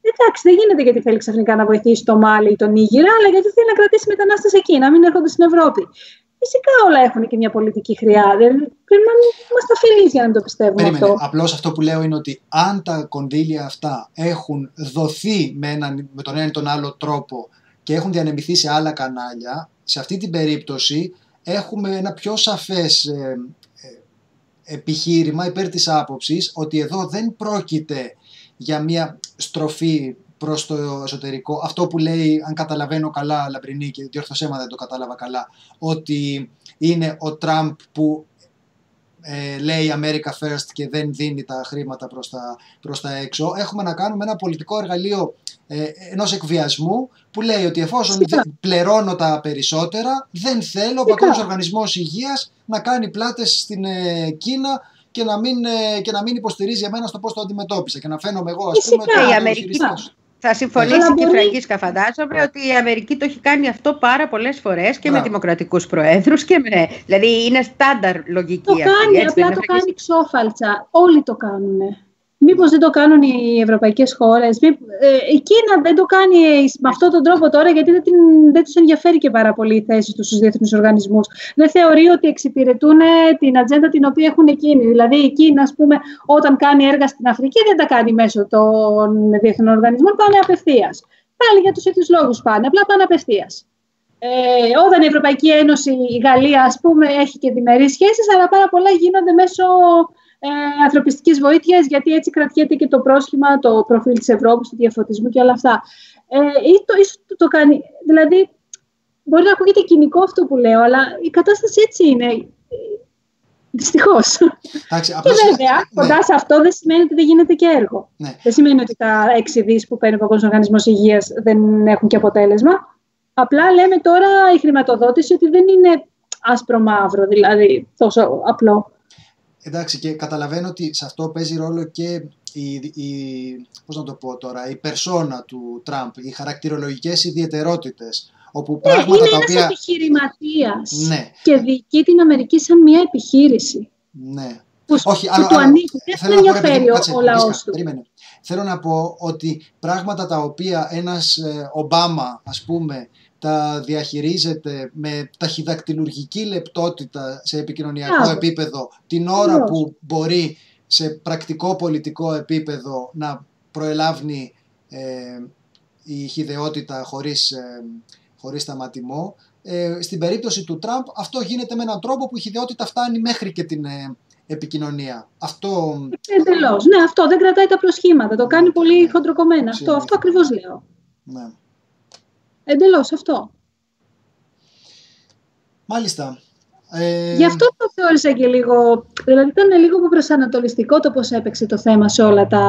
Εντάξει, δεν γίνεται γιατί θέλει ξαφνικά να βοηθήσει το Μάλι ή τον Νίγηρα, αλλά γιατί θέλει να κρατήσει μετανάστες εκεί, να μην έρχονται στην Ευρώπη. Φυσικά όλα έχουν και μια πολιτική χρειά. Δεν πρέπει να είμαστε αφιλεί για να το πιστεύουμε Περίμενε. αυτό. Απλώς αυτό που λέω είναι ότι αν τα κονδύλια αυτά έχουν δοθεί με, έναν, με τον ένα ή τον άλλο τρόπο και έχουν διανεμηθεί σε άλλα κανάλια, σε αυτή την περίπτωση έχουμε ένα πιο σαφές ε, ε, επιχείρημα υπέρ της άποψης ότι εδώ δεν πρόκειται για μια στροφή προς το εσωτερικό. Αυτό που λέει, αν καταλαβαίνω καλά, Λαμπρινή, και διόρθωσέ δεν το κατάλαβα καλά, ότι είναι ο Τραμπ που ε, λέει America First και δεν δίνει τα χρήματα προς τα, προς τα έξω. Έχουμε να κάνουμε ένα πολιτικό εργαλείο ε, ενός εκβιασμού που λέει ότι εφόσον πληρώνω τα περισσότερα δεν θέλω ο Παγκόσμιος Οργανισμός Υγείας να κάνει πλάτες στην ε, Κίνα και να, μην, ε, και να μην υποστηρίζει εμένα στο πώς το αντιμετώπισε και να φαίνομαι εγώ ας πούμε το η Αμερική, θα συμφωνήσει και η Φραγκίσκα, φαντάζομαι, ότι η Αμερική το έχει κάνει αυτό πάρα πολλές φορές και με δημοκρατικούς προέδρους. Με... Δηλαδή είναι στάνταρ λογική το αυτή. Κάνει, έτσι, απλά το κάνει ξόφαλτσα. Όλοι το κάνουν. Μήπως δεν το κάνουν οι ευρωπαϊκές χώρες; Ε, η Κίνα δεν το κάνει με αυτόν τον τρόπο τώρα γιατί δεν, την, δεν τους ενδιαφέρει και πάρα πολύ η θέση τους στους διεθνείς οργανισμούς. Δεν θεωρεί ότι εξυπηρετούν την ατζέντα την οποία έχουν εκείνοι. Δηλαδή η Κίνα, ας πούμε, όταν κάνει έργα στην Αφρική δεν τα κάνει μέσω των διεθνών οργανισμών, πάνε απευθείας. Πάλι για τους ίδιους λόγους πάνε, απλά πάνε απευθείας. Ε, όταν η Ευρωπαϊκή Ένωση, η Γαλλία, ας πούμε, έχει και διμερείς σχέσεις, αλλά πάρα πολλά γίνονται μέσω ε, ανθρωπιστικής βοήθειας, γιατί έτσι κρατιέται και το πρόσχημα, το προφίλ της Ευρώπης, του διαφωτισμού και όλα αυτά. Ε, ή το, ίσως το, το κάνει, δηλαδή, μπορεί να ακούγεται κοινικό αυτό που λέω, αλλά η κατάσταση έτσι είναι. Δυστυχώς. Και βέβαια, ναι. κοντά σε αυτό δεν σημαίνει ότι δεν γίνεται και έργο. Ναι. Δεν σημαίνει ότι τα έξι δις που παίρνει ο Παγκόσμιος Οργανισμός Υγείας δεν έχουν και αποτέλεσμα. Απλά λέμε τώρα η χρηματοδότηση ότι δεν είναι άσπρο-μαύρο, δηλαδή τόσο απλό. Εντάξει και καταλαβαίνω ότι σε αυτό παίζει ρόλο και η, η, πώς να το πω τώρα, η περσόνα του Τραμπ, οι χαρακτηρολογικές ιδιαιτερότητες. Όπου ναι, πράγματα είναι τα ένας οποία... επιχειρηματίας ναι. και διοικεί την Αμερική σαν μια επιχείρηση. Ναι. Που, Όχι, που αλλά, του ανήκει. Δεν ενδιαφέρει ο, ο λαός του. Περίμενε. Θέλω να πω ότι πράγματα τα οποία ένας ε, Ομπάμα, ας πούμε, τα διαχειρίζεται με ταχυδακτηλουργική λεπτότητα σε επικοινωνιακό επίπεδο την ώρα που μπορεί σε πρακτικό πολιτικό επίπεδο να προελάβει ε, η χιδεότητα χωρίς, ε, χωρίς σταματημό. Ε, στην περίπτωση του Τραμπ αυτό γίνεται με έναν τρόπο που η χιδεότητα φτάνει μέχρι και την ε, επικοινωνία. Αυτό... Εντελώς. Ναι, αυτό δεν κρατάει τα προσχήματα. Το κάνει πολύ χοντροκομμένα. Αυτό, αυτό ακριβώς λέω. Ναι. Εντελώς αυτό. Μάλιστα. Ε... Γι' αυτό το θεώρησα και λίγο, δηλαδή ήταν λίγο προσανατολιστικό το πώς έπαιξε το θέμα σε όλα τα,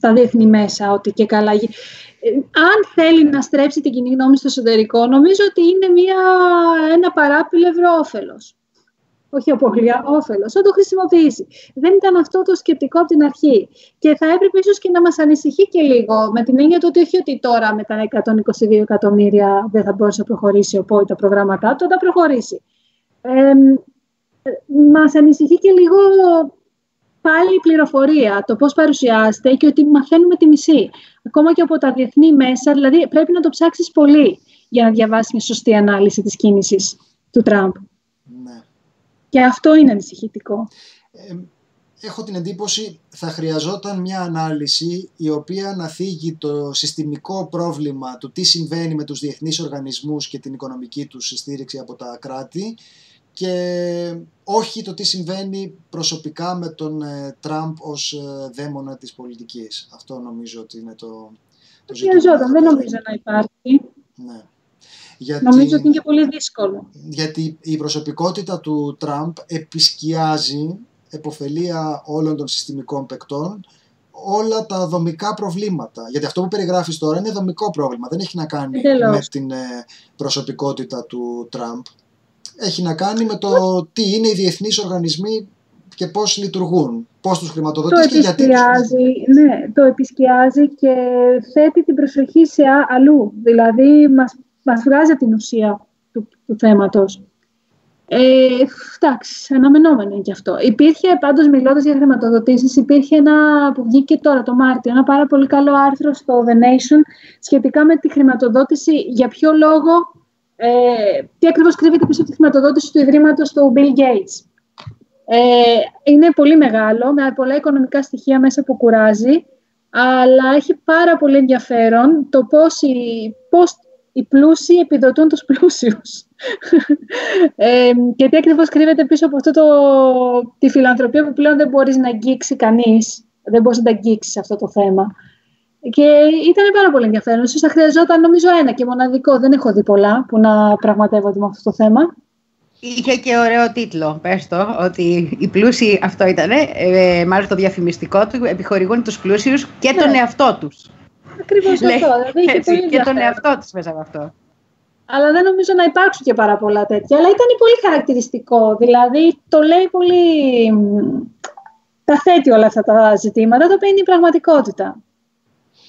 τα διεθνή μέσα, ότι και καλά. Ε, αν θέλει να στρέψει την κοινή γνώμη στο εσωτερικό, νομίζω ότι είναι μια, ένα παράπλευρο όφελος. Όχι απώλεια, όφελος, θα το χρησιμοποιήσει. Δεν ήταν αυτό το σκεπτικό από την αρχή. Και θα έπρεπε ίσως και να μας ανησυχεί και λίγο, με την έννοια του ότι όχι ότι τώρα με τα 122 εκατομμύρια δεν θα μπορούσε να προχωρήσει, οπότε τα προγράμματά του θα προχωρήσει. Ε, μας ανησυχεί και λίγο πάλι η πληροφορία, το πώς παρουσιάζεται και ότι μαθαίνουμε τη μισή. Ακόμα και από τα διεθνή μέσα, δηλαδή πρέπει να το ψάξεις πολύ για να διαβάσεις μια σωστή ανάλυση της κίνησης του Τραμπ. Ναι. Και αυτό είναι ανησυχητικό. Ε, έχω την εντύπωση θα χρειαζόταν μια ανάλυση η οποία να θίγει το συστημικό πρόβλημα του τι συμβαίνει με τους διεθνείς οργανισμούς και την οικονομική τους στήριξη από τα κράτη και όχι το τι συμβαίνει προσωπικά με τον ε, Τραμπ ως ε, δαίμονα της πολιτικής. Αυτό νομίζω ότι είναι το, το ζήτημα. δεν νομίζω να υπάρχει. Ναι. Γιατί, νομίζω ότι είναι και πολύ δύσκολο. Γιατί η προσωπικότητα του Τραμπ επισκιάζει, εποφελία όλων των συστημικών παικτών, όλα τα δομικά προβλήματα. Γιατί αυτό που περιγράφεις τώρα είναι δομικό πρόβλημα. Δεν έχει να κάνει με την ε, προσωπικότητα του Τραμπ έχει να κάνει με το τι είναι οι διεθνείς οργανισμοί και πώς λειτουργούν, πώς τους χρηματοδοτείς και γιατί τους Ναι, το επισκιάζει και θέτει την προσοχή σε αλλού. Δηλαδή, μας, μας βγάζει την ουσία του, του θέματος. Ε, εντάξει, αναμενόμενο είναι και αυτό. Υπήρχε πάντως μιλώντας για χρηματοδοτήσεις, υπήρχε ένα που βγήκε τώρα το Μάρτιο, ένα πάρα πολύ καλό άρθρο στο The Nation σχετικά με τη χρηματοδότηση, για ποιο λόγο ε, τι ακριβώς κρύβεται πίσω από τη χρηματοδότηση του Ιδρύματος του Bill Gates. Ε, είναι πολύ μεγάλο, με πολλά οικονομικά στοιχεία μέσα που κουράζει, αλλά έχει πάρα πολύ ενδιαφέρον το πώς οι, πώς οι πλούσιοι επιδοτούν τους πλούσιους. ε, και τι ακριβώς κρύβεται πίσω από αυτό το, τη φιλανθρωπία που πλέον δεν μπορείς να αγγίξει κανείς. Δεν μπορείς να τα αγγίξεις αυτό το θέμα. Και ήταν πάρα πολύ ενδιαφέρον. Ίσως θα χρειαζόταν νομίζω ένα και μοναδικό. Δεν έχω δει πολλά που να πραγματεύονται με αυτό το θέμα. Είχε και ωραίο τίτλο, πες το, ότι οι πλούσιοι, αυτό ήταν, ε, μάλλον το διαφημιστικό του, επιχορηγούν τους πλούσιους και τον ναι. εαυτό τους. Ακριβώς αυτό. Δηλαδή, έτσι, και τον εαυτό τους μέσα από αυτό. Αλλά δεν νομίζω να υπάρξουν και πάρα πολλά τέτοια. Αλλά ήταν πολύ χαρακτηριστικό. Δηλαδή, το λέει πολύ... Τα θέτει όλα αυτά τα ζητήματα, το οποίο είναι η πραγματικότητα.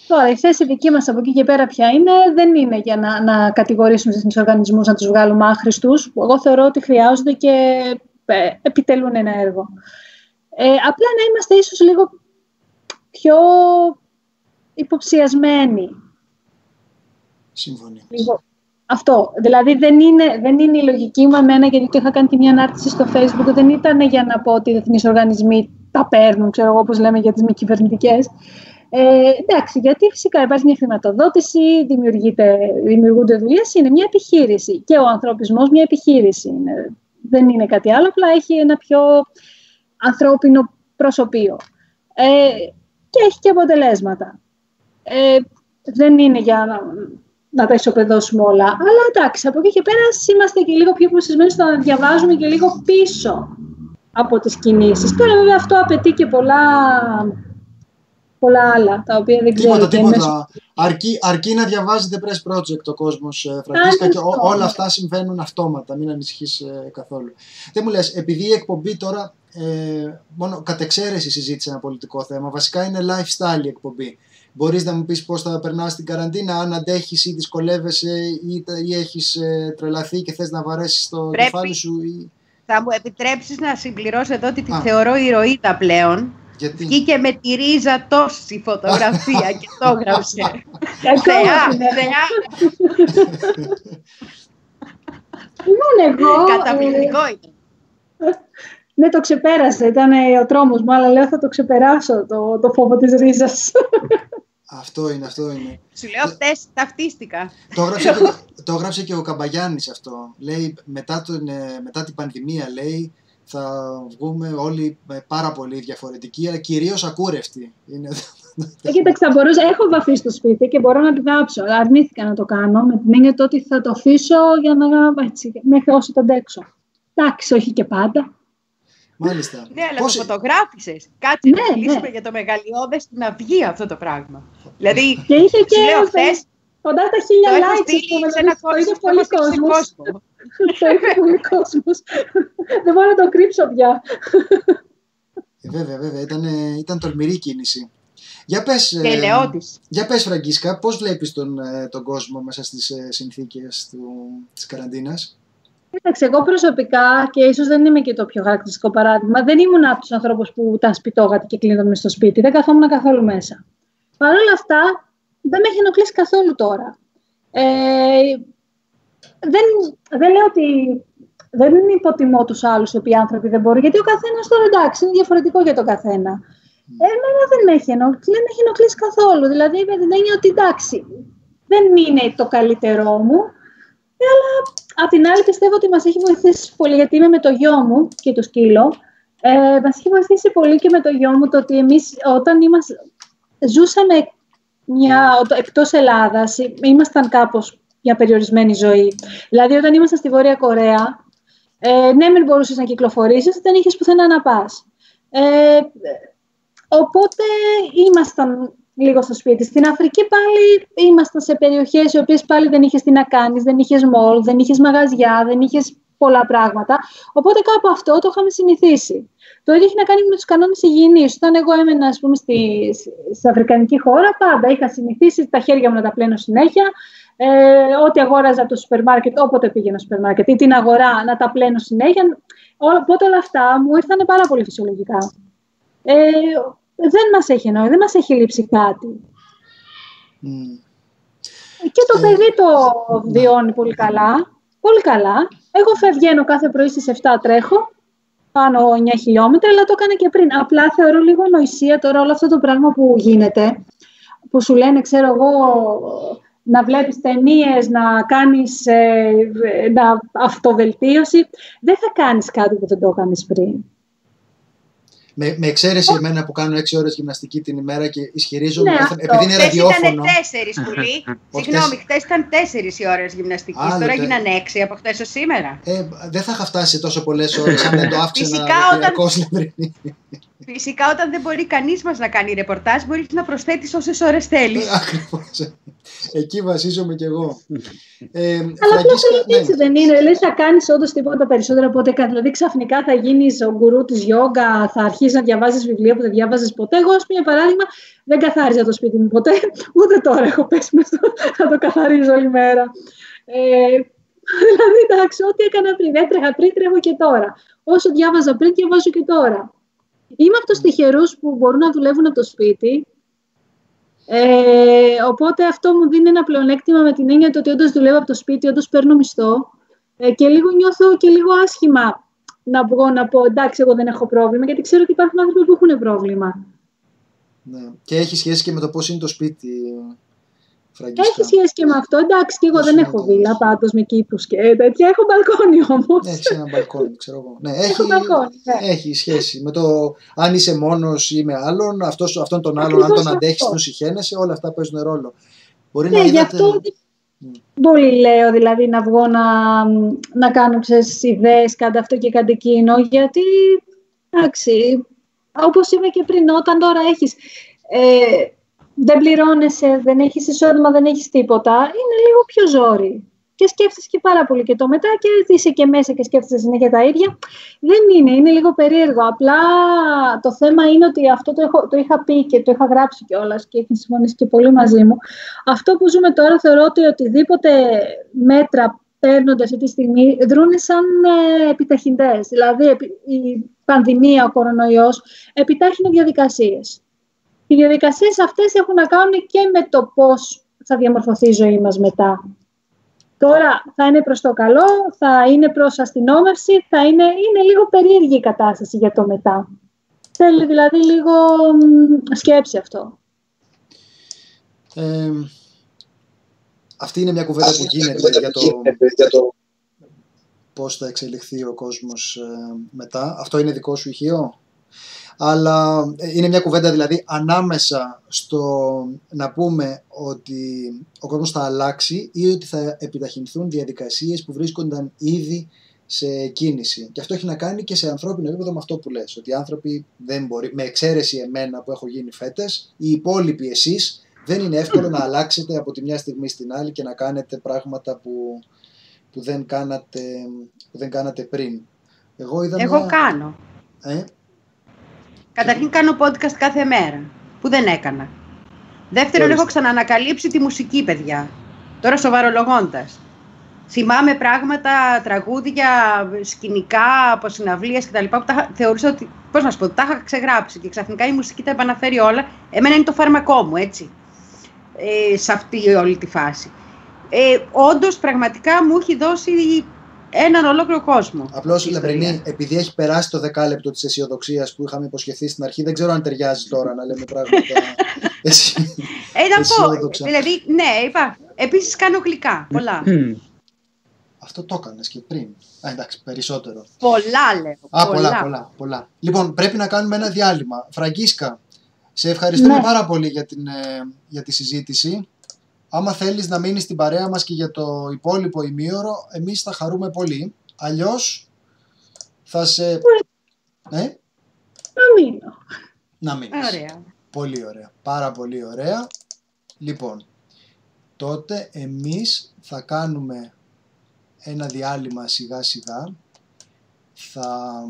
Τώρα, η θέση δική μας από εκεί και πέρα ποια είναι, δεν είναι για να, να κατηγορήσουμε τους οργανισμούς να τους βγάλουμε άχρηστους. Εγώ θεωρώ ότι χρειάζονται και ε, επιτελούν ένα έργο. Ε, απλά να είμαστε ίσως λίγο πιο υποψιασμένοι. Σύμφωνοι. Αυτό. Δηλαδή δεν είναι, δεν είναι η λογική μου εμένα, γιατί το είχα κάνει και μια ανάρτηση στο facebook, δεν ήταν για να πω ότι οι διεθνείς οργανισμοί τα παίρνουν, ξέρω εγώ όπως λέμε για τις μη κυβερνητικές. Ε, εντάξει, γιατί φυσικά υπάρχει μια χρηματοδότηση, δημιουργούνται δουλειές, είναι μια επιχείρηση. Και ο ανθρωπισμός μια επιχείρηση είναι. Δεν είναι κάτι άλλο, απλά έχει ένα πιο ανθρώπινο προσωπείο. Ε, και έχει και αποτελέσματα. Ε, δεν είναι για να, να τα ισοπεδώσουμε όλα. Αλλά εντάξει, από εκεί και πέρα είμαστε και λίγο πιο προσυσμένοι στο να διαβάζουμε και λίγο πίσω από τις κινήσεις. Τώρα βέβαια αυτό απαιτεί και πολλά πολλά άλλα, τα οποία δεν ξέρω. Τίποτα, τίποτα. Αρκεί, αρκεί να διαβάζετε Press Project ο κόσμος, ε, Φραγκίσκα, και όλα αυτά συμβαίνουν αυτόματα. Μην ανησυχείς ε, καθόλου. Δεν μου λες, επειδή η εκπομπή τώρα ε, μόνο κατ' εξαίρεση συζήτησε ένα πολιτικό θέμα, βασικά είναι lifestyle η εκπομπή. Μπορείς να μου πεις πώς θα περνάς την καραντίνα, αν αντέχεις ή δυσκολεύεσαι ή, ή έχεις ε, τρελαθεί και θες να βαρέσεις το κεφάλι σου. Ή... Θα μου επιτρέψεις να συμπληρώσω εδώ ότι τη θεωρώ ηρωίδα πλέον. Γιατί... Βγήκε με τη ρίζα τόση φωτογραφία και το έγραψε. Θεά, θεά. Ήμουν εγώ. Καταπληκτικό ήταν. Ναι, το ξεπέρασε. Ήταν ο τρόμος μου, αλλά λέω θα το ξεπεράσω το, το φόβο της ρίζας. Αυτό είναι, αυτό είναι. Σου λέω χτες ταυτίστηκα. Το έγραψε, και, το έγραψε και ο Καμπαγιάννης αυτό. Λέει, μετά, τον, ε, μετά την πανδημία, λέει, θα βγούμε όλοι πάρα πολύ διαφορετικοί, αλλά κυρίως ακούρευτοι. Είναι... Ε, κοίταξε, μπορούσα, έχω βαφή στο σπίτι και μπορώ να την βάψω. Αρνήθηκα να το κάνω με την έννοια ότι θα το αφήσω για να έτσι, μέχρι όσο το αντέξω. Εντάξει, όχι και πάντα. Μάλιστα. Ναι, αλλά Πώς... το φωτογράφησες. Κάτσε ναι, να μιλήσουμε ναι. για το μεγαλειώδες να βγει αυτό το πράγμα. Δηλαδή, και είχε και χθες. Κοντά τα χίλια likes, σε ένα κόσμος. Θέλει πολύ κόσμος. Δεν μπορώ να το κρύψω πια. Ε, βέβαια, βέβαια, ήταν, ε, ήταν τολμηρή κίνηση. Για πες, Και ε, ελαιότης. για πες Φραγκίσκα, πώς βλέπεις τον, ε, τον κόσμο μέσα στις ε, συνθήκες του, της καραντίνας; Κοίταξε, εγώ προσωπικά και ίσως δεν είμαι και το πιο χαρακτηριστικό παράδειγμα, δεν ήμουν από τους ανθρώπους που ήταν σπιτόγατοι και κλείνονταν μες στο σπίτι. Δεν καθόμουν καθόλου μέσα. Παρ' όλα αυτά, δεν με έχει ενοχλήσει καθόλου τώρα. Ε, δεν, δεν λέω ότι δεν υποτιμώ τους άλλους οι οποίοι άνθρωποι δεν μπορούν, γιατί ο καθένας τώρα εντάξει είναι διαφορετικό για τον καθένα. Εμένα δεν με έχει ενοχλήσει, δεν με έχει ενοχλήσει καθόλου. Δηλαδή, με την έννοια ότι εντάξει, δεν είναι το καλύτερό μου, αλλά απ' την άλλη πιστεύω ότι μας έχει βοηθήσει πολύ, γιατί είμαι με το γιο μου και το σκύλο. Ε, μας έχει βοηθήσει πολύ και με το γιο μου το ότι εμείς όταν είμαστε, ζούσαμε μια, εκτός Ελλάδας, ε, ήμασταν κάπως μια περιορισμένη ζωή. Δηλαδή όταν ήμασταν στη Βόρεια Κορέα, ε, ναι μεν μπορούσες να κυκλοφορήσεις, δεν είχες πουθενά να πας. Ε, οπότε ήμασταν λίγο στο σπίτι. Στην Αφρική πάλι ήμασταν σε περιοχές οι οποίες πάλι δεν είχες τι να κάνεις, δεν είχες μόλ, δεν είχες μαγαζιά, δεν είχες πολλά πράγματα. Οπότε κάπου αυτό το είχαμε συνηθίσει. Το ίδιο έχει να κάνει με τους κανόνες υγιεινής. Όταν εγώ έμενα, ας πούμε, στη, στη Αφρικανική χώρα, πάντα είχα συνηθίσει τα χέρια μου να τα πλένω συνέχεια. Ε, ό,τι αγόραζα από το σούπερ μάρκετ, όποτε πήγαινα στο σούπερ μάρκετ ή την αγορά, να τα πλένω συνέχεια. Οπότε όλα αυτά μου ήρθαν πάρα πολύ φυσιολογικά. Ε, δεν μας έχει εννοεί, δεν μας έχει λείψει κάτι. Mm. Και το Ε, παιδί το βιώνει πολύ καλά. Πολύ καλά. Εγώ φευγαίνω κάθε πρωί στις 7 τρέχω, πάνω 9 χιλιόμετρα, αλλά το έκανα και πριν. Απλά θεωρώ λίγο νοησία τώρα όλο αυτό το πράγμα που γίνεται, που σου λένε, ξέρω εγώ, να βλέπεις ταινίες, να κάνεις ε, να αυτοβελτίωση. Δεν θα κάνεις κάτι που δεν το έκανες πριν. Με, με εξαίρεση εμένα που κάνω 6 ώρες γυμναστική την ημέρα και ισχυρίζομαι, Ναι, καθ- αυτό. επειδή είναι Χθες ραδιόφωνο. ήταν τέσσερις πουλί. Συγγνώμη, χθες ήταν τέσσερις οι ώρες γυμναστικής. Άλλο Τώρα το- γίνανε έξι από χθες ως σήμερα. Ε, δεν θα είχα φτάσει σε τόσο πολλές ώρες αν δεν το άφηνα Φυσικά, όταν- διαρκώς να βρει. Φυσικά όταν δεν μπορεί κανείς μας να κάνει ρεπορτάζ, μπορείς να προσθέτεις όσες ώρες θέλεις. Ακριβώς. Εκεί βασίζομαι κι εγώ. Ε, Αλλά απλά Φραγκίσκα, θέλει ναι. έτσι δεν είναι. Λες θα κάνεις όντως τίποτα περισσότερο από ό,τι έκανε. Δηλαδή ξαφνικά θα γίνεις ο γκουρού της γιόγκα, θα αρχίσεις να διαβάζεις βιβλία που δεν διάβαζες ποτέ. Εγώ, ας πούμε, για παράδειγμα, δεν καθάριζα το σπίτι μου ποτέ. Ούτε τώρα έχω πέσει με στο να το καθαρίζω όλη μέρα. Ε, δηλαδή, εντάξει, ό,τι έκανα πριν, έτρεχα πριν, τρέχω και τώρα. Όσο διάβαζα πριν, διαβάζω και τώρα. Είμαι από του τυχερού που μπορούν να δουλεύουν από το σπίτι. Ε, οπότε αυτό μου δίνει ένα πλεονέκτημα με την έννοια του ότι όντως δουλεύω από το σπίτι, όντως παίρνω μισθό ε, και λίγο νιώθω και λίγο άσχημα να βγω να πω εντάξει, εγώ δεν έχω πρόβλημα, γιατί ξέρω ότι υπάρχουν άνθρωποι που έχουν πρόβλημα. Ναι. Και έχει σχέση και με το πώς είναι το σπίτι, Φραγκίσκα. Έχει σχέση και με αυτό. Εντάξει, και εγώ Πώς δεν είναι έχω το- βίλα πάντως με κήπου και τέτοια. Έχω μπαλκόνι όμως. Έχει ένα μπαλκόνι, ξέρω εγώ. Ναι, Έχω έχει, μπαλκόνι. Ναι. έχει σχέση με το αν είσαι μόνος ή με άλλον, αυτός, αυτόν τον άλλον, αν Ακριβώς τον αντέχεις, αυτό. τον συχαίνεσαι, όλα αυτά παίζουν ρόλο. Μπορεί Ναι, να γι' είδατε... αυτό πολύ λέω δηλαδή να βγω να, να κάνω ξέρεις, ιδέες, κάντε αυτό και κάντε εκείνο, γιατί εντάξει, όπως είπα και πριν, όταν τώρα έχεις, ε, δεν πληρώνεσαι, δεν έχεις εισόδημα, δεν έχεις τίποτα, είναι λίγο πιο ζόρι. Και σκέφτεσαι και πάρα πολύ και το μετά και είσαι και μέσα και σκέφτεσαι συνέχεια τα ίδια. Δεν είναι, είναι λίγο περίεργο. Απλά το θέμα είναι ότι αυτό το, έχω, το είχα πει και το είχα γράψει κιόλας και έχεις συμφωνήσει και πολύ μαζί μου. Αυτό που ζούμε τώρα θεωρώ ότι οτιδήποτε μέτρα παίρνονται αυτή τη στιγμή δρούν σαν ε, επιταχυντές. Δηλαδή επι- η πανδημία, ο κορονοϊός επιτάχυνε διαδικασίες. Οι διαδικασίες αυτές έχουν να κάνουν και με το πώς θα διαμορφωθεί η ζωή μας μετά. Τώρα θα είναι προς το καλό, θα είναι προς αστυνόμευση, θα είναι, είναι λίγο περίεργη η κατάσταση για το μετά. Θέλει δηλαδή λίγο μ, σκέψη αυτό. Ε, αυτή είναι μια κουβέντα που γίνεται για το πώς θα εξελιχθεί ο κόσμος ε, μετά. Αυτό είναι δικό σου ηχείο; Αλλά ε, είναι μια κουβέντα δηλαδή ανάμεσα στο να πούμε ότι ο κόσμος θα αλλάξει ή ότι θα επιταχυνθούν διαδικασίες που βρίσκονταν ήδη σε κίνηση. Και αυτό έχει να κάνει και σε ανθρώπινο επίπεδο με αυτό που λες. Ότι οι άνθρωποι δεν μπορεί, με εξαίρεση εμένα που έχω γίνει φέτες, οι υπόλοιποι εσείς, δεν είναι εύκολο να αλλάξετε από τη μια στιγμή στην άλλη και να κάνετε πράγματα που, που δεν κάνατε, που δεν κάνατε πριν. Εγώ είδα Εγώ μια... κάνω. Ε, Καταρχήν κάνω podcast κάθε μέρα, που δεν έκανα. Δεύτερον, Ορίστε. έχω ξαναανακαλύψει τη μουσική, παιδιά. Τώρα σοβαρολογώντας. Θυμάμαι πράγματα, τραγούδια, σκηνικά από συναυλίες κτλ. που τα είχα- θεωρούσα ότι, πώς να σου πω, τα είχα ξεγράψει και ξαφνικά η μουσική τα επαναφέρει όλα. Εμένα είναι το φάρμακό μου, έτσι, ε, σε αυτή όλη τη φάση. Ε, όντως, πραγματικά μου έχει δώσει έναν ολόκληρο κόσμο. Απλώς η ιστορία. Λαμπρινή, επειδή έχει περάσει το δεκάλεπτο της αισιοδοξίας που είχαμε υποσχεθεί στην αρχή, δεν ξέρω αν ταιριάζει τώρα να λέμε πράγματα. Εσύ. Ε, να πω, Αισιόδοξα. δηλαδή, ναι, είπα. Επίσης κάνω γλυκά, πολλά. Αυτό το έκανες και πριν. Α, εντάξει, περισσότερο. πολλά λέω. Α, πολλά, πολλά, πολλά. Λοιπόν, πρέπει να κάνουμε ένα διάλειμμα. Φραγκίσκα, σε ευχαριστούμε Ναι. πάρα πολύ για, την, ε, για τη συζήτηση. Άμα θέλεις να μείνεις στην παρέα μας και για το υπόλοιπο ημίωρο, εμείς θα χαρούμε πολύ. Αλλιώς θα σε... Ε, Να μείνω. να μείνεις. Ωραία. Πολύ ωραία. Πάρα πολύ ωραία. Λοιπόν, τότε εμείς θα κάνουμε ένα διάλειμμα σιγά σιγά. Θα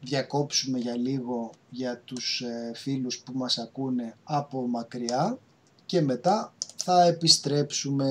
διακόψουμε για λίγο για τους ε, φίλους που μας ακούνε από μακριά και μετά θα επιστρέψουμε.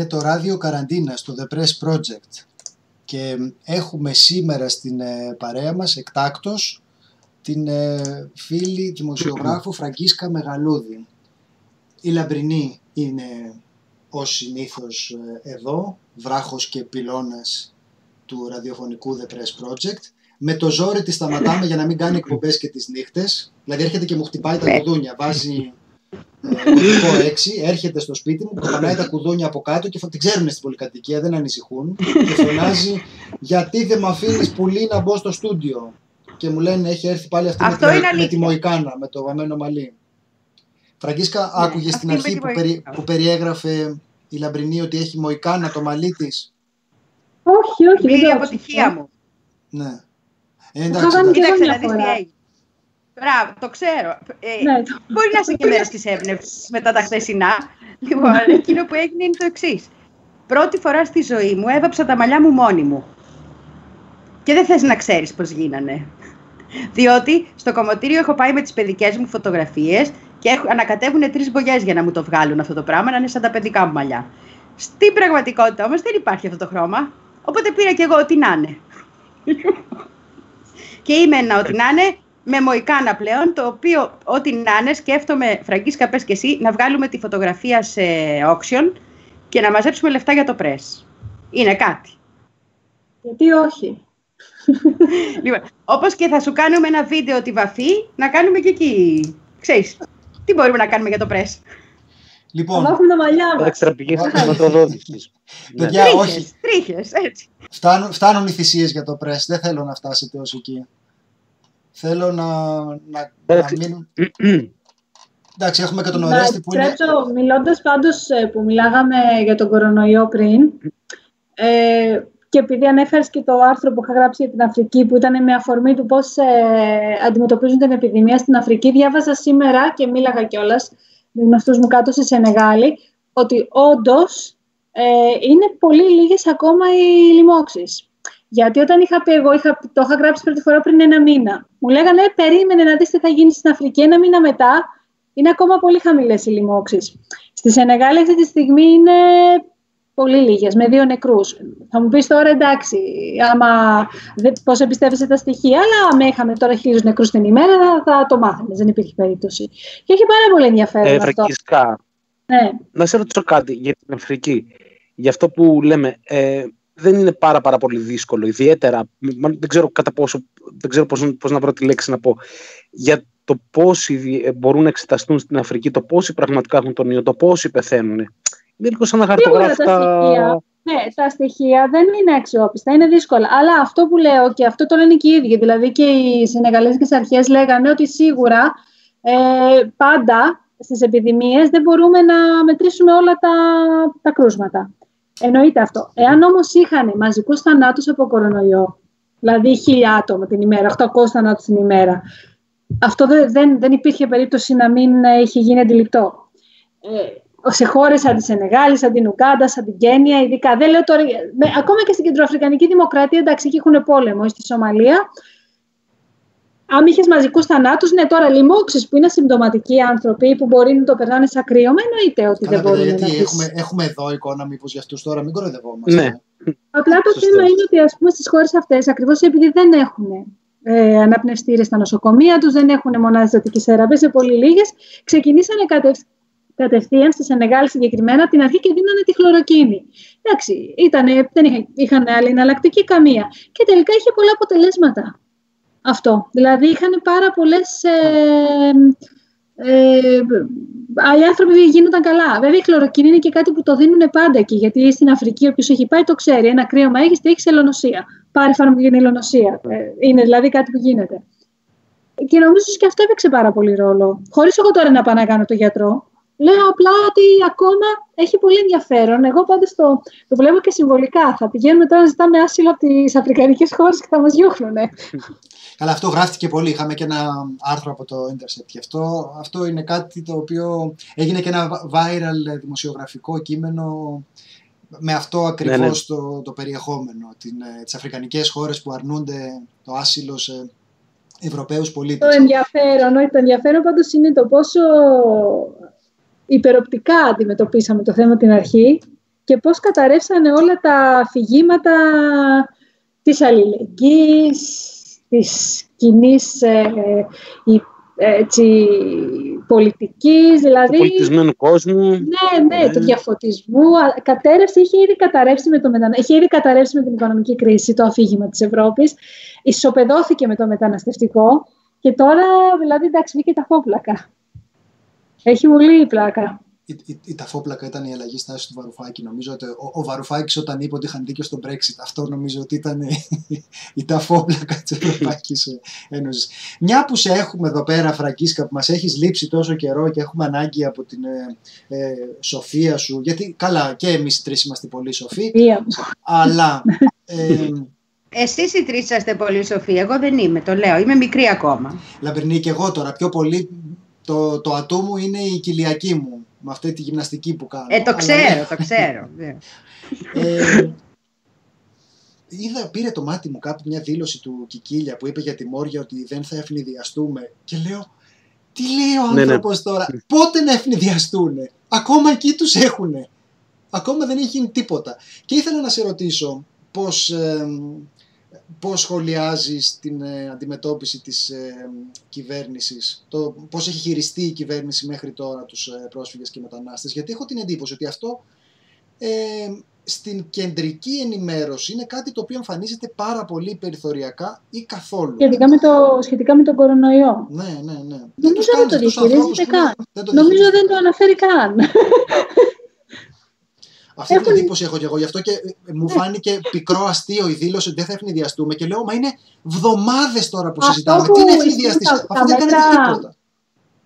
Είναι το ράδιο Καραντίνα στο The Press Project και έχουμε σήμερα στην ε, παρέα μας εκτάκτος την ε, φίλη δημοσιογράφο Φραγκίσκα Μεγαλούδη. Η Λαμπρινή είναι ως συνήθως ε, εδώ, βράχος και πυλώνας του ραδιοφωνικού The Press Project. Με το ζόρι τη σταματάμε για να μην κάνει εκπομπές και τις νύχτες. Δηλαδή έρχεται και μου χτυπάει τα κουδούνια, βάζει ε, κωδικό 6, έρχεται στο σπίτι μου, κοπανάει τα κουδούνια από κάτω και φω- την ξέρουν στην πολυκατοικία, δεν ανησυχούν. Και φωνάζει, Γιατί δεν με αφήνεις πουλί να μπω στο στούντιο; Και μου λένε, Έχει έρθει πάλι αυτή με Αυτό τη, είναι με τη αλήθεια. Μοϊκάνα, με το βαμμένο μαλλί. Φραγκίσκα, άκουγες αυτή στην με αρχή τη που, περι- Μοϊκάνα. που περιέγραφε η Λαμπρινή ότι έχει Μοϊκάνα το μαλλί της; Όχι, όχι, δεν Πλήρη το αποτυχία άκουσα. μου. Ναι. Ε, Το εντάξει, είχα κάνει εντάξει. και εγώ Κοίταξε μια να δεις τι φορά. έγινε. Μπράβο, το ξέρω. Ε, Ναι, το- Μπορεί να είσαι και μέρος της έμπνευσης μετά τα χθεσινά. Λοιπόν, εκείνο που έγινε είναι το εξής. Πρώτη φορά στη ζωή μου έβαψα τα μαλλιά μου μόνη μου. Και δεν θες να ξέρεις πώς γίνανε. Διότι στο κομμωτήριο έχω πάει με τις παιδικές μου φωτογραφίες και έχω, ανακατεύουν τρεις μπογιές για να μου το βγάλουν αυτό το πράγμα, να είναι σαν τα παιδικά μου μαλλιά. Στην πραγματικότητα όμως δεν υπάρχει αυτό το χρώμα. Οπότε πήρα και εγώ ό,τι να είναι. Και είμαι ένα ό,τι να είναι με Μοϊκάνα πλέον, το οποίο ό,τι να είναι σκέφτομαι, Φραγκίσκα πες και εσύ, να βγάλουμε τη φωτογραφία σε auction και να μαζέψουμε λεφτά για το press. Είναι κάτι. Γιατί όχι; Λοιπόν, όπως και θα σου κάνουμε ένα βίντεο τη βαφή, να κάνουμε και εκεί, ξέρεις, τι μπορούμε να κάνουμε για το press; Λοιπόν, Θα έχουμε τα μαλλιά μας. Έξτρα πηγές χρηματοδότησης. Ναι. παιδιά, Τρίχες, όχι. τρίχες, έτσι. Φτάνουν, φτάνουν οι θυσίες για το press. Δεν θέλω να φτάσετε ως εκεί. Θέλω να, να, να Εντάξει. μείνουν... Εντάξει, έχουμε και τον Να Ορέστη που είναι... επιστρέψω, μιλώντας πάντως ε, που μιλάγαμε για τον κορονοϊό πριν, ε, και επειδή ανέφερες και το άρθρο που είχα γράψει για την Αφρική, που ήταν με αφορμή του πώς ε, αντιμετωπίζουν την επιδημία στην Αφρική, διάβαζα σήμερα και μίλαγα κιόλας με γνωστούς μου κάτω στη Σενεγάλη, ότι όντως ε, είναι πολύ λίγες ακόμα οι λοιμώξεις. Γιατί όταν είχα πει εγώ, είχα, το είχα γράψει πρώτη φορά πριν ένα μήνα, μου λέγανε «Ε, περίμενε να δεις τι θα γίνει στην Αφρική. Ένα μήνα μετά είναι ακόμα πολύ χαμηλές οι λοιμώξεις. Στη Σενεγάλη αυτή τη στιγμή είναι πολύ λίγες, με δύο νεκρούς. Θα μου πεις τώρα εντάξει, άμα δεν, πώς εμπιστεύεσαι τα στοιχεία, αλλά άμα είχαμε τώρα χίλιους νεκρούς την ημέρα θα, θα το μάθαμε, δεν υπήρχε περίπτωση. Και έχει πάρα πολύ ενδιαφέρον Ε, αυτό. Φραγκίσκα, Ναι. να σε ρωτήσω κάτι για την Αφρική. Για αυτό που λέμε, ε, δεν είναι πάρα, πάρα πολύ δύσκολο, ιδιαίτερα, μα- δεν ξέρω κατά πόσο, δεν ξέρω πώς, πώς να βρω τη λέξη να πω, για το πόσοι δι- ε, μπορούν να εξεταστούν στην Αφρική, το πόσοι πραγματικά έχουν τον ιό, το πόσοι πεθαίνουν. Είναι λίγο σαν να Σίγουρα τα χαρτογράφητα... στοιχεία. Ναι, τα στοιχεία δεν είναι αξιόπιστα, είναι δύσκολα. Αλλά αυτό που λέω και αυτό το λένε και οι ίδιοι, δηλαδή και οι Σενεγαλέζικες αρχές λέγανε ότι σίγουρα ε, πάντα στις επιδημίες δεν μπορούμε να μετρήσουμε όλα τα, τα κρούσματα. Εννοείται αυτό. Εάν όμως είχαν μαζικούς θανάτους από κορονοϊό, δηλαδή χίλια άτομα την ημέρα, 800 θανάτους την ημέρα, αυτό δεν, δεν, δεν υπήρχε περίπτωση να μην ε, είχε γίνει αντιληπτό. Ε, σε χώρες σαν τη Σενεγάλη, σαν την Ουγκάντα, σαν την Κένια, ειδικά. Δεν λέω τώρα, με, ακόμα και στην Κεντροαφρικανική Δημοκρατία, εντάξει, εκεί έχουν πόλεμο, ή στη Σομαλία. Αν είχε μαζικούς θανάτους, ναι, τώρα λοιμώξεις που είναι συμπτωματικοί άνθρωποι που μπορεί να το περνάνε σαν κρύωμα, εννοείται ότι Καλά, δεν παιδιά, μπορούν να γιατί πεις. έχουμε, έχουμε εδώ εικόνα μήπως για αυτούς τώρα, μην κοροϊδευόμαστε. Ναι. Απλά το Σωστό. θέμα είναι ότι ας πούμε στις χώρες αυτές, ακριβώς επειδή δεν έχουν ε, αναπνευστήρες στα νοσοκομεία τους, δεν έχουν μονάδες ζωτικής θεραπείας, σε πολύ λίγες, ξεκινήσανε κατευ... κατευθείαν στη Σενεγάλη συγκεκριμένα από την αρχή και δίνανε τη χλωροκίνη. Εντάξει, ήτανε, δεν είχαν, είχαν άλλη εναλλακτική καμία. Και τελικά είχε πολλά αποτελέσματα αυτό. Δηλαδή είχαν πάρα πολλές... Ε, ε, άλλοι άνθρωποι γίνονταν καλά. Βέβαια, η χλωροκίνη είναι και κάτι που το δίνουν πάντα εκεί. Γιατί στην Αφρική, όποιος έχει πάει, το ξέρει. Ένα κρύωμα έχεις, έχεις ελονοσία. Πάρει φάρμακο για την ελονοσία. Ε, είναι δηλαδή κάτι που γίνεται. Και νομίζω και αυτό έπαιξε πάρα πολύ ρόλο. Χωρίς εγώ τώρα να πάω να κάνω το γιατρό. Λέω απλά ότι ακόμα έχει πολύ ενδιαφέρον. Εγώ πάντω το, το βλέπω και συμβολικά. Θα πηγαίνουμε τώρα να ζητάμε άσυλο από τις Αφρικανικές χώρες και θα μας διώχνουν. Καλά, αυτό γράφτηκε πολύ. Είχαμε και ένα άρθρο από το Intercept. Γι' αυτό, αυτό είναι κάτι το οποίο έγινε και ένα viral δημοσιογραφικό κείμενο με αυτό ακριβώς Ναι, ναι. Το, το περιεχόμενο. Την, ε, τις αφρικανικές χώρες που αρνούνται το άσυλο σε Ευρωπαίους Το πολίτες. ενδιαφέρον, όχι, το ενδιαφέρον πάντως είναι το πόσο υπεροπτικά αντιμετωπίσαμε το θέμα την αρχή και πώς καταρρεύσανε όλα τα αφηγήματα της αλληλεγγύης, της κοινής έτσι, πολιτικής, του δηλαδή πολιτισμένου κόσμου. ναι, ναι, Ναι. του διαφωτισμού. Α, Κατέρευσε, είχε ήδη καταρρεύσει με, το μετανα... είχε ήδη καταρρεύσει με την οικονομική κρίση το αφήγημα της Ευρώπης. Ισοπεδώθηκε με το μεταναστευτικό και τώρα, δηλαδή, εντάξει, βγήκε τα φόπλακα. Έχει πολύ πλάκα. Η, η, η ταφόπλακα ήταν η αλλαγή στάση του Βαρουφάκη. Νομίζω ότι ο, ο Βαρουφάκης όταν είπε ότι είχαν δίκιο στο Brexit, αυτό νομίζω ότι ήταν η ταφόπλακα της Ευρωπαϊκής Ένωσης. Μια που σε έχουμε εδώ πέρα, Φραγκίσκα, που μας έχεις λείψει τόσο καιρό και έχουμε ανάγκη από την ε, ε, σοφία σου, γιατί καλά και εμείς οι τρεις είμαστε πολύ σοφοί, Μία. αλλά ε, Εσείς οι τρεις είσαστε πολύ σοφοί, εγώ δεν είμαι, το λέω, είμαι μικρή ακόμα. Λαμπερνή και εγώ τώρα, πιο πολύ το, το ατού μου είναι η κοιλιακή μου, με αυτή τη γυμναστική που κάνω. Ε, το Αλλά, ξέρω, το ξέρω. ναι. Ε, είδα, πήρε το μάτι μου κάπου μια δήλωση του Κικίλια που είπε για τη Μόρια ότι δεν θα ευνηδιαστούμε και λέω τι λέει ο Ναι, ναι. άνθρωπος τώρα, πότε να ευνηδιαστούν, ακόμα εκεί τους έχουνε, ακόμα δεν έχει γίνει τίποτα. Και ήθελα να σε ρωτήσω πώς, ε, πώς σχολιάζεις την ε, αντιμετώπιση της ε, κυβέρνησης, το πώς έχει χειριστεί η κυβέρνηση μέχρι τώρα τους ε, πρόσφυγες και μετανάστες, γιατί έχω την εντύπωση ότι αυτό ε, στην κεντρική ενημέρωση είναι κάτι το οποίο εμφανίζεται πάρα πολύ περιθωριακά ή καθόλου. Σχετικά με, το, σχετικά με τον κορονοϊό. Ναι, ναι, ναι. Νομίζω δεν το τους διαχειρίζεται ανθρώπους που καν. είναι- δεν το Νομίζω διαχειρίζεται. δεν το αναφέρει καν. Αυτή την Έχουν- εντύπωση έχω και εγώ. Γι' αυτό και ε, μου φάνηκε πικρό αστείο η δήλωση ότι δεν θα ευνηδιαστούμε. Και λέω, Μα είναι εβδομάδε τώρα που Αυτό συζητάμε. που Τι να ισχύουν ευνηδιαστείς; τα- Αυτό τα δεν κάνει μέτρα- τίποτα.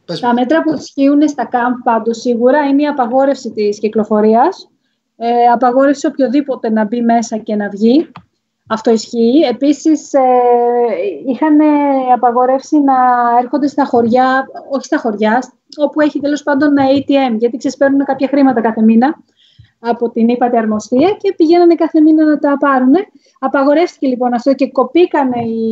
Πες μου. Τα μέτρα που ισχύουν στα κάμπ πάντως σίγουρα είναι η απαγόρευση της κυκλοφορίας, ε, απαγόρευση οποιοδήποτε να μπει μέσα και να βγει. Αυτό ισχύει. Επίσης, ε, είχαν ε, απαγορεύσει να έρχονται στα χωριά, όχι στα χωριά, όπου έχει τέλος πάντων ATM, γιατί ξεσπέρνουν κάποια χρήματα κάθε μήνα από την ύπατη αρμοστία και πηγαίνανε κάθε μήνα να τα πάρουν. Απαγορεύτηκε λοιπόν αυτό και κοπήκανε οι,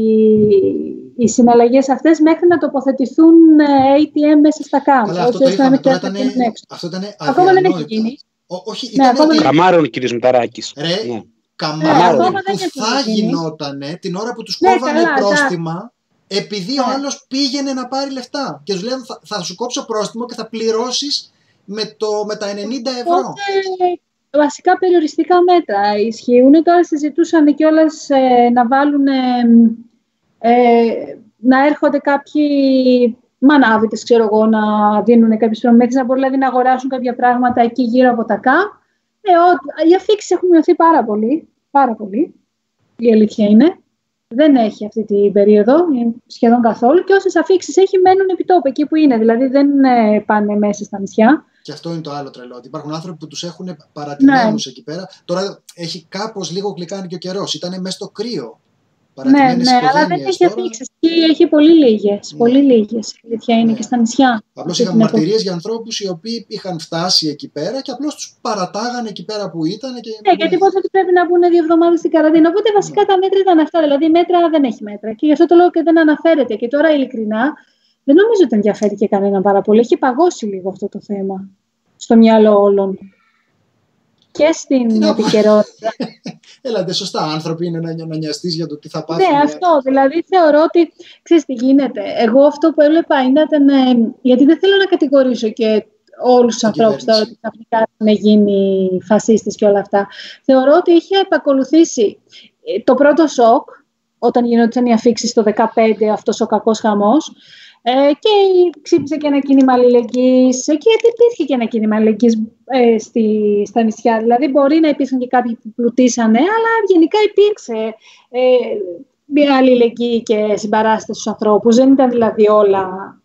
οι συναλλαγές αυτές μέχρι να τοποθετηθούν ε, ATM μέσα στα κάμπ. Καλά, αυτό έτσι το ώστε να είχαμε. μην Τώρα χρειάζεται ήταν, να βγουν έξω. αυτό ήταν Ακόμα δεν έχει αδιανόητο. γίνει. Ό- όχι, Ναι, ήταν ακόμα ότι δεν- Καμάρων ο κύριος Μηταράκης. ρε, Ναι. καμάρων ακόμα δεν που έχει θα γίνει. γινότανε την ώρα που τους Ναι, κόβανε καλά, πρόστιμα επειδή ο Ναι. άλλος πήγαινε να πάρει λεφτά. Και τους λένε θα, θα σου κόψω πρόστιμο και θα πληρώσεις με, το, με τα 90 ευρώ. Οπότε, βασικά περιοριστικά μέτρα ισχύουν. Τώρα συζητούσαν κιόλα ε, να βάλουν, ε, ε, να έρχονται κάποιοι μανάβητες, ξέρω εγώ, να δίνουν κάποιες προμήθειες, να μπορούν δηλαδή, να αγοράσουν κάποια πράγματα εκεί γύρω από τα ΚΑΜ. Ε, ο, οι αφήξεις έχουν μειωθεί πάρα πολύ, πάρα πολύ, η αλήθεια είναι. Δεν έχει αυτή την περίοδο, ε, σχεδόν καθόλου. Και όσες αφήξεις έχει μένουν επί τόπου, εκεί που είναι. Δηλαδή δεν ε, πάνε μέσα στα νησιά. Και αυτό είναι το άλλο τρελό. Ότι υπάρχουν άνθρωποι που τους έχουν παρατημένους Ναι. εκεί πέρα. Τώρα έχει κάπως λίγο γλυκάνει και ο καιρός. Ήταν μέσα στο κρύο. Ναι, Παρατημένες ναι, αλλά δεν οικογένειες έχει τώρα. αφήξει. Έχει πολύ λίγες. Ναι. Πολύ λίγες. Η αλήθεια είναι Ναι. και στα νησιά. Απλώς Αυτή είχαμε την εποχή. μαρτυρίε για ανθρώπους οι οποίοι είχαν φτάσει εκεί πέρα και απλώς τους παρατάγανε εκεί πέρα που ήταν. Και... Ναι, γιατί πώς ότι πρέπει να μπουν δύο εβδομάδες στην καραντίνα. Οπότε βασικά τα μέτρα ήταν αυτά. Δηλαδή, μέτρα δεν έχει μέτρα. Και γι' αυτό το λόγο και δεν αναφέρεται. Και τώρα, ειλικρινά, δεν νομίζω ότι ενδιαφέρει και κανέναν πάρα πολύ. Έχει παγώσει λίγο αυτό το θέμα στο μυαλό όλων. Και Τι στην να πω. επικαιρότητα. Έλατε, σωστά. Άνθρωποι είναι να, να νοιαστείς για το τι θα πάθουν. Ναι, αυτό. Δηλαδή θεωρώ ότι ξέρεις τι γίνεται. Εγώ αυτό που έβλεπα ήταν. ε, γιατί δεν θέλω να κατηγορήσω και όλους τους Την ανθρώπους τώρα κυβέρνηση. ότι ξαφνικά έχουν γίνει φασίστες και όλα αυτά. Θεωρώ ότι είχε επακολουθήσει ε, το πρώτο σοκ όταν γινόταν οι αφήξεις το 2015, αυτός ο κακός χαμός. Ε, και ξύπνησε και ένα κίνημα αλληλεγγύης ε, και γιατί υπήρχε και ένα κίνημα αλληλεγγύης ε, στη, στα νησιά. Δηλαδή μπορεί να υπήρχαν και κάποιοι που πλουτίσανε, αλλά γενικά υπήρξε ε, μια αλληλεγγύη και συμπαράσταση στους ανθρώπους. Δεν ήταν δηλαδή όλα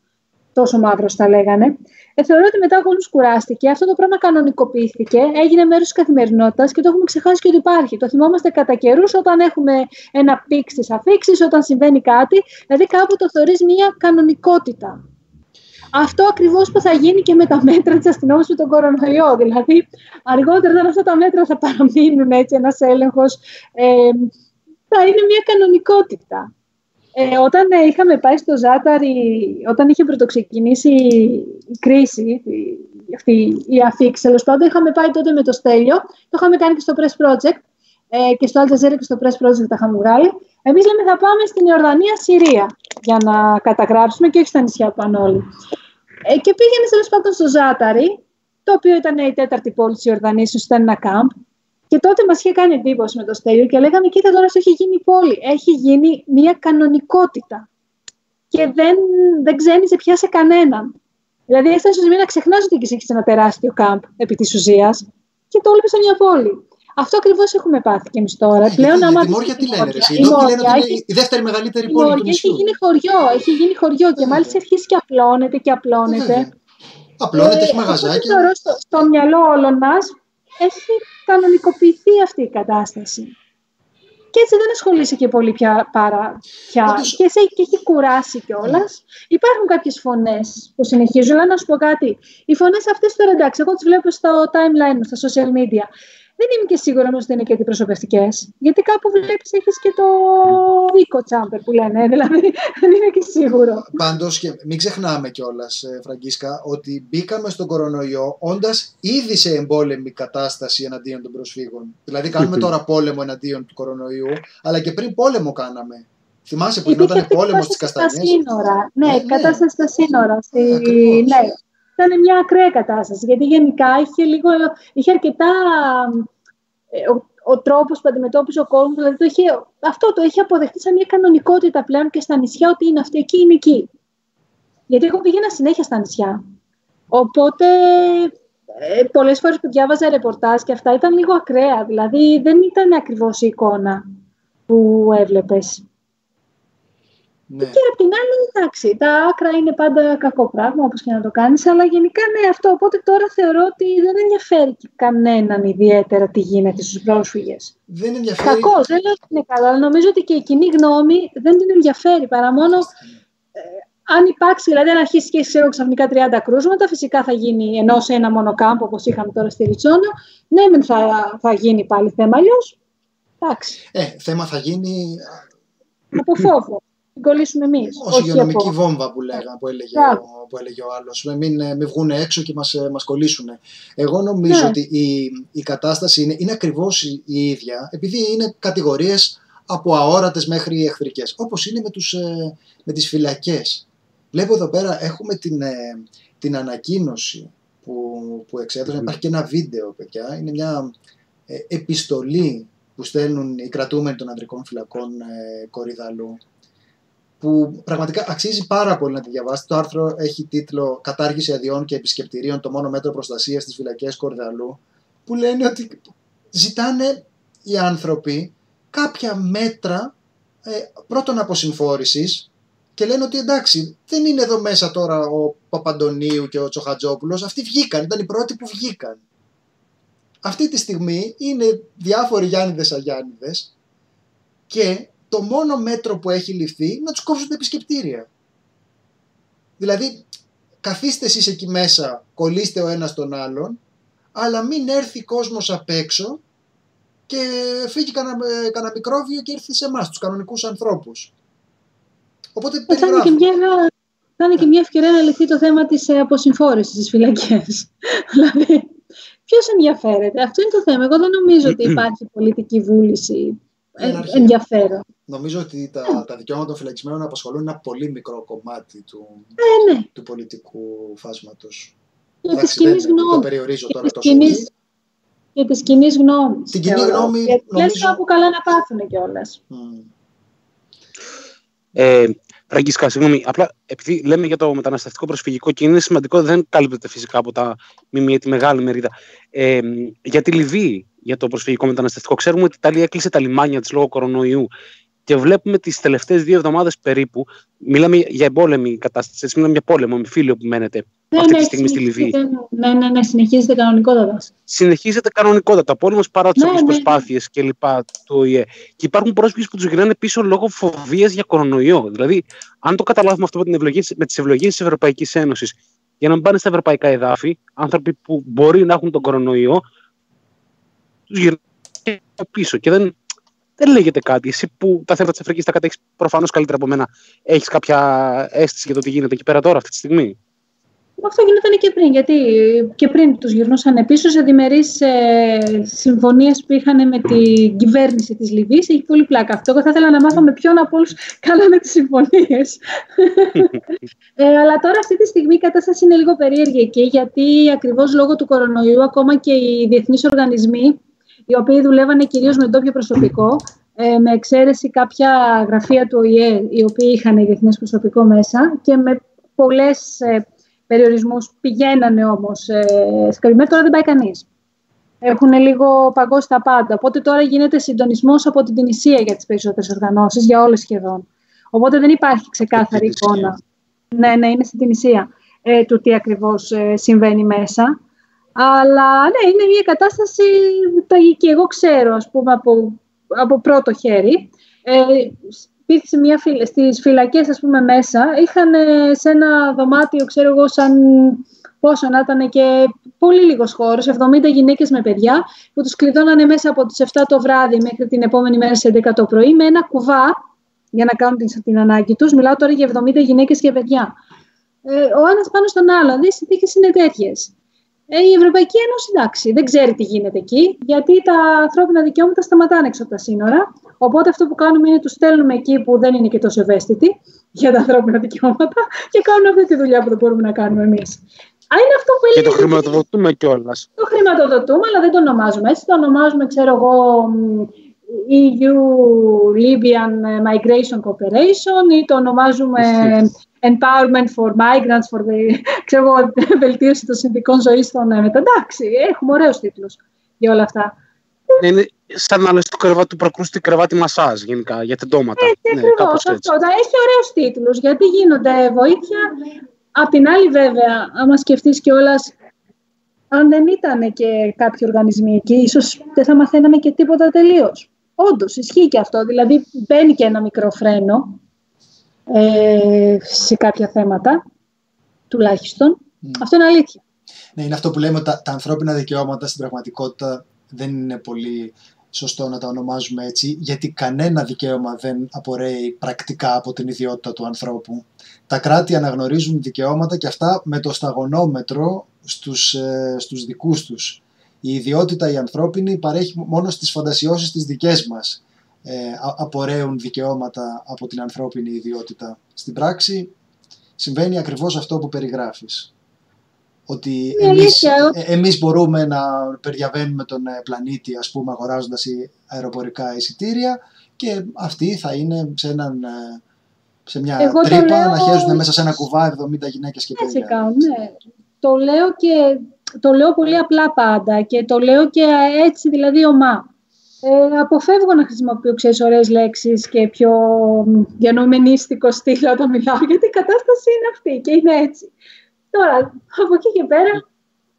τόσο μαύρος τα λέγανε. Ε, θεωρώ ότι μετά ο κόσμος κουράστηκε. Αυτό το πράγμα κανονικοποιήθηκε, έγινε μέρος της καθημερινότητας και το έχουμε ξεχάσει και ότι υπάρχει. Το θυμόμαστε κατά καιρούς όταν έχουμε ένα peak στις αφίξεις, όταν συμβαίνει κάτι. Δηλαδή κάπου το θεωρείς μια κανονικότητα. Αυτό ακριβώς που θα γίνει και με τα μέτρα της αστυνόμευσης με τον κορονοϊό. Δηλαδή, αργότερα, όταν αυτά τα μέτρα θα παραμείνουν έτσι, ένας έλεγχος, ε, θα είναι μια κανονικότητα. Ε, όταν ε, είχαμε πάει στο Ζάταρι, όταν είχε πρωτοξεκινήσει η κρίση, η, αυτή η άφιξη, τέλος πάντων, είχαμε πάει τότε με το Στέλιο, το είχαμε κάνει και στο Press Project ε, και στο Al Jazeera και στο Press Project τα είχαμε βγάλει. Εμείς λέμε θα πάμε στην Ιορδανία, Συρία για να καταγράψουμε και όχι στα νησιά πάνω όλοι. Ε, και πήγαινε τέλος πάντων στο Ζάταρι, το οποίο ήταν η τέταρτη πόλη της Ιορδανίας, ήταν ένα κάμπ. Και τότε μας είχε κάνει εντύπωση με το Στέλιο και λέγαμε: Κοίτα, τώρα αυτό έχει γίνει πόλη. Έχει γίνει μια κανονικότητα. Και δεν, δεν ξένησε πια σε κανέναν. Δηλαδή, έφτασε στο σημείο να ξεχνάς ότι έχεις ένα τεράστιο κάμπ επί της ουσίας και το έβλεπε σε μια πόλη. Αυτό ακριβώς έχουμε πάθει και εμείς τώρα. Ε, Πλέον, γιατί, άμα γιατί δεις Μόρια τη τι λένε, ρε, Μόρια, εσύ. η Οι Νότιοι λένε Μόρια ότι έχει- είναι η δεύτερη μεγαλύτερη η πόλη του Μόρια έχει νησιού. γίνει χωριό, έχει γίνει χωριό και Βέβαια. μάλιστα έχει αρχίσει και απλώνεται και απλώνεται. Βέβαια. Απλώνεται, έχει Ε, οπότε μαγαζάκια. θεωρώ στο, στο μυαλό όλων μας έχει κανονικοποιηθεί αυτή η κατάσταση. Και έτσι δεν ασχολείσαι και πολύ πια. Παρά, πια. Πάντως- Και, σε, και έχει κουράσει κιόλας. Υπάρχουν κάποιες φωνές που συνεχίζουν. Αλλά να σου πω κάτι. Οι φωνές αυτές τώρα εντάξει, εγώ τις βλέπω στο timeline μου, στα social media. Δεν είμαι και σίγουρη όμως ότι είναι και αντιπροσωπευτικές. Γιατί κάπου βλέπεις, έχεις και το οίκο τσάμπερ που λένε. Δηλαδή δεν είμαι και σίγουρο. Πάντως, μην ξεχνάμε κιόλας, ε, Φραγκίσκα, ότι μπήκαμε στον κορονοϊό όντας ήδη σε εμπόλεμη κατάσταση εναντίον των προσφύγων. Δηλαδή, κάνουμε τώρα πόλεμο εναντίον του κορονοϊού, αλλά και πριν πόλεμο κάναμε. Θυμάσαι που γινόταν πόλεμος στις Καστανιέ. Στα σύνορα. Ναι, ναι, κατάσταση στα σύνορα. Στη... Ναι, ήταν μια ακραία κατάσταση. Γιατί γενικά είχε, λίγο, είχε αρκετά. Ε, ο, ο τρόπος που αντιμετώπισε ο κόσμος, δηλαδή το είχε, αυτό το είχε αποδεχτεί σαν μια κανονικότητα πλέον και στα νησιά ότι είναι αυτή εκεί, είναι εκεί. Γιατί εγώ πήγαινα συνέχεια στα νησιά. Οπότε ε, πολλές φορές που διάβαζα ρεπορτάζ και αυτά ήταν λίγο ακραία. Δηλαδή δεν ήταν ακριβώς η εικόνα που έβλεπες. Ναι. Και απ' την άλλη, εντάξει, τα άκρα είναι πάντα κακό πράγμα, όπως και να το κάνεις, αλλά γενικά ναι αυτό. Οπότε τώρα θεωρώ ότι δεν ενδιαφέρει κανέναν ιδιαίτερα τι γίνεται στους πρόσφυγες. Δεν ενδιαφέρει. Κακός, δεν λέω ότι είναι καλό, αλλά νομίζω ότι και η κοινή γνώμη δεν την ενδιαφέρει, παρά μόνο ε, αν υπάρξει, δηλαδή αν αρχίσει και ξέρω ξαφνικά 30 κρούσματα, φυσικά θα γίνει ενώ σε ένα μόνο κάμπο όπως είχαμε τώρα στη Ριτσόνα. Ναι, θα, θα γίνει πάλι θέμα, αλλιώς. Εντάξει. Ε, θέμα θα γίνει. Από φόβο την κολλήσουμε εμείς. Ω υγειονομική βόμβα που, λέγα, που, έλεγε, ο, που έλεγε ο άλλος. Μην, ε, μην βγουν έξω και μας ε, μας κολλήσουν. Εγώ νομίζω ναι. ότι η, η κατάσταση είναι, είναι ακριβώς η, ίδια, επειδή είναι κατηγορίες από αόρατες μέχρι εχθρικές. Όπως είναι με, τους, ε, με τις φυλακές. Βλέπω εδώ πέρα έχουμε την, την ανακοίνωση που, που εξέδωσαν. Υπάρχει και ένα βίντεο, παιδιά. Είναι μια επιστολή που στέλνουν οι κρατούμενοι των ανδρικών φυλακών Κορυδαλού που πραγματικά αξίζει πάρα πολύ να τη διαβάσετε. Το άρθρο έχει τίτλο Κατάργηση αδειών και επισκεπτηρίων, το μόνο μέτρο προστασίας στις φυλακές Κορδαλού, που λένε ότι ζητάνε οι άνθρωποι κάποια μέτρα ε, πρώτον αποσυμφόρησης και λένε ότι εντάξει, δεν είναι εδώ μέσα τώρα ο Παπαντονίου και ο Τσοχατζόπουλος, αυτοί βγήκαν, ήταν οι πρώτοι που βγήκαν. Αυτή τη στιγμή είναι διάφοροι Γιάννηδες Αγιάννηδες και το μόνο μέτρο που έχει ληφθεί είναι να τους κόψουν τα επισκεπτήρια. Δηλαδή, καθίστε εσείς εκεί μέσα, κολλήστε ο ένας τον άλλον, αλλά μην έρθει κόσμος απ' έξω και φύγει κανένα, κανένα μικρόβιο και έρθει σε εμάς, τους κανονικούς ανθρώπους. Οπότε ε, θα είναι, και μια, θα είναι και μια ευκαιρία να λυθεί το θέμα της ε, αποσυμφόρησης στις φυλακές. δηλαδή, ποιος ενδιαφέρεται; Αυτό είναι το θέμα. Εγώ δεν νομίζω ότι υπάρχει πολιτική βούληση ενδιαφέρον. Νομίζω ότι τα, τα δικαιώματα των φυλακισμένων απασχολούν ένα πολύ μικρό κομμάτι του, ε, ναι. του πολιτικού φάσματος. Για τη κοινής γνώμη. Το περιορίζω τώρα τόσο κοινής, Για τη κοινής γνώμης. Την κοινή γνώμη. Γιατί νομίζω... κάπου καλά να πάθουν κιόλας. Mm. Ε, Ραγκίσκα, συγγνώμη. Απλά επειδή λέμε για το μεταναστευτικό προσφυγικό και είναι σημαντικό, δεν καλύπτεται φυσικά από τα ΜΜΕ τη μεγάλη μερίδα. Ε, για τη Λιβύη, για το προσφυγικό μεταναστευτικό, ξέρουμε ότι η Ιταλία έκλεισε τα λιμάνια της λόγω κορονοϊού και βλέπουμε τις τελευταίες δύο εβδομάδες περίπου, μιλάμε για εμπόλεμη κατάσταση, έτσι, μιλάμε για πόλεμο, με φίλιο που μένετε ναι, αυτή ναι, τη στιγμή στη Λιβύη. Ναι, ναι, ναι, συνεχίζεται κανονικότατα. Συνεχίζεται κανονικότατα. Πόλεμος παρά τις ναι, ναι, προσπάθειες ναι. κλπ. του ΟΗΕ. Και υπάρχουν πρόσφυγες που τους γυρνάνε πίσω λόγω φοβίας για κορονοϊό. Δηλαδή, αν το καταλάβουμε αυτό με, με τις ευλογίες της Ευρωπαϊκής Ένωσης, για να μην πάνε στα ευρωπαϊκά εδάφη, άνθρωποι που μπορεί να έχουν τον κορονοϊό, τους γυρνάνε πίσω. Και δεν, δεν λέγεται κάτι. Εσύ που τα θέματα της Αφρικής τα κατέχεις προφανώς καλύτερα από μένα, έχεις κάποια αίσθηση για το τι γίνεται εκεί πέρα τώρα, αυτή τη στιγμή; Αυτό γινόταν και πριν, γιατί και πριν τους γυρνούσαν πίσω σε διμερείς ε, συμφωνίες που είχαν με την κυβέρνηση της Λιβύης. Έχει πολύ πλάκα αυτό. Εγώ θα ήθελα να μάθω με ποιον από όλους κάνανε τις συμφωνίες. ε, αλλά τώρα αυτή τη στιγμή η κατάσταση είναι λίγο περίεργη εκεί, γιατί ακριβώς λόγω του κορονοϊού ακόμα και οι διεθνείς οργανισμοί, οι οποίοι δουλεύανε κυρίως με ντόπιο προσωπικό, ε, με εξαίρεση κάποια γραφεία του ΟΗΕ, οι οποίοι είχαν διεθνές προσωπικό μέσα και με πολλές ε, περιορισμούς πηγαίνανε όμως ε, τώρα δεν πάει κανείς. Έχουν λίγο παγώσει τα πάντα. Οπότε τώρα γίνεται συντονισμός από την Τινησία για τις περισσότερες οργανώσεις, για όλες σχεδόν. Οπότε δεν υπάρχει ξεκάθαρη εικόνα. Ναι, ναι, είναι στην Τινησία ε, του τι ακριβώς ε, συμβαίνει μέσα. Αλλά ναι, είναι μια κατάσταση και εγώ ξέρω, ας πούμε, από, από πρώτο χέρι. Ε, υπήρξε μια στις φυλακές ας πούμε μέσα, είχαν σε ένα δωμάτιο, ξέρω εγώ, σαν πόσο να ήταν και πολύ λίγος χώρος, 70 γυναίκες με παιδιά, που τους κλειδώνανε μέσα από τις 7 το βράδυ μέχρι την επόμενη μέρα στις 11 το πρωί, με ένα κουβά για να κάνουν την, την ανάγκη τους. Μιλάω τώρα για 70 γυναίκες και παιδιά. Ε, ο ένας πάνω στον άλλον, οι συνθήκες είναι τέτοιες. Ε, η Ευρωπαϊκή Ένωση, εντάξει, δεν ξέρει τι γίνεται εκεί, γιατί τα ανθρώπινα δικαιώματα σταματάνε έξω από τα σύνορα. Οπότε αυτό που κάνουμε είναι τους στέλνουμε εκεί που δεν είναι και τόσο ευαίσθητοι για τα ανθρώπινα δικαιώματα και κάνουν αυτή τη δουλειά που δεν μπορούμε να κάνουμε εμείς. Είναι αυτό που και το χρηματοδοτούμε κιόλας. Το χρηματοδοτούμε, αλλά δεν το ονομάζουμε έτσι. Το ονομάζουμε, ξέρω εγώ, EU-Libyan Migration Cooperation ή το ονομάζουμε Empowerment for Migrants, for the, ξέρω, βελτίωση των συνδικών ζωής των μετά. Εντάξει, έχουμε ωραίους τίτλους για όλα αυτά. Είναι σαν να λες του, κρεβάτι, του προκρούστη κρεβάτι μασάζ γενικά για τεντώματα. Έτσι, ναι, ακριβώς, αυτό. Έχει ωραίους τίτλους γιατί γίνονται βοήθεια. Απ' την άλλη βέβαια, άμα σκεφτείς κιόλας, αν δεν ήταν και κάποιοι οργανισμοί εκεί, ίσως δεν θα μαθαίναμε και τίποτα τελείως. Όντως, ισχύει και αυτό. Δηλαδή, μπαίνει και ένα μικρό φρένο ε, σε κάποια θέματα, τουλάχιστον. Mm. Αυτό είναι αλήθεια. Ναι, είναι αυτό που λέμε ότι τα, τα ανθρώπινα δικαιώματα στην πραγματικότητα δεν είναι πολύ σωστό να τα ονομάζουμε έτσι, γιατί κανένα δικαίωμα δεν απορρέει πρακτικά από την ιδιότητα του ανθρώπου. Τα κράτη αναγνωρίζουν δικαιώματα και αυτά με το σταγονόμετρο στους, ε, στους δικούς τους. Η ιδιότητα η ανθρώπινη παρέχει μόνο στις φαντασιώσεις τις δικές μας ε, απορρέουν δικαιώματα από την ανθρώπινη ιδιότητα. Στην πράξη συμβαίνει ακριβώς αυτό που περιγράφεις ότι εμείς, ε, εμείς μπορούμε να περιαβαίνουμε τον ε, πλανήτη ας πούμε αγοράζοντας αεροπορικά εισιτήρια και αυτοί θα είναι σε, έναν, ε, σε μια Εγώ τρύπα λέω... να χέζουν μέσα σε ένα κουβά 70 γυναίκες και παιδιά. Έτσι κάνουν, ναι. Το λέω και το λέω πολύ απλά πάντα και το λέω και έτσι δηλαδή ομά. Ε, αποφεύγω να χρησιμοποιώ ξέρεις, ωραίες λέξεις και πιο διανοημενίστικο στήλο όταν μιλάω γιατί η κατάσταση είναι αυτή και είναι έτσι. Τώρα, από εκεί και πέρα,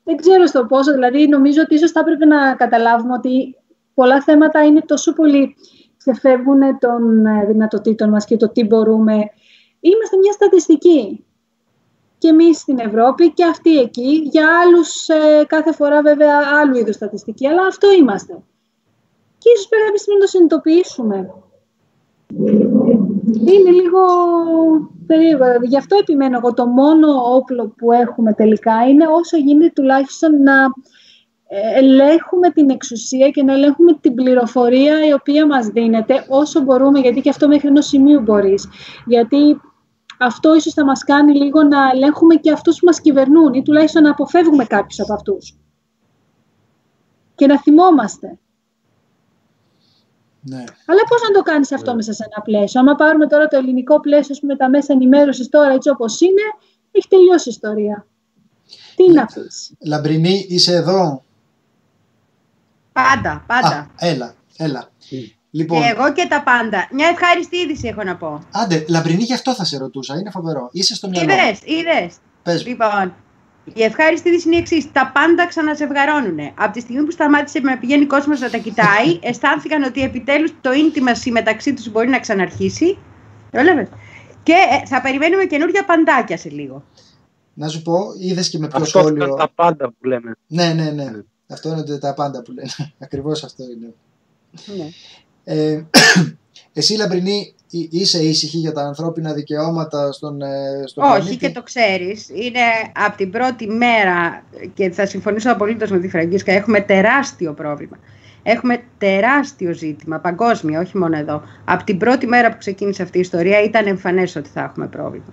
δεν ξέρω στο πόσο. Δηλαδή, νομίζω ότι ίσως θα έπρεπε να καταλάβουμε ότι πολλά θέματα είναι τόσο πολύ ξεφεύγουν των ε, δυνατοτήτων μας και το τι μπορούμε. Είμαστε μια στατιστική. Και εμείς στην Ευρώπη και αυτοί εκεί. Για άλλους ε, κάθε φορά βέβαια άλλου είδους στατιστική, αλλά αυτό είμαστε. Και ίσως πρέπει να το συνειδητοποιήσουμε. Είναι λίγο περίεργο. Γι' αυτό επιμένω εγώ. Το μόνο όπλο που έχουμε τελικά είναι όσο γίνεται τουλάχιστον να ε, ελέγχουμε την εξουσία και να ελέγχουμε την πληροφορία η οποία μας δίνεται όσο μπορούμε, γιατί και αυτό μέχρι ενός σημείου μπορείς. Γιατί αυτό ίσως θα μας κάνει λίγο να ελέγχουμε και αυτούς που μας κυβερνούν ή τουλάχιστον να αποφεύγουμε κάποιους από αυτούς. Και να θυμόμαστε. Ναι. Αλλά πώς να το κάνεις αυτό ναι. μέσα σε ένα πλαίσιο; Αν πάρουμε τώρα το ελληνικό πλαίσιο με τα μέσα ενημέρωσης τώρα έτσι όπως είναι, έχει τελειώσει η ιστορία. Τι να πει. Λαμπρινή, είσαι εδώ; Πάντα, πάντα. Α, έλα, έλα. Λοιπόν, και εγώ και τα πάντα. Μια ευχάριστη είδηση έχω να πω. Άντε, Λαμπρινή, γι' αυτό θα σε ρωτούσα. Είναι φοβερό. Είσαι στο μυαλό. Είδες, είδες; Λοιπόν, η ευχάριστη είδηση είναι η εξής. Τα πάντα ξαναζευγαρώνουν. Από τη στιγμή που σταμάτησε να πηγαίνει κόσμος να τα κοιτάει, αισθάνθηκαν ότι επιτέλους το intimacy μεταξύ τους μπορεί να ξαναρχίσει. Και ε, θα περιμένουμε καινούργια παντάκια σε λίγο. Να σου πω, είδες και με ποιο αυτό σχόλιο. Αυτό τα πάντα που λέμε. Ναι, ναι, ναι. ναι. Αυτό είναι τα πάντα που λένε. Ακριβώς αυτό είναι. Ναι. Ε, εσύ, Λαμπρινή, είσαι ήσυχη για τα ανθρώπινα δικαιώματα στον, ε, στον Όχι πλανήτη; και το ξέρεις. Είναι από την πρώτη μέρα και θα συμφωνήσω απολύτως με τη Φραγκίσκα. Έχουμε τεράστιο πρόβλημα. Έχουμε τεράστιο ζήτημα, παγκόσμιο, όχι μόνο εδώ. Από την πρώτη μέρα που ξεκίνησε αυτή η ιστορία ήταν εμφανές ότι θα έχουμε πρόβλημα.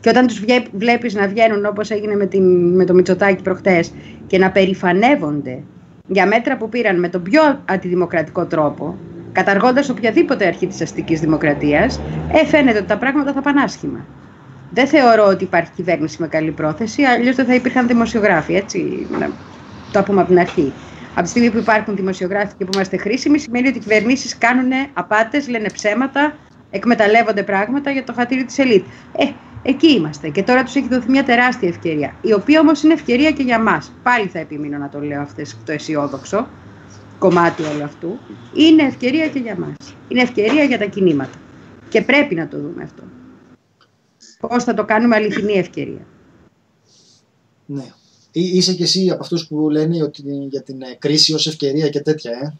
Και όταν τους βλέπεις να βγαίνουν όπως έγινε με, την, με το Μητσοτάκι προχτές και να περηφανεύονται για μέτρα που πήραν με τον πιο αντιδημοκρατικό τρόπο, καταργώντας οποιαδήποτε αρχή της αστικής δημοκρατίας, ε, φαίνεται ότι τα πράγματα θα πάνε άσχημα. Δεν θεωρώ ότι υπάρχει κυβέρνηση με καλή πρόθεση, αλλιώς δεν θα υπήρχαν δημοσιογράφοι, έτσι, να το πούμε από την αρχή. Από τη στιγμή που υπάρχουν δημοσιογράφοι και που είμαστε χρήσιμοι, σημαίνει ότι οι κυβερνήσεις κάνουν απάτες, λένε ψέματα, εκμεταλλεύονται πράγματα για το χατήρι της ελίτ. Ε, εκεί είμαστε. Και τώρα τους έχει δοθεί μια τεράστια ευκαιρία. Η οποία όμως είναι ευκαιρία και για μας. Πάλι θα επιμείνω να το λέω αυτό το αισιόδοξο κομμάτι όλου αυτού, είναι ευκαιρία και για μας. Είναι ευκαιρία για τα κινήματα. Και πρέπει να το δούμε αυτό. Πώς θα το κάνουμε αληθινή ευκαιρία. Ναι. Εί- Είσαι και εσύ από αυτούς που λένε ότι για την ε, κρίση ως ευκαιρία και τέτοια, ε;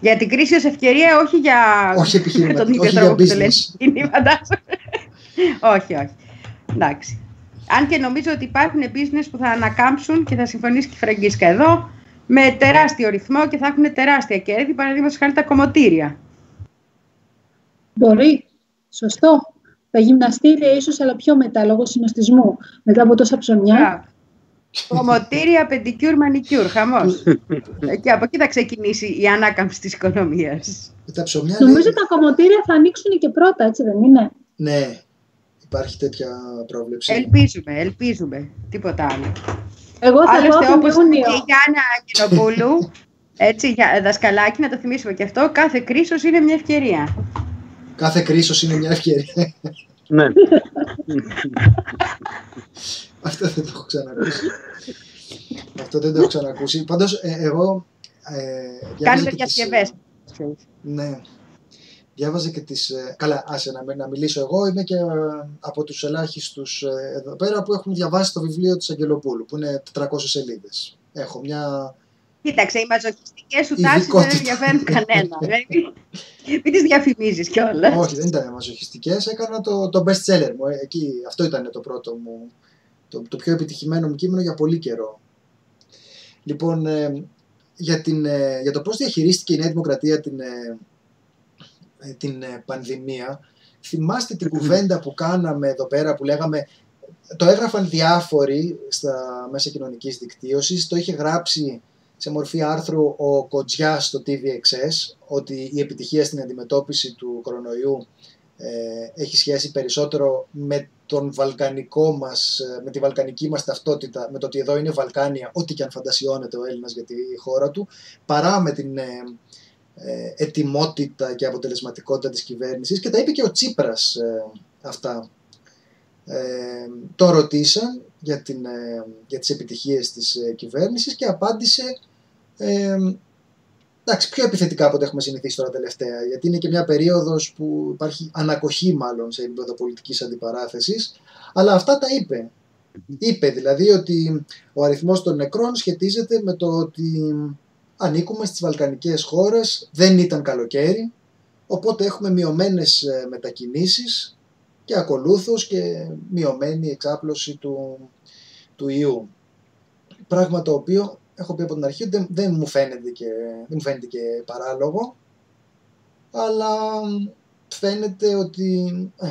Για την κρίση ως ευκαιρία, όχι για Όχι επιχειρηματικά, τον ίδιο όχι τρόπο για που το λένε business. εκείνοι, φαντάζομαι. όχι, όχι. Εντάξει. Αν και νομίζω ότι υπάρχουν business που θα ανακάμψουν και θα συμφωνήσει και η Φραγκίσκα εδώ με τεράστιο ρυθμό και θα έχουν τεράστια κέρδη, παραδείγματος χάρη τα κομμωτήρια. Μπορεί. Σωστό. Τα γυμναστήρια ίσως, αλλά πιο μετά, λόγω συνοστισμού. Μετά από τόσα ψωνιά. Μπράβο. Κομμωτήρια, πεντικιούρ, μανικιούρ, χαμός. Ε, και από εκεί θα ξεκινήσει η ανάκαμψη της οικονομίας. Με τα ψωμιά λέει- Νομίζω τα κομμωτήρια θα ανοίξουν και πρώτα, έτσι δεν είναι; Ναι, υπάρχει τέτοια πρόβλεψη. Ελπίζουμε, ελπίζουμε. Τίποτα άλλο. Εγώ θα πω Άλλωστε, από όπως τον είπε Ιούνιο. και η Γιάννα Αγγελοπούλου, έτσι, για δασκαλάκι, να το θυμίσουμε και αυτό, κάθε κρίσος είναι μια ευκαιρία. Κάθε κρίσος είναι μια ευκαιρία. Ναι. Αυτό δεν το έχω ξανακούσει. Αυτό δεν το έχω ξανακούσει. Πάντως, ε, εγώ... Ε, διάβαζα Κάνουμε και τις, ε, διασκευές. Ναι. Διάβαζα και τις... ε, Καλά, άσε να, να μιλήσω εγώ. Είμαι και ε, από τους ελάχιστους ε, εδώ πέρα που έχουν διαβάσει το βιβλίο της Αγγελοπούλου, που είναι 400 σελίδες. Έχω μια... Κοίταξε, οι μαζοχιστικές σου τάσεις δεν Ειδικότητα. ενδιαφέρουν κανένα. δηλαδή. Μην τις διαφημίζεις κιόλας. Όχι, δεν ήταν μαζοχιστικές. Έκανα το, το best seller μου. Ε, Εκεί, αυτό ήταν το πρώτο μου, το, το πιο επιτυχημένο μου κείμενο για πολύ καιρό. Λοιπόν, ε, για, την, ε, για το πώς διαχειρίστηκε η Νέα Δημοκρατία την, ε, ε, την ε, πανδημία, θυμάστε την κουβέντα που κάναμε εδώ πέρα που λέγαμε το έγραφαν διάφοροι στα μέσα κοινωνικής δικτύωσης, το είχε γράψει σε μορφή άρθρου ο Κοτζιάς στο TVXS ότι η επιτυχία στην αντιμετώπιση του κορονοϊού ε, έχει σχέση περισσότερο με τον βαλκανικό μας, ε, με τη βαλκανική μας ταυτότητα, με το ότι εδώ είναι Βαλκάνια, ό,τι και αν φαντασιώνεται ο Έλληνας για τη χώρα του, παρά με την ε, ε, ετοιμότητα και αποτελεσματικότητα της κυβέρνησης και τα είπε και ο Τσίπρας ε, αυτά. Ε, το ρωτήσαν για, την, ε, για τις επιτυχίες της ε, κυβέρνησης και απάντησε ε, εντάξει, πιο επιθετικά από ό,τι έχουμε συνηθίσει τώρα τελευταία, γιατί είναι και μια περίοδος που υπάρχει ανακοχή μάλλον σε επίπεδο πολιτικής αντιπαράθεσης, αλλά αυτά τα είπε. Είπε δηλαδή ότι ο αριθμός των νεκρών σχετίζεται με το ότι ανήκουμε στις βαλκανικές χώρες, δεν ήταν καλοκαίρι, οπότε έχουμε μειωμένες ε, μετακινήσεις και ακολούθως και μειωμένη εξάπλωση του, του ιού. Πράγμα το οποίο έχω πει από την αρχή ότι δεν, δεν, μου, φαίνεται και, δεν μου φαίνεται και παράλογο, αλλά φαίνεται ότι ε,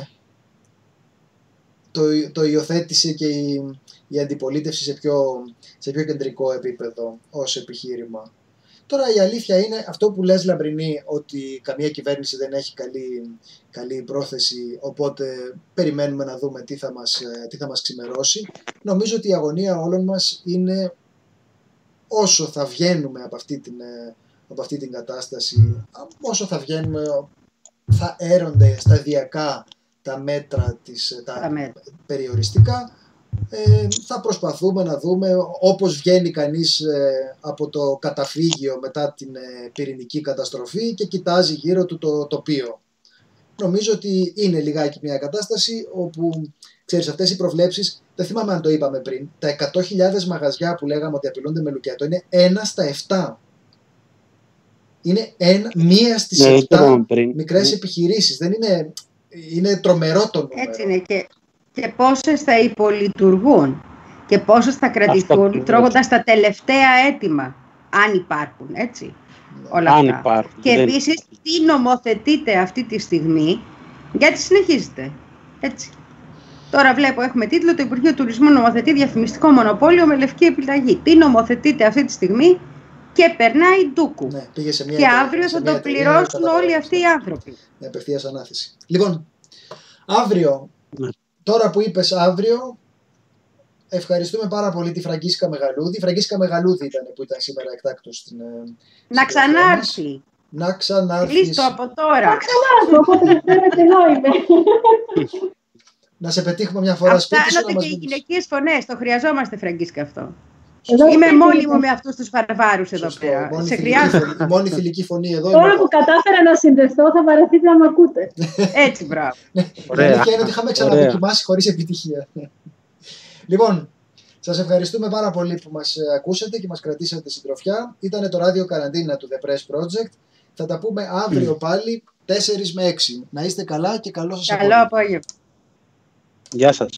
το, το υιοθέτησε και η, η αντιπολίτευση σε πιο, σε πιο κεντρικό επίπεδο ως επιχείρημα. Τώρα η αλήθεια είναι αυτό που λες Λαμπρινή ότι καμία κυβέρνηση δεν έχει καλή, καλή πρόθεση οπότε περιμένουμε να δούμε τι θα, μας, ε, τι θα μας ξημερώσει. Νομίζω ότι η αγωνία όλων μας είναι όσο θα βγαίνουμε από αυτή την, ε, από αυτή την κατάσταση, όσο θα βγαίνουμε θα έρονται σταδιακά τα μέτρα της, ε, τα, Τα μέτρα. περιοριστικά ε, θα προσπαθούμε να δούμε όπως βγαίνει κανείς ε, από το καταφύγιο μετά την ε, πυρηνική καταστροφή και κοιτάζει γύρω του το τοπίο. Νομίζω ότι είναι λιγάκι μια κατάσταση όπου, ξέρεις, αυτές οι προβλέψεις, δεν θυμάμαι αν το είπαμε πριν, τα 100.000 μαγαζιά που λέγαμε ότι απειλούνται με λουκέτο είναι ένα στα 7. Είναι ένα, μία στις Ναι, 7 το είπαμε πριν. μικρές επιχειρήσεις. Δεν είναι, είναι τρομερό το νούμερο. Έτσι είναι και, και πόσες θα υπολειτουργούν και πόσες θα κρατηθούν ακριβώς. τρώγοντας τα τελευταία έτοιμα, αν υπάρχουν, έτσι, όλα Αν αυτά. υπάρχουν. Και Δεν- επίσης τι νομοθετείτε αυτή τη στιγμή, γιατί συνεχίζετε, έτσι. Τώρα βλέπω, έχουμε τίτλο το Υπουργείο Τουρισμού νομοθετεί διαφημιστικό μονοπόλιο με λευκή επιταγή. Τι νομοθετείτε αυτή τη στιγμή και περνάει ντούκου. Ναι, πήγε σε μια και εταιρεία- αύριο σε θα μια το εταιρεία, πληρώσουν καταλαβαίνεις, όλοι αυτοί οι άνθρωποι. Με απευθείας ανάθεση. Λοιπόν, αύριο, Ναι. Τώρα που είπες αύριο, ευχαριστούμε πάρα πολύ τη Φραγκίσκα Μεγαλούδη. Η Φραγκίσκα Μεγαλούδη ήταν που ήταν σήμερα εκτάκτως στην. ε, Να στην ξανάρθει. Να ξανάρθεις. Λύστο από τώρα. Οπότε Δευτέρα και εδώ είμαι. Να σε πετύχουμε μια φορά σπίτι σου να Αυξάνονται μας και οι μιλήσεις. γυναικείες φωνές. Το χρειαζόμαστε, Φραγκίσκα, αυτό. Εδώ Είμαι είμαι μόνη φίλη. μου με αυτούς τους βαρβάρους εδώ Σωστό. πέρα. Μόνη Σε φιλική χρειάζομαι. φωνή- η μόνη φιλική φωνή εδώ Τώρα είναι που εγώ. κατάφερα να συνδεθώ θα βαρεθείτε να με ακούτε. Έτσι, μπράβο. Η Ωραία. αλήθεια είναι ότι είχαμε ξαναδοκιμάσει χωρίς επιτυχία. λοιπόν, Σας ευχαριστούμε πάρα πολύ που μας ε, ακούσατε και μας κρατήσατε συντροφιά. Ήταν το ράδιο καραντίνα του The Press Project. Θα τα πούμε αύριο πάλι 4 με 6. Να είστε καλά και καλό σας Καλό απόγευμα. Γεια σας.